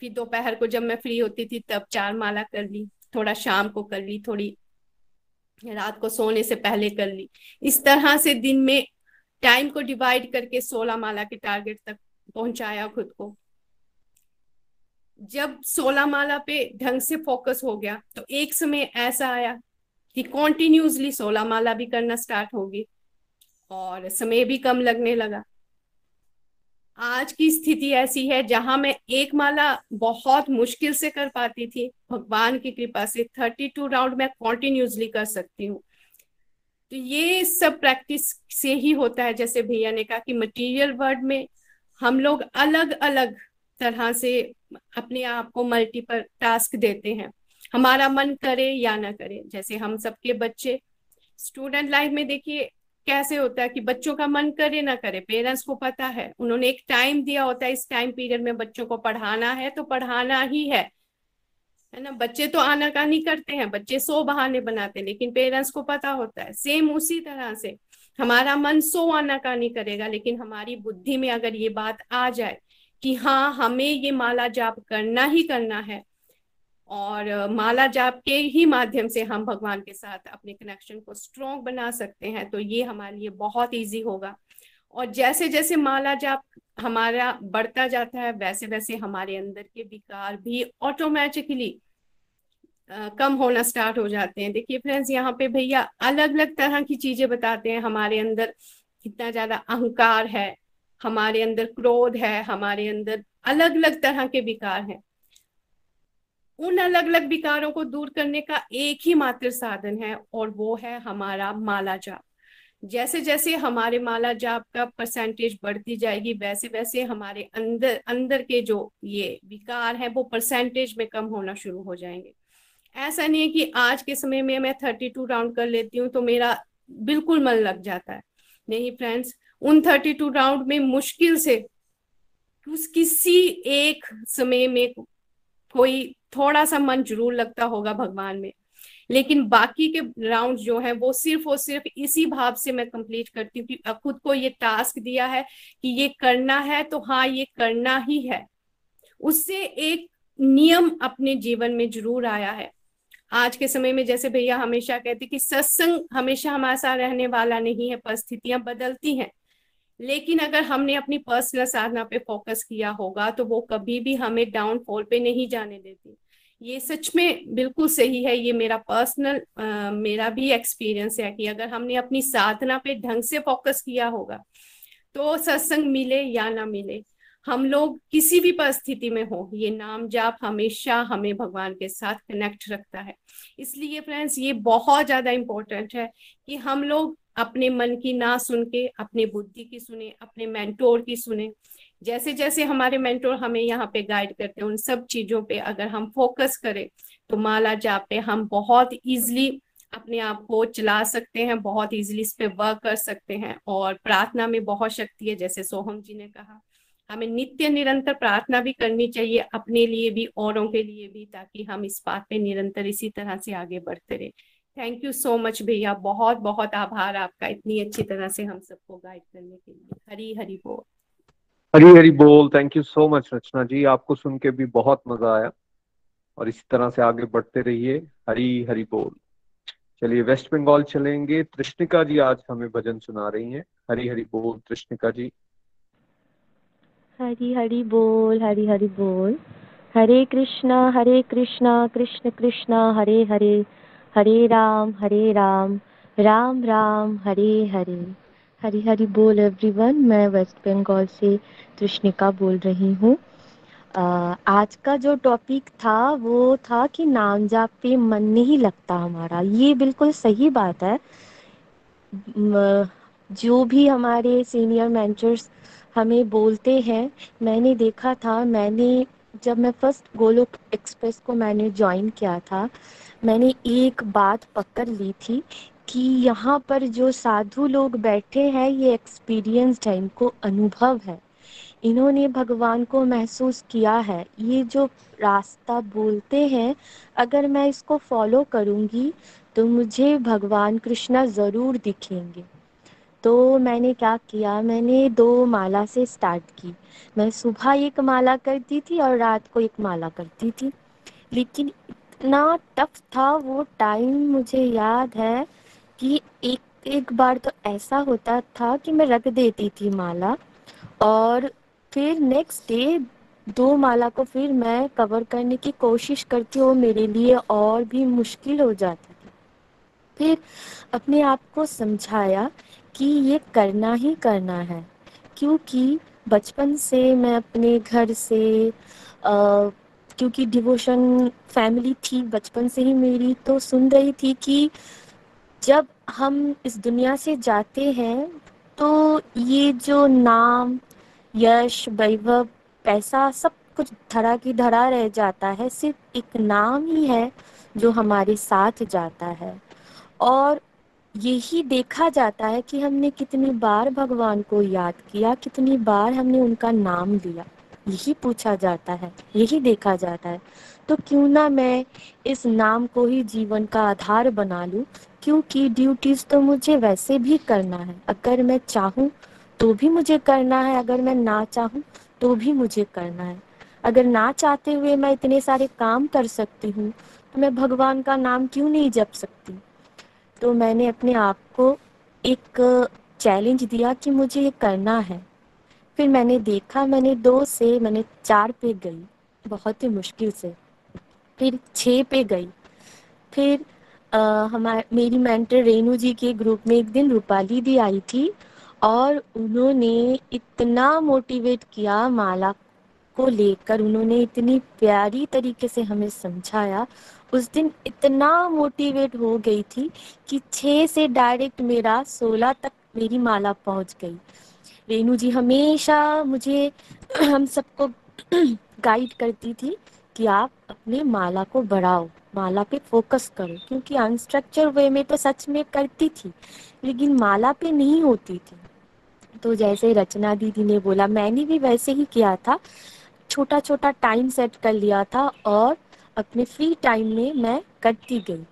फिर दोपहर को जब मैं फ्री होती थी तब चार माला कर ली, थोड़ा शाम को कर ली, थोड़ी रात को सोने से पहले कर ली। इस तरह से दिन में टाइम को डिवाइड करके सोलह माला के टारगेट तक पहुँचाया खुद को। जब सोलह माला पे ढंग से फोकस हो गया तो एक समय ऐसा आया कि कॉन्टिन्यूसली सोलह माला भी करना स्टार्ट होगी और समय भी कम लगने लगा। आज की स्थिति ऐसी है जहाँ मैं एक माला बहुत मुश्किल से कर पाती थी, भगवान की कृपा से थर्टी टू राउंड मैं कॉन्टिन्यूसली कर सकती हूँ। तो ये सब प्रैक्टिस से ही होता है, जैसे भैया ने कहा कि मटेरियल वर्ड में हम लोग अलग अलग तरह से अपने आप को मल्टीपल टास्क देते हैं। हमारा मन करे या ना करे, जैसे हम सबके बच्चे स्टूडेंट लाइफ में देखिए कैसे होता है कि बच्चों का मन करे ना करे पेरेंट्स को पता है, उन्होंने एक टाइम दिया होता है, इस टाइम पीरियड में बच्चों को पढ़ाना है तो पढ़ाना ही है। है ना? बच्चे तो आनाकानी करते हैं, बच्चे सो बहाने बनाते हैं, लेकिन पेरेंट्स को पता होता है। सेम उसी तरह से, हमारा मन सो आनाकानी करेगा, लेकिन हमारी बुद्धि में अगर ये बात आ जाए कि हाँ हमें ये माला जाप करना ही करना है। और माला जाप के ही माध्यम से हम भगवान के साथ अपने कनेक्शन को स्ट्रोंग बना सकते हैं तो ये हमारे लिए बहुत इजी होगा। और जैसे जैसे माला जाप हमारा बढ़ता जाता है वैसे वैसे हमारे अंदर के विकार भी ऑटोमेटिकली कम होना स्टार्ट हो जाते हैं। देखिए फ्रेंड्स यहाँ पे भैया अलग अलग तरह की चीज़ें बताते हैं। हमारे अंदर कितना ज़्यादा अहंकार है हमारे अंदर क्रोध है, हमारे अंदर अलग अलग तरह के विकार हैं। उन अलग अलग विकारों को दूर करने का एक ही मात्र साधन है और वो है हमारा माला जाप। जैसे जैसे हमारे माला जाप का परसेंटेज बढ़ती जाएगी वैसे वैसे हमारे अंदर अंदर के जो ये विकार है, वो परसेंटेज में कम होना शुरू हो जाएँगे। ऐसा नहीं है कि आज के समय में मैं थर्टी टू राउंड कर लेती हूँ तो मेरा बिल्कुल मन लग जाता है। नहीं फ्रेंड्स उन थर्टी टू राउंड में मुश्किल से उस किसी एक समय में कोई थोड़ा सा मन ज़रूर लगता होगा भगवान में। लेकिन बाकी के राउंड जो है, वो सिर्फ़ और सिर्फ़ इसी भाव से मैं कंप्लीट करती हूँ कि खुद को ये टास्क दिया है कि ये करना है तो हाँ ये करना ही है। उससे एक नियम अपने जीवन में ज़रूर आया है। आज के समय में जैसे भैया हमेशा कहते कि सत्संग हमेशा हमारे साथ रहने वाला नहीं है, परिस्थितियाँ बदलती हैं। लेकिन अगर हमने अपनी पर्सनल साधना पे फोकस किया होगा तो वो कभी भी हमें डाउनफॉल पे नहीं जाने देती। ये सच में बिल्कुल सही है। ये मेरा पर्सनल मेरा भी एक्सपीरियंस है कि अगर हमने अपनी साधना पे ढंग से फोकस किया होगा तो सत्संग मिले या ना मिले, हम लोग किसी भी परिस्थिति में हो, ये नाम जाप हमेशा हमें भगवान के साथ कनेक्ट रखता है। इसलिए फ्रेंड्स ये बहुत ज़्यादा इम्पोर्टेंट है कि हम लोग अपने मन की ना सुन के अपने बुद्धि की सुने, अपने मेंटोर की सुने। जैसे जैसे हमारे मेंटोर हमें यहाँ पे गाइड करते हैं, उन सब चीज़ों पे अगर हम फोकस करें तो माला जाप पे हम बहुत इजिली अपने आप को चला सकते हैं, बहुत इजिली इस पे वर्क कर सकते हैं। और प्रार्थना में बहुत शक्ति है, जैसे सोहम जी ने कहा, हमें नित्य निरंतर प्रार्थना भी करनी चाहिए, अपने लिए भी, औरों के लिए भी, ताकि हम इस बात पे निरंतर इसी तरह से आगे बढ़ते रहे। थैंक यू सो मच भैया बहुत बहुत आभार आपका इतनी अच्छी तरह से हम सबको गाइड करने के लिए। हरी हरी बोल। हरी हरी बोल। Thank you so much Rachna ji. आपको सुन के भी बहुत मज़ा आया और इसी तरह से आगे बढ़ते रहिए। हरी हरी बोल। चलिए वेस्ट बंगाल चलेंगे। तृष्णिका जी आज हमें भजन सुना रही हैं। हरी हरी बोल तृष्णिका जी। हरी हरी बोल हरी हरी बोल। हरे कृष्णा हरे कृष्णा कृष्ण कृष्णा हरे हरे। हरे राम हरे राम राम राम, हरे हरे। हरी हरी बोल एवरीवन मैं वेस्ट बंगाल से कृष्णिका बोल रही हूँ। आज का जो टॉपिक था, वो था कि नाम जाप पे मन नहीं लगता हमारा। ये बिल्कुल सही बात है। जो भी हमारे सीनियर मेंटर्स हमें बोलते हैं, मैंने देखा था, मैंने जब मैं फ़र्स्ट गोलोक एक्सप्रेस को मैंने ज्वाइन किया था मैंने एक बात पकड़ ली थी कि यहाँ पर जो साधु लोग बैठे हैं, ये एक्सपीरियंस्ड है इनको अनुभव है। इन्होंने भगवान को महसूस किया है। ये जो रास्ता बोलते हैं, अगर मैं इसको फॉलो करूँगी तो मुझे भगवान कृष्णा ज़रूर दिखेंगे। तो मैंने क्या किया? मैंने दो माला से स्टार्ट की। मैं सुबह एक माला करती थी और रात को एक माला करती थी। लेकिन इतना टफ था वो टाइम मुझे याद है कि एक एक बार तो ऐसा होता था कि मैं रख देती थी माला और फिर नेक्स्ट डे दो माला को फिर मैं कवर करने की कोशिश करती हूँ मेरे लिए और भी मुश्किल हो जाती थी। फिर अपने आप को समझाया कि ये करना ही करना है क्योंकि बचपन से मैं अपने घर से आ, क्योंकि डिवोशन फैमिली थी, बचपन से ही मेरी तो सुन रही थी कि जब हम इस दुनिया से जाते हैं तो ये जो नाम, यश, वैभव, पैसा, सब कुछ धरा की धरा रह जाता है, सिर्फ़ एक नाम ही है जो हमारे साथ जाता है। और यही देखा जाता है कि हमने कितनी बार भगवान को याद किया, कितनी बार हमने उनका नाम लिया। यही पूछा जाता है, यही देखा जाता है। तो क्यों ना मैं इस नाम को ही जीवन का आधार बना लूँ? क्योंकि ड्यूटीज़ तो मुझे वैसे भी करना है। अगर मैं चाहूँ तो भी मुझे करना है। अगर मैं ना चाहूँ तो भी मुझे करना है। अगर ना चाहते हुए मैं इतने सारे काम कर सकती हूँ तो मैं भगवान का नाम क्यों नहीं जप सकती? तो मैंने अपने आप को एक चैलेंज दिया कि मुझे ये करना है। फिर मैंने देखा, मैंने दो से, मैंने चार पे गई, बहुत ही मुश्किल से। फिर छः पे गई। फिर हमारे, मेरी मेंटर रेनू जी के ग्रुप में एक दिन रूपाली दी आई थी और उन्होंने इतना मोटिवेट किया माला को लेकर, उन्होंने इतनी प्यारी तरीके से हमें समझाया। उस दिन इतना मोटिवेट हो गई थी कि छः से डायरेक्ट मेरा सोलह तक मेरी माला पहुँच गई। रेनू जी हमेशा मुझे, हम सबको गाइड करती थी कि आप अपने माला को बढ़ाओ, माला पे फोकस करो, क्योंकि अनस्ट्रक्चर वे में तो सच में करती थी, लेकिन माला पे नहीं होती थी। तो जैसे रचना दीदी ने बोला, मैंने भी वैसे ही किया था छोटा छोटा टाइम सेट कर लिया था और अपने फ्री टाइम में मैं करती गई।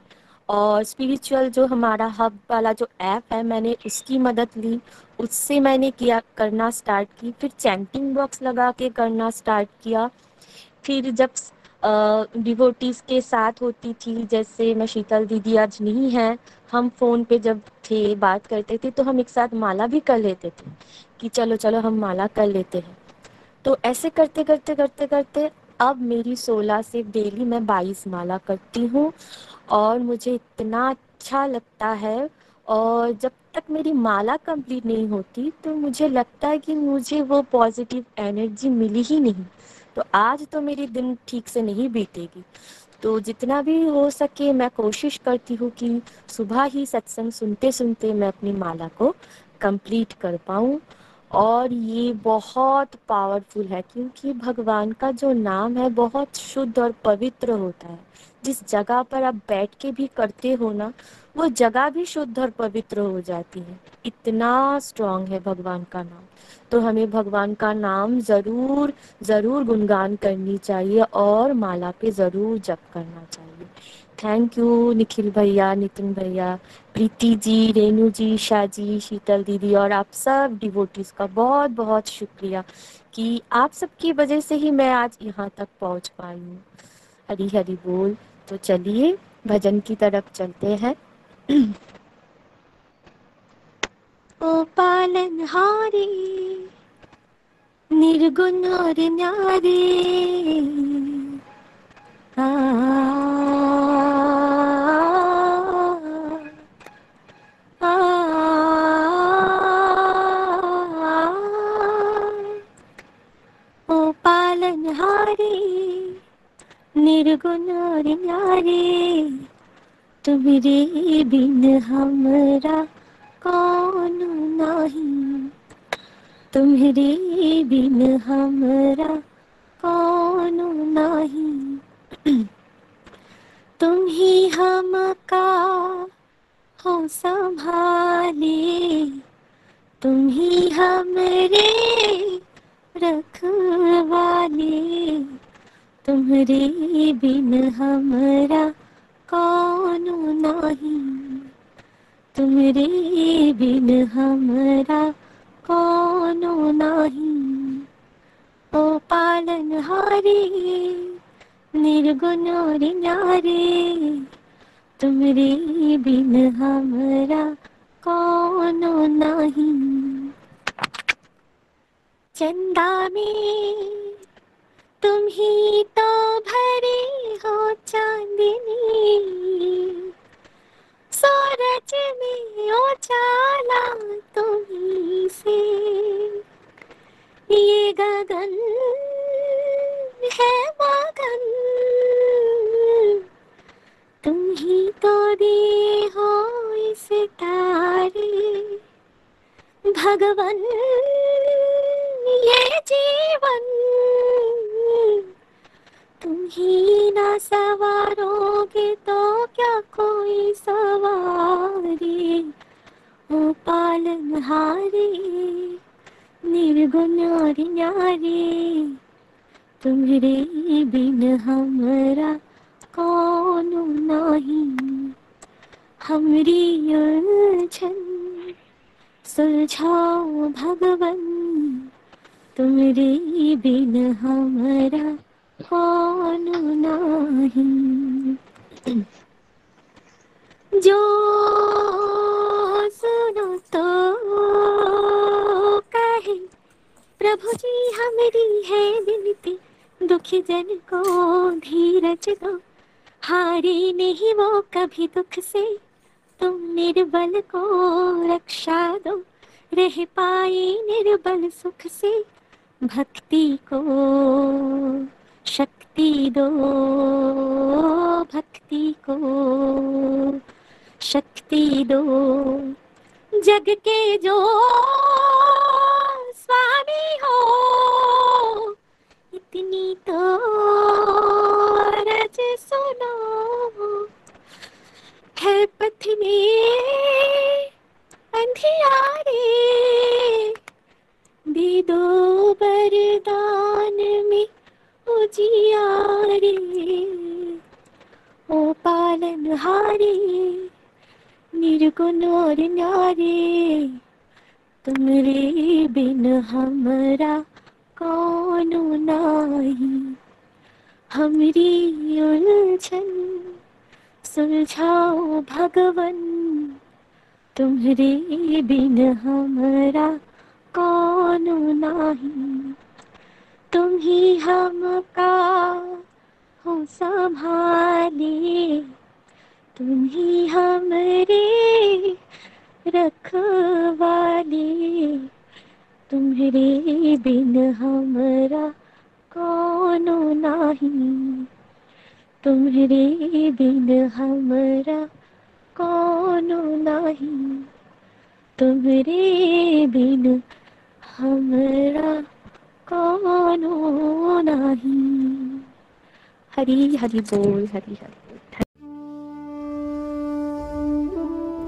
और स्पिरिचुअल जो हमारा हब वाला जो ऐप है, मैंने उसकी मदद ली। उससे मैंने किया, करना स्टार्ट की। फिर चैंटिंग बॉक्स लगा के करना स्टार्ट किया। फिर जब डिवोटीज के साथ होती थी, जैसे मैं शीतल दीदी आज नहीं है, हम फ़ोन पे जब थे, बात करते थे तो हम एक साथ माला भी कर लेते थे कि चलो चलो, हम माला कर लेते हैं। तो ऐसे करते करते करते करते अब मेरी सोलह से डेली मैं बाईस माला करती हूँ और मुझे इतना अच्छा लगता है और जब तक मेरी माला कंप्लीट नहीं होती तो मुझे लगता है कि मुझे वो पॉजिटिव एनर्जी मिली ही नहीं। तो आज तो मेरी दिन ठीक से नहीं बीतेगी। तो जितना भी हो सके मैं कोशिश करती हूँ कि सुबह ही सत्संग सुनते सुनते मैं अपनी माला को कंप्लीट कर पाऊँ। और ये बहुत पावरफुल है क्योंकि भगवान का जो नाम है बहुत शुद्ध और पवित्र होता है। जिस जगह पर आप बैठ के भी करते हो ना, वो जगह भी शुद्ध और पवित्र हो जाती है। इतना स्ट्रांग है भगवान का नाम। तो हमें भगवान का नाम ज़रूर ज़रूर गुणगान करनी चाहिए और माला पे ज़रूर जप करना चाहिए। थैंक यू निखिल भैया नितिन भैया प्रीति जी रेणु जी शाह जी शीतल दीदी और आप सब डिवोटीज का बहुत बहुत शुक्रिया कि आप सबकी वजह से ही मैं आज यहाँ तक पहुँच पाई हूँ। हरी हरी बोल। तो चलिए, भजन की तरफ़ चलते हैं। ओ पालन हारी, निर्गुण और न्यारे निर्गुण और न्यारे बिन हमरा कौन नहीं। तुम्हारे बिन हमरा कौन नहीं। तुम ही हमका हो संभाले। तुम ही हमरे रखवाले। तुम्हारे बिन हमरा कौन नहीं। तुम्हारे बिन हमरा कौन नहीं। ओ पालन हारे निर्गुण न्यारे तुम्हारे बिन हमरा कौन नहीं। चंदा में तुम ही तो भरे हो चांदनी। सूरज में उजाला तुम्ही से। ये गगन है मगन तुम ही तो दिए हो इस तारे। भगवन, ये जीवन। तुम ही ना सवारोगे तो क्या कोई सवारी? ओ पालन हारे, निर्गुण और न्यारे। तुम्हारे बिन हमरा कौन नहीं। हमरी उलझन सुलझाओ भगवन। तुम्हारे बिन हमरा कौन नहीं। जो सुनो तो कहे, प्रभु जी हमारी है विनती दुखी जन को धीरज दो। हारे नहीं वो कभी दुख से। तुम निर्बल को रक्षा दो। रह पाए निर्बल सुख से। भक्ति को शक्ति दो। भक्ति को शक्ति दो। जग के जो स्वामी हो इतनी तो रज सुनो। है पथ में अंधियारे। दे दो वरदान में उजियारे। ओ पालन हारे, निर्गुण और न्यारे। तुमरे बिन हमरा कौन नाही हमरी उलझन, सुलझाओ भगवन। तुम्हारे बिन हमारा कौन नाही तुम ही हमका हो संभाले। तुम ही हमरे रखवाले। तुम्हारे बिन हमरा कौन नहीं। तुम्हारे बिन हमारा कौन नहीं। तुम्हारे बिन हमरा कौन नहीं। हरी हरी बोल, हरी हरी।